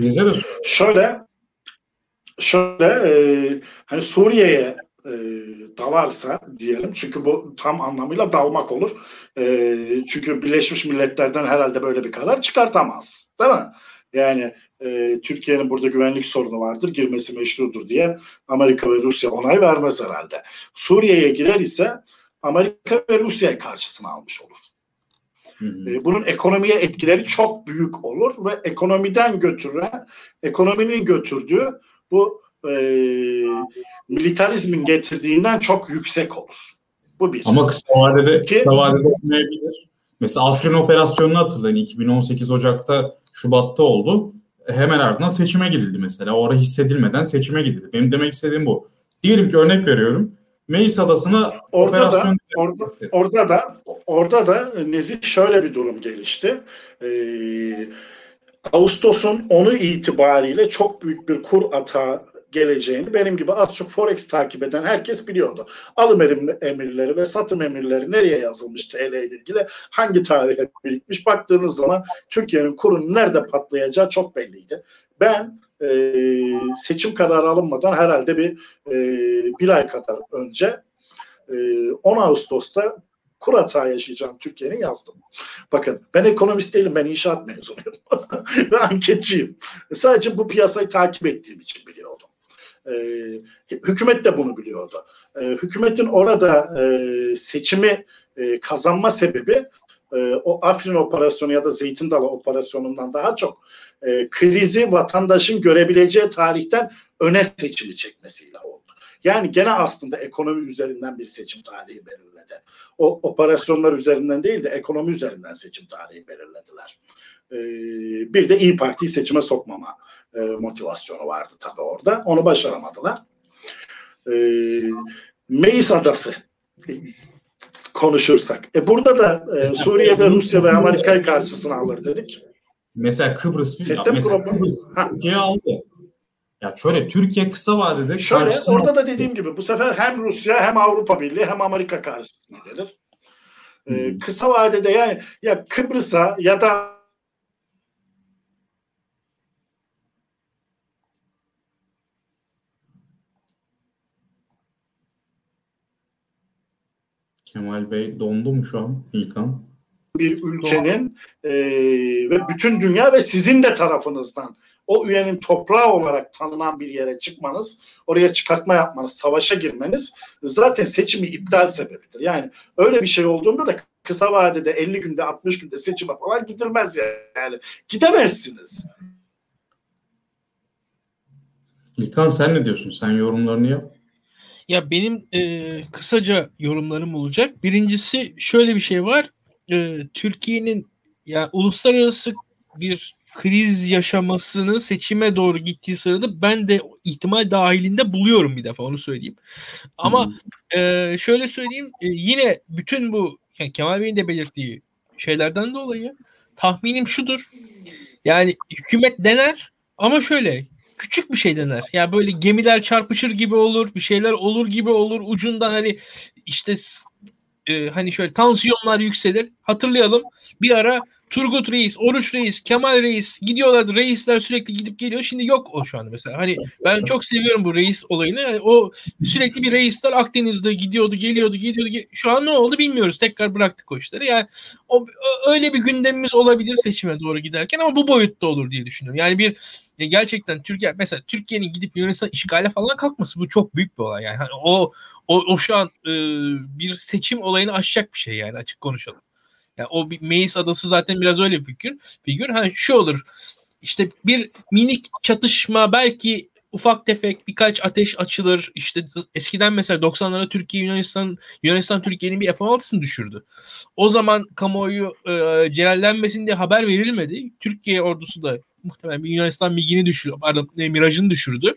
Bize de Şöyle şöyle e, hani Suriye'ye e, dalarsa diyelim çünkü bu tam anlamıyla dalmak olur. E, çünkü Birleşmiş Milletler'den herhalde böyle bir karar çıkartamaz. Değil mi? Yani e, Türkiye'nin burada güvenlik sorunu vardır, girmesi meşrudur diye Amerika ve Rusya onay vermez herhalde. Suriye'ye girer ise Amerika ve Rusya karşısına almış olur. E, bunun ekonomiye etkileri çok büyük olur ve ekonomiden götüren, ekonominin götürdüğü bu e, militarizmin getirdiğinden çok yüksek olur. Bu bir. Ama kısa vadede, Ki, kısa vadede olmayabilir. Mesela Afrin operasyonunu hatırlayın. 2018 Ocak'ta Şubat'ta oldu. Hemen ardından seçime gidildi mesela. O ara hissedilmeden seçime gidildi. Benim demek istediğim bu. Diyelim ki örnek veriyorum. Meis Adası'na orada operasyon... Da, orada, orada da orada da Nezih şöyle bir durum gelişti. Ee, Ağustos'un 10'u itibariyle çok büyük bir kur atağı geleceğini benim gibi az çok Forex takip eden herkes biliyordu. Alım emirleri ve satım emirleri nereye yazılmış TL ile ilgili hangi tarihe birikmiş baktığınız zaman Türkiye'nin kurun nerede patlayacağı çok belliydi. Ben e, seçim kararı alınmadan herhalde bir e, bir ay kadar önce e, 10 Ağustos'ta kur hata yaşayacağım Türkiye'nin yazdım. Bakın ben ekonomist değilim ben inşaat mezunuyum ve anketçiyim. Sadece bu piyasayı takip ettiğim için biliyordum. E, hükümet de bunu biliyordu. E, hükümetin orada e, seçimi e, kazanma sebebi e, o Afrin operasyonu ya da Zeytin Dalı operasyonundan daha çok e, krizi vatandaşın görebileceği tarihten öne seçimi çekmesiyle oldu. Yani gene aslında ekonomi üzerinden bir seçim tarihi belirledi. O operasyonlar üzerinden değil de ekonomi üzerinden seçim tarihi belirlediler. Ee, bir de İyi Parti'yi seçime sokmama e, motivasyonu vardı tabii orada. Onu başaramadılar. Ee, Meis Adası konuşursak. E burada da e, Suriye'de Rusya ve Amerika'yı karşısına alır dedik. Mesela Kıbrıs, Sistem mesela Kıbrıs Türkiye aldı. Ya şöyle Türkiye kısa vadede şöyle karşısına... orada da dediğim gibi bu sefer hem Rusya hem Avrupa Birliği hem Amerika karşısına gelir. Ee, kısa vadede yani ya Kıbrıs'a ya da Kemal Bey dondu mu şu an İlkan? Bir ülkenin e, ve bütün dünya ve sizin de tarafınızdan o üyenin toprağı olarak tanınan bir yere çıkmanız, oraya çıkartma yapmanız, savaşa girmeniz zaten seçimi iptal sebebidir. Yani öyle bir şey olduğunda da kısa vadede 50 günde 60 günde seçime falan gidilmez yani. Gidemezsiniz. İlkan sen ne diyorsun? Sen yorumlarını yap. Ya benim e, kısaca yorumlarım olacak. Birincisi şöyle bir şey var. E, Türkiye'nin ya uluslararası bir kriz yaşamasını seçime doğru gittiği sırada ben de ihtimal dahilinde buluyorum bir defa onu söyleyeyim. Ama hmm. e, şöyle söyleyeyim e, yine bütün bu yani Kemal Bey'in de belirttiği şeylerden dolayı tahminim şudur. Yani hükümet dener ama şöyle küçük bir şey dener. Yani böyle gemiler çarpışır gibi olur, bir şeyler olur gibi olur. Ucundan hani işte e, hani şöyle tansiyonlar yükselir. Hatırlayalım bir ara Turgut Reis, Oruç Reis, Kemal Reis gidiyorlardı. Reisler sürekli gidip geliyor. Şimdi yok o şu anda mesela. Hani ben çok seviyorum bu reis olayını. Yani o sürekli bir reisler Akdeniz'de gidiyordu, geliyordu, geliyordu. Şu an ne oldu bilmiyoruz. Tekrar bıraktık o işleri. Yani o öyle bir gündemimiz olabilir seçime doğru giderken ama bu boyutta olur diye düşünüyorum. Yani bir ya gerçekten Türkiye mesela Türkiye'nin gidip Yunanistan işgale falan kalkması bu çok büyük bir olay yani. Hani o o, o şu an e, bir seçim olayını aşacak bir şey yani açık konuşalım. Yani o bir Meis adası zaten biraz öyle bir figür. figür. Hani şu olur. İşte bir minik çatışma belki ufak tefek birkaç ateş açılır. İşte eskiden mesela 90'lara Türkiye Yunanistan Yunanistan Türkiye'nin bir F-16'sını düşürdü. O zaman kamuoyu e, celallenmesin diye haber verilmedi. Türkiye ordusu da muhtemelen bir Yunanistan MiG'ini düşürdü. Pardon, Miraj'ını düşürdü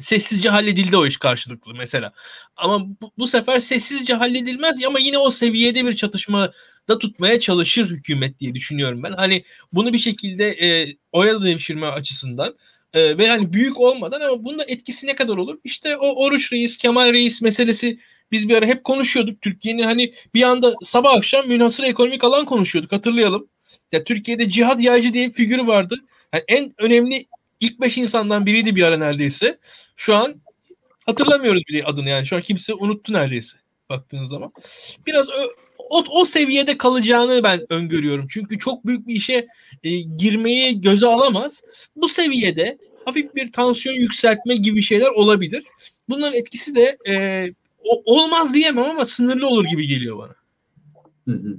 sessizce halledildi o iş karşılıklı mesela. Ama bu, bu sefer sessizce halledilmez ama yine o seviyede bir çatışma da tutmaya çalışır hükümet diye düşünüyorum ben. Hani bunu bir şekilde e, oya devşirme açısından e, ve hani büyük olmadan ama bunda etkisi ne kadar olur? İşte o Oruç Reis, Kemal Reis meselesi biz bir ara hep konuşuyorduk. Türkiye'nin hani bir anda sabah akşam münhasır ekonomik alan konuşuyorduk hatırlayalım. Ya Türkiye'de Cihat Yaycı diye bir figürü vardı. Yani en önemli ilk beş insandan biriydi bir ara neredeyse. Şu an hatırlamıyoruz bile adını yani. Şu an kimse unuttu neredeyse baktığınız zaman. Biraz o, o seviyede kalacağını ben öngörüyorum. Çünkü çok büyük bir işe e, girmeyi göze alamaz. Bu seviyede hafif bir tansiyon yükseltme gibi şeyler olabilir. Bunların etkisi de e, o, olmaz diyemem ama sınırlı olur gibi geliyor bana. Hı hı.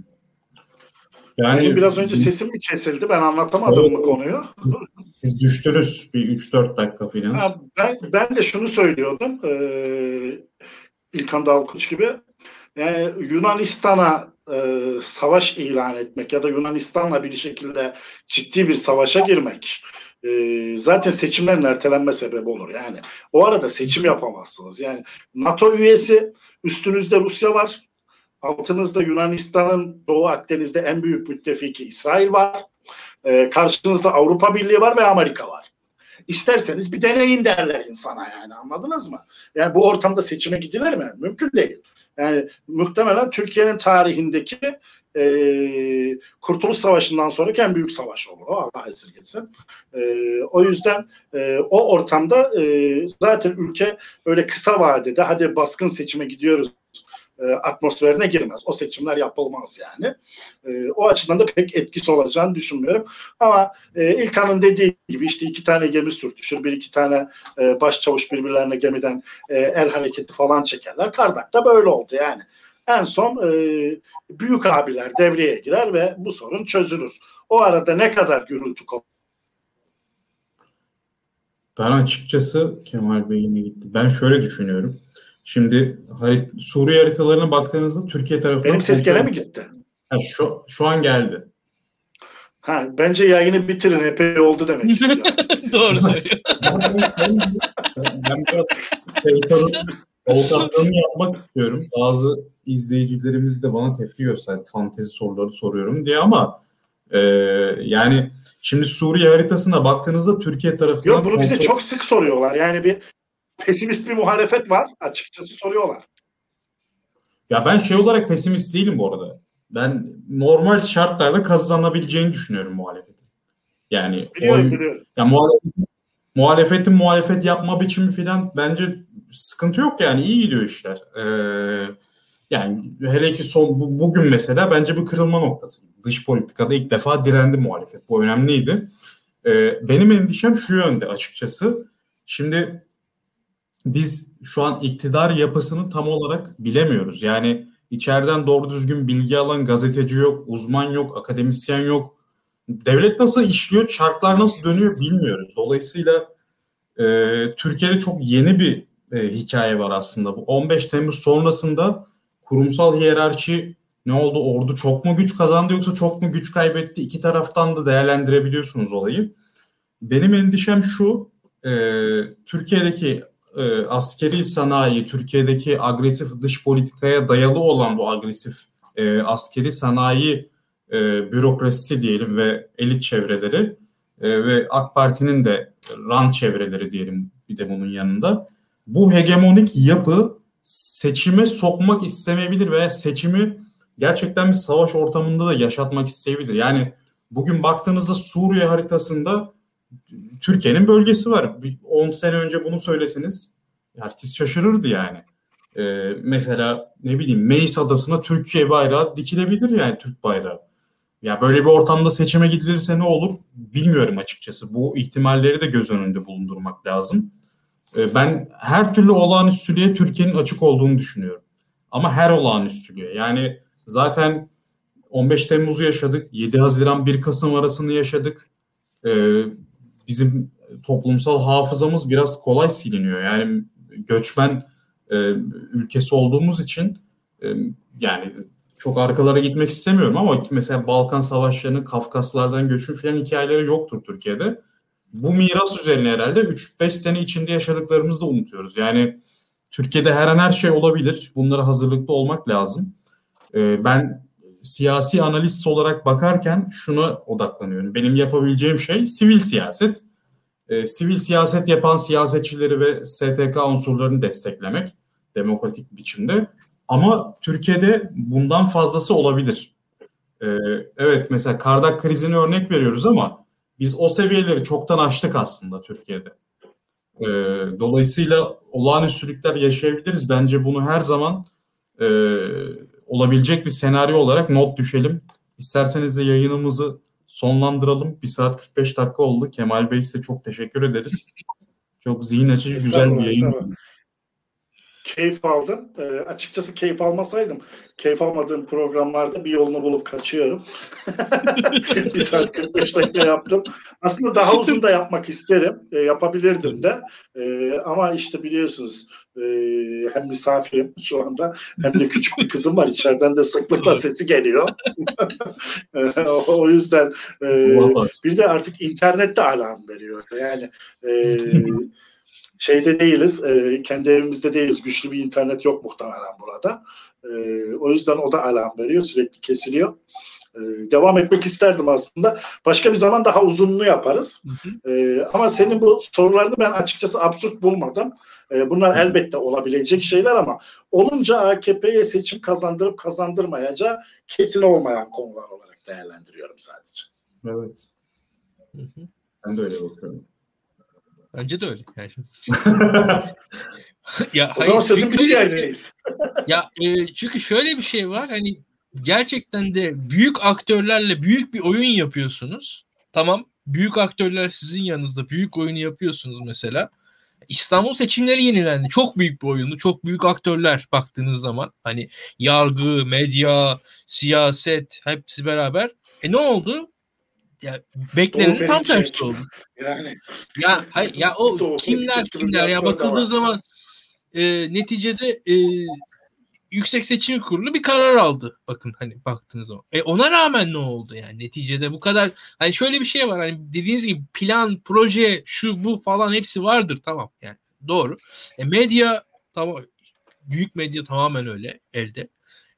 Yani Benim biraz önce sesim mi kesildi? Ben anlatamadım evet, mı konuyu? Siz, siz düştünüz bir 3-4 dakika falan. Ha, ben, ben de şunu söylüyordum. E, İlkan Dalkuç gibi. Yani Yunanistan'a e, savaş ilan etmek ya da Yunanistan'la bir şekilde ciddi bir savaşa girmek e, zaten seçimlerin ertelenme sebebi olur. Yani o arada seçim yapamazsınız. Yani NATO üyesi üstünüzde Rusya var. Altınızda Yunanistan'ın Doğu Akdeniz'de en büyük müttefiki İsrail var. E, karşınızda Avrupa Birliği var ve Amerika var. İsterseniz bir deneyin derler insana yani anladınız mı? Yani bu ortamda seçime gidilir mi? Mümkün değil. Yani muhtemelen Türkiye'nin tarihindeki e, Kurtuluş Savaşı'ndan sonraki en büyük savaş olur. O Allah esirgesin. E, o yüzden e, o ortamda e, zaten ülke öyle kısa vadede hadi baskın seçime gidiyoruz e, atmosferine girmez. O seçimler yapılmaz yani. E, o açıdan da pek etkisi olacağını düşünmüyorum. Ama e, İlkan'ın dediği gibi işte iki tane gemi sürtüşür, bir iki tane e, başçavuş birbirlerine gemiden el hareketi falan çekerler. Kardak'ta böyle oldu yani. En son büyük abiler devreye girer ve bu sorun çözülür. O arada ne kadar gürültü kopar ben açıkçası Kemal Bey'ine gitti. Ben şöyle düşünüyorum. Şimdi harit Suriye haritalarına baktığınızda Türkiye tarafından... Benim ses gene mi gitti? Ha, şu, şu an geldi. Ha, bence yayını bitirin. Epey oldu demek istiyor. Doğru söylüyor. ben biraz şeytanın avukatlığını yapmak istiyorum. Bazı izleyicilerimiz de bana tepki gösterdi. Fantezi soruları soruyorum diye ama e, yani şimdi Suriye haritasına baktığınızda Türkiye tarafından... Yok bunu kontrol... bize çok sık soruyorlar. Yani bir pesimist bir muhalefet var. Açıkçası soruyorlar. Ya ben şey olarak pesimist değilim bu arada. Ben normal şartlarda kazanabileceğini düşünüyorum muhalefetin. Yani biliyorum, oy, biliyorum. Ya muhalefetin, muhalefetin muhalefet yapma biçimi falan bence sıkıntı yok yani iyi gidiyor işler. Ee, yani hele ki son bu, bugün mesela bence bir kırılma noktası. Dış politikada ilk defa direndi muhalefet. Bu önemliydi. Ee, benim endişem şu yönde açıkçası. Şimdi biz şu an iktidar yapısını tam olarak bilemiyoruz. Yani içeriden doğru düzgün bilgi alan gazeteci yok, uzman yok, akademisyen yok. Devlet nasıl işliyor, çarklar nasıl dönüyor bilmiyoruz. Dolayısıyla e, Türkiye'de çok yeni bir e, hikaye var aslında. Bu 15 Temmuz sonrasında kurumsal hiyerarşi ne oldu? Ordu çok mu güç kazandı yoksa çok mu güç kaybetti? İki taraftan da değerlendirebiliyorsunuz olayı. Benim endişem şu, e, Türkiye'deki e, askeri sanayi, Türkiye'deki agresif dış politikaya dayalı olan bu agresif e, askeri sanayi e, bürokrasisi diyelim ve elit çevreleri e, ve AK Parti'nin de ran çevreleri diyelim bir de bunun yanında. Bu hegemonik yapı seçime sokmak istemeyebilir veya seçimi gerçekten bir savaş ortamında da yaşatmak isteyebilir. Yani bugün baktığınızda Suriye haritasında Türkiye'nin bölgesi var. 10 sene önce bunu söyleseniz herkes şaşırırdı yani. Ee, mesela ne bileyim Meis Adası'na Türkiye bayrağı dikilebilir yani Türk bayrağı. Ya böyle bir ortamda seçime gidilirse ne olur bilmiyorum açıkçası. Bu ihtimalleri de göz önünde bulundurmak lazım. Ee, ben her türlü olağanüstülüğe Türkiye'nin açık olduğunu düşünüyorum. Ama her olağanüstülüğe. Yani zaten 15 Temmuz'u yaşadık. 7 Haziran 1 Kasım arasını yaşadık. Ee, bizim toplumsal hafızamız biraz kolay siliniyor. Yani göçmen e, ülkesi olduğumuz için e, yani çok arkalara gitmek istemiyorum ama mesela Balkan Savaşları'nın Kafkaslardan göçün falan hikayeleri yoktur Türkiye'de. Bu miras üzerine herhalde 3-5 sene içinde yaşadıklarımızı da unutuyoruz. Yani Türkiye'de her an her şey olabilir. Bunlara hazırlıklı olmak lazım. Ee, ben siyasi analist olarak bakarken şuna odaklanıyorum. Benim yapabileceğim şey sivil siyaset e, sivil siyaset yapan siyasetçileri ve STK unsurlarını desteklemek demokratik biçimde. Ama Türkiye'de bundan fazlası olabilir. e, evet mesela Kardak krizini örnek veriyoruz ama biz o seviyeleri çoktan aştık aslında Türkiye'de. E, dolayısıyla olağanüstülükler yaşayabiliriz. Bence bunu her zaman e, olabilecek bir senaryo olarak not düşelim. İsterseniz de yayınımızı sonlandıralım. Bir saat 45 dakika oldu. Kemal Bey size çok teşekkür ederiz. Çok zihin açıcı güzel bir yayın keyif aldım. E, açıkçası keyif almasaydım, keyif almadığım programlarda bir yolunu bulup kaçıyorum. bir saat 45 dakika yaptım. Aslında daha uzun da yapmak isterim. E, yapabilirdim de. E, ama işte biliyorsunuz e, hem misafirim şu anda hem de küçük bir kızım var. İçeriden de sıklıkla sesi geliyor. e, o yüzden e, bir de artık internette alarm veriyor. Yani e, şeyde değiliz, e, kendi evimizde değiliz. Güçlü bir internet yok muhtemelen burada. E, o yüzden o da alarm veriyor, sürekli kesiliyor. E, devam etmek isterdim aslında. Başka bir zaman daha uzunluğu yaparız. E, ama senin bu sorularını ben açıkçası absürt bulmadım. E, bunlar elbette olabilecek şeyler ama olunca AKP'ye seçim kazandırıp kazandırmayacağı kesin olmayan konular olarak değerlendiriyorum sadece. Evet. Ben de öyle bakıyorum. Bence de öyle. Yani. ya, o zaman sözün bir yerdeyiz. ya e, çünkü şöyle bir şey var hani gerçekten de büyük aktörlerle büyük bir oyun yapıyorsunuz. Tamam büyük aktörler sizin yanınızda büyük oyunu yapıyorsunuz mesela. İstanbul seçimleri yenilendi. Çok büyük bir oyunu, çok büyük aktörler baktığınız zaman. Hani yargı, medya, siyaset hepsi beraber. E ne oldu? ya beklenenin tam tersi oldu. Yani ya hay, ya o Doğru kimler kimler ya bakıldığı zaman e, neticede e, Yüksek Seçim Kurulu bir karar aldı. Bakın hani baktığınız zaman. E ona rağmen ne oldu yani neticede bu kadar hani şöyle bir şey var hani dediğiniz gibi plan, proje, şu bu falan hepsi vardır tamam yani doğru. E medya tamam büyük medya tamamen öyle elde.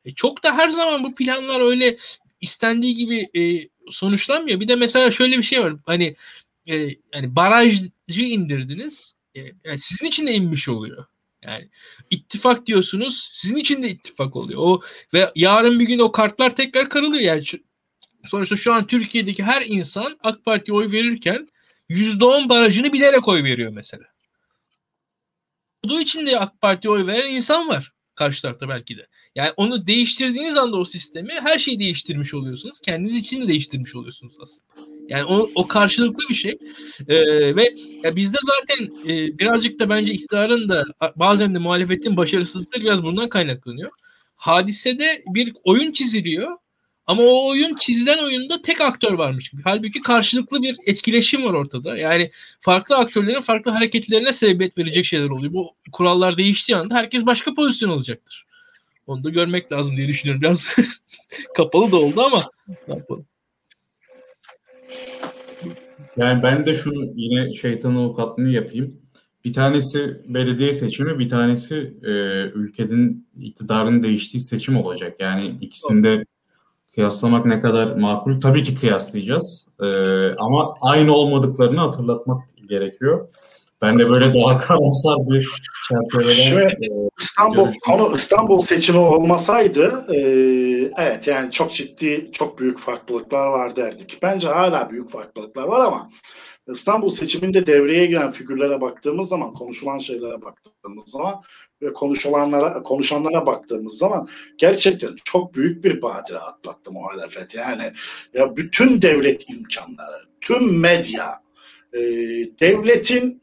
E çok da her zaman bu planlar öyle istendiği gibi e, sonuçlanmıyor. Bir de mesela şöyle bir şey var. Hani e, yani barajcı indirdiniz. E, yani sizin için de inmiş oluyor. Yani ittifak diyorsunuz, sizin için de ittifak oluyor. O ve yarın bir gün o kartlar tekrar karılıyor. Yani şu, sonuçta şu an Türkiye'deki her insan AK Parti'ye oy verirken %10 barajını bilerek oy veriyor mesela. Olduğu için de AK Parti'ye oy veren insan var karşı tarafta belki de. Yani onu değiştirdiğiniz anda o sistemi her şeyi değiştirmiş oluyorsunuz. Kendiniz için de değiştirmiş oluyorsunuz aslında. Yani o, o karşılıklı bir şey. Ee, ve ya bizde zaten e, birazcık da bence iktidarın da bazen de muhalefetin başarısızlığı biraz bundan kaynaklanıyor. Hadisede bir oyun çiziliyor. Ama o oyun çizilen oyunda tek aktör varmış gibi. Halbuki karşılıklı bir etkileşim var ortada. Yani farklı aktörlerin farklı hareketlerine sebebiyet verecek şeyler oluyor. Bu kurallar değiştiği anda herkes başka pozisyon alacaktır. Onu da görmek lazım diye düşünüyorum. Biraz kapalı da oldu ama ne yapalım. Yani ben de şunu yine şeytanın avukatlığını yapayım. Bir tanesi belediye seçimi, bir tanesi e, ülkenin iktidarının değiştiği seçim olacak. Yani ikisinde kıyaslamak ne kadar makul? Tabii ki kıyaslayacağız. E, ama aynı olmadıklarını hatırlatmak gerekiyor. Ben de böyle daha karamsar bir çerçeveden Şimdi, e, İstanbul konu İstanbul seçimi olmasaydı e, evet yani çok ciddi çok büyük farklılıklar var derdik. Bence hala büyük farklılıklar var ama İstanbul seçiminde devreye giren figürlere baktığımız zaman, konuşulan şeylere baktığımız zaman ve konuşulanlara konuşanlara baktığımız zaman gerçekten çok büyük bir badire atlattı muhalefet. Yani ya bütün devlet imkanları, tüm medya, e, devletin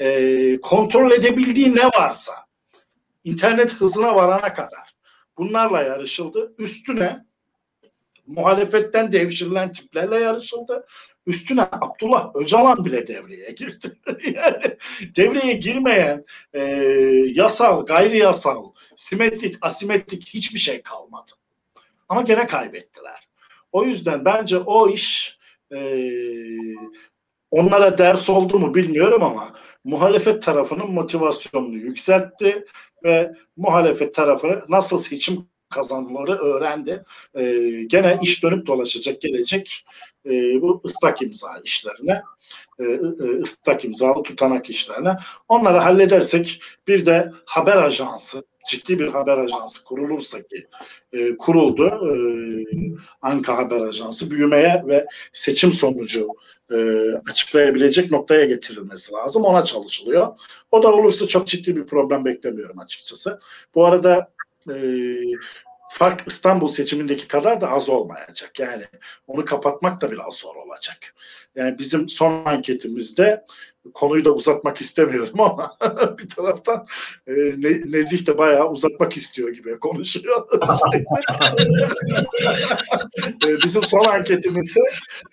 e, kontrol edebildiği ne varsa internet hızına varana kadar bunlarla yarışıldı. Üstüne muhalefetten devşirilen tiplerle yarışıldı. Üstüne Abdullah Öcalan bile devreye girdi. devreye girmeyen e, yasal, gayri yasal, simetrik, asimetrik hiçbir şey kalmadı. Ama gene kaybettiler. O yüzden bence o iş e, onlara ders oldu mu bilmiyorum ama muhalefet tarafının motivasyonunu yükseltti ve muhalefet tarafı nasıl seçim kazanmaları öğrendi. E, gene iş dönüp dolaşacak gelecek e, bu ıslak imza işlerine, e, e, ıslak imzalı tutanak işlerine. Onları halledersek bir de haber ajansı ciddi bir haber ajansı kurulursa ki e, kuruldu. E, Anka Haber Ajansı büyümeye ve seçim sonucu e, açıklayabilecek noktaya getirilmesi lazım. Ona çalışılıyor. O da olursa çok ciddi bir problem beklemiyorum açıkçası. Bu arada e, fark İstanbul seçimindeki kadar da az olmayacak. Yani onu kapatmak da biraz zor olacak. Yani bizim son anketimizde konuyu da uzatmak istemiyorum ama bir taraftan e, Nezih de bayağı uzatmak istiyor gibi konuşuyor. e, bizim son anketimizde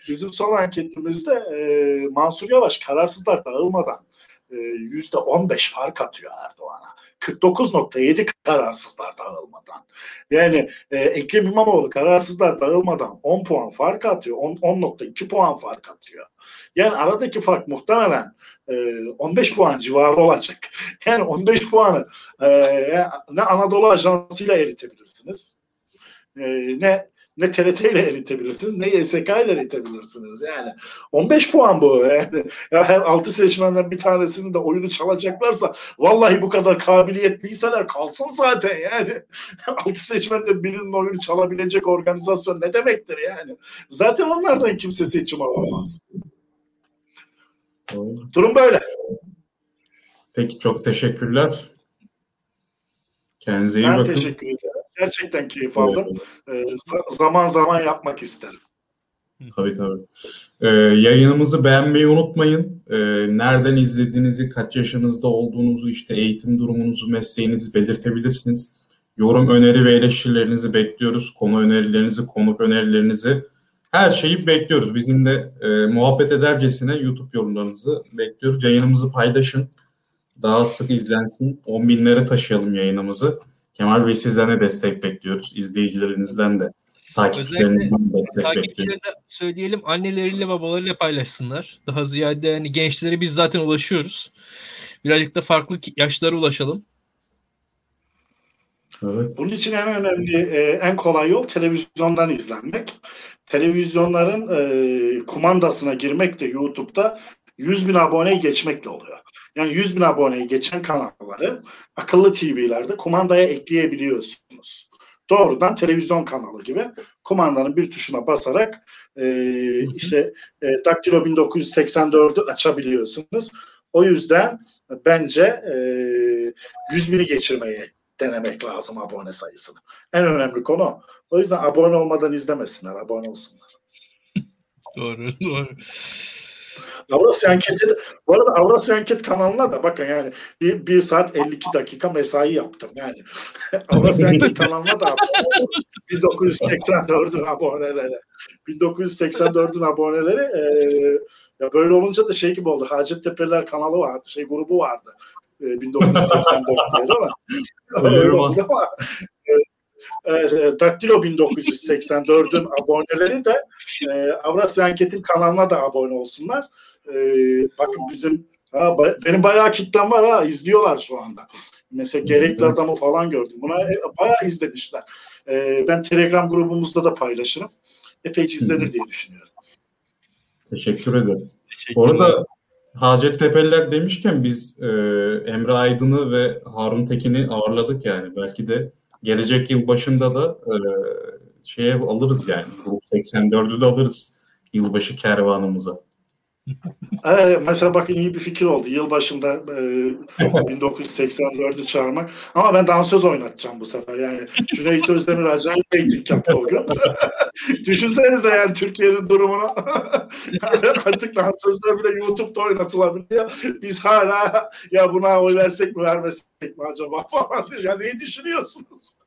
bizim son anketimizde e, Mansur Yavaş kararsızlar dağılmadan yüzde 15 fark atıyor Erdoğan'a. 49.7 kararsızlar dağılmadan. Yani e, Ekrem İmamoğlu kararsızlar dağılmadan 10 puan fark atıyor. 10.2 puan fark atıyor. Yani aradaki fark muhtemelen e, 15 puan civarı olacak. Yani 15 puanı e, ne Anadolu Ajansı'yla eritebilirsiniz. E, ne ne TRT ile eritebilirsiniz ne YSK ile eritebilirsiniz. Yani 15 puan bu. Yani ya her 6 seçmenden bir tanesinin de oyunu çalacaklarsa vallahi bu kadar kabiliyetliyseler kalsın zaten yani. 6 seçmenden birinin oyunu çalabilecek organizasyon ne demektir yani. Zaten onlardan kimse seçim alamaz. Durum böyle. Peki çok teşekkürler. Kendinize iyi ben bakın. Ben teşekkür ederim. Gerçekten keyif aldım. Evet. Zaman zaman yapmak isterim. Tabii tabii. Ee, yayınımızı beğenmeyi unutmayın. Ee, nereden izlediğinizi, kaç yaşınızda olduğunuzu, işte eğitim durumunuzu, mesleğinizi belirtebilirsiniz. Yorum, öneri ve eleştirilerinizi bekliyoruz. Konu önerilerinizi, konuk önerilerinizi her şeyi bekliyoruz. Bizim de e, muhabbet edercesine YouTube yorumlarınızı bekliyoruz. Yayınımızı paylaşın. Daha sık izlensin. 10 binlere taşıyalım yayınımızı. Kemal Bey sizden de destek bekliyoruz. İzleyicilerinizden de. Takipçilerinizden de destek bekliyoruz. de söyleyelim anneleriyle babalarıyla paylaşsınlar. Daha ziyade hani gençlere biz zaten ulaşıyoruz. Birazcık da farklı yaşlara ulaşalım. Evet. Bunun için en önemli, e, en kolay yol televizyondan izlenmek. Televizyonların e, kumandasına girmek de YouTube'da 100 bin aboneyi geçmekle oluyor. Yani 100 bin aboneyi geçen kanalları akıllı TV'lerde kumandaya ekleyebiliyorsunuz. Doğrudan televizyon kanalı gibi kumandanın bir tuşuna basarak e, işte e, Daktilo 1984'ü açabiliyorsunuz. O yüzden bence e, 100 bini geçirmeyi denemek lazım abone sayısını. En önemli konu. O yüzden abone olmadan izlemesinler, abone olsunlar. doğru, doğru. Avrasya Anket'i bu arada Avrasya Anket kanalına da bakın yani bir, bir saat 52 dakika mesai yaptım yani. Avrasya Anket kanalına da 1984'ün aboneleri. 1984'ün aboneleri e, ya böyle olunca da şey gibi oldu. Hacettepe'liler kanalı vardı. Şey grubu vardı. E, 1984 diye ama e, e, Daktilo 1984'ün aboneleri de e, Avrasya Anket'in kanalına da abone olsunlar e, bakın bizim ha, benim bayağı kitlem var ha izliyorlar şu anda. Mesela gerekli adamı falan gördüm. Buna e, bayağı izlemişler. E, ben Telegram grubumuzda da paylaşırım. Epey izlenir diye düşünüyorum. Teşekkür ederiz. Bu arada Hacettepe'liler demişken biz e, Emre Aydın'ı ve Harun Tekin'i ağırladık yani. Belki de gelecek yıl başında da e, şeye alırız yani. Grup 84'ü de alırız yılbaşı kervanımıza. Evet, mesela bakın iyi bir fikir oldu. Yılbaşında e, 1984'ü çağırmak. Ama ben dansöz oynatacağım bu sefer. Yani Cüneyt Özdemir acayip reyting yaptı o gün. Düşünsenize yani Türkiye'nin durumunu. Artık dansözler bile YouTube'da oynatılabiliyor. Biz hala ya buna oy versek mi vermesek mi acaba falan. Ya neyi düşünüyorsunuz?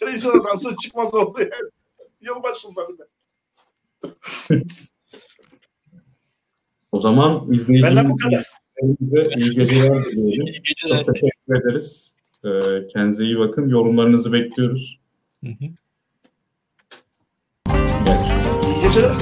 Televizyonda dansöz çıkmaz oldu yani. Yılbaşında bile. O zaman izleyicilerimize iyi geceler diliyorum. İyi geceler. Çok teşekkür ederiz. Ee, kendinize iyi bakın. Yorumlarınızı bekliyoruz. Hı hı. İyi geceler.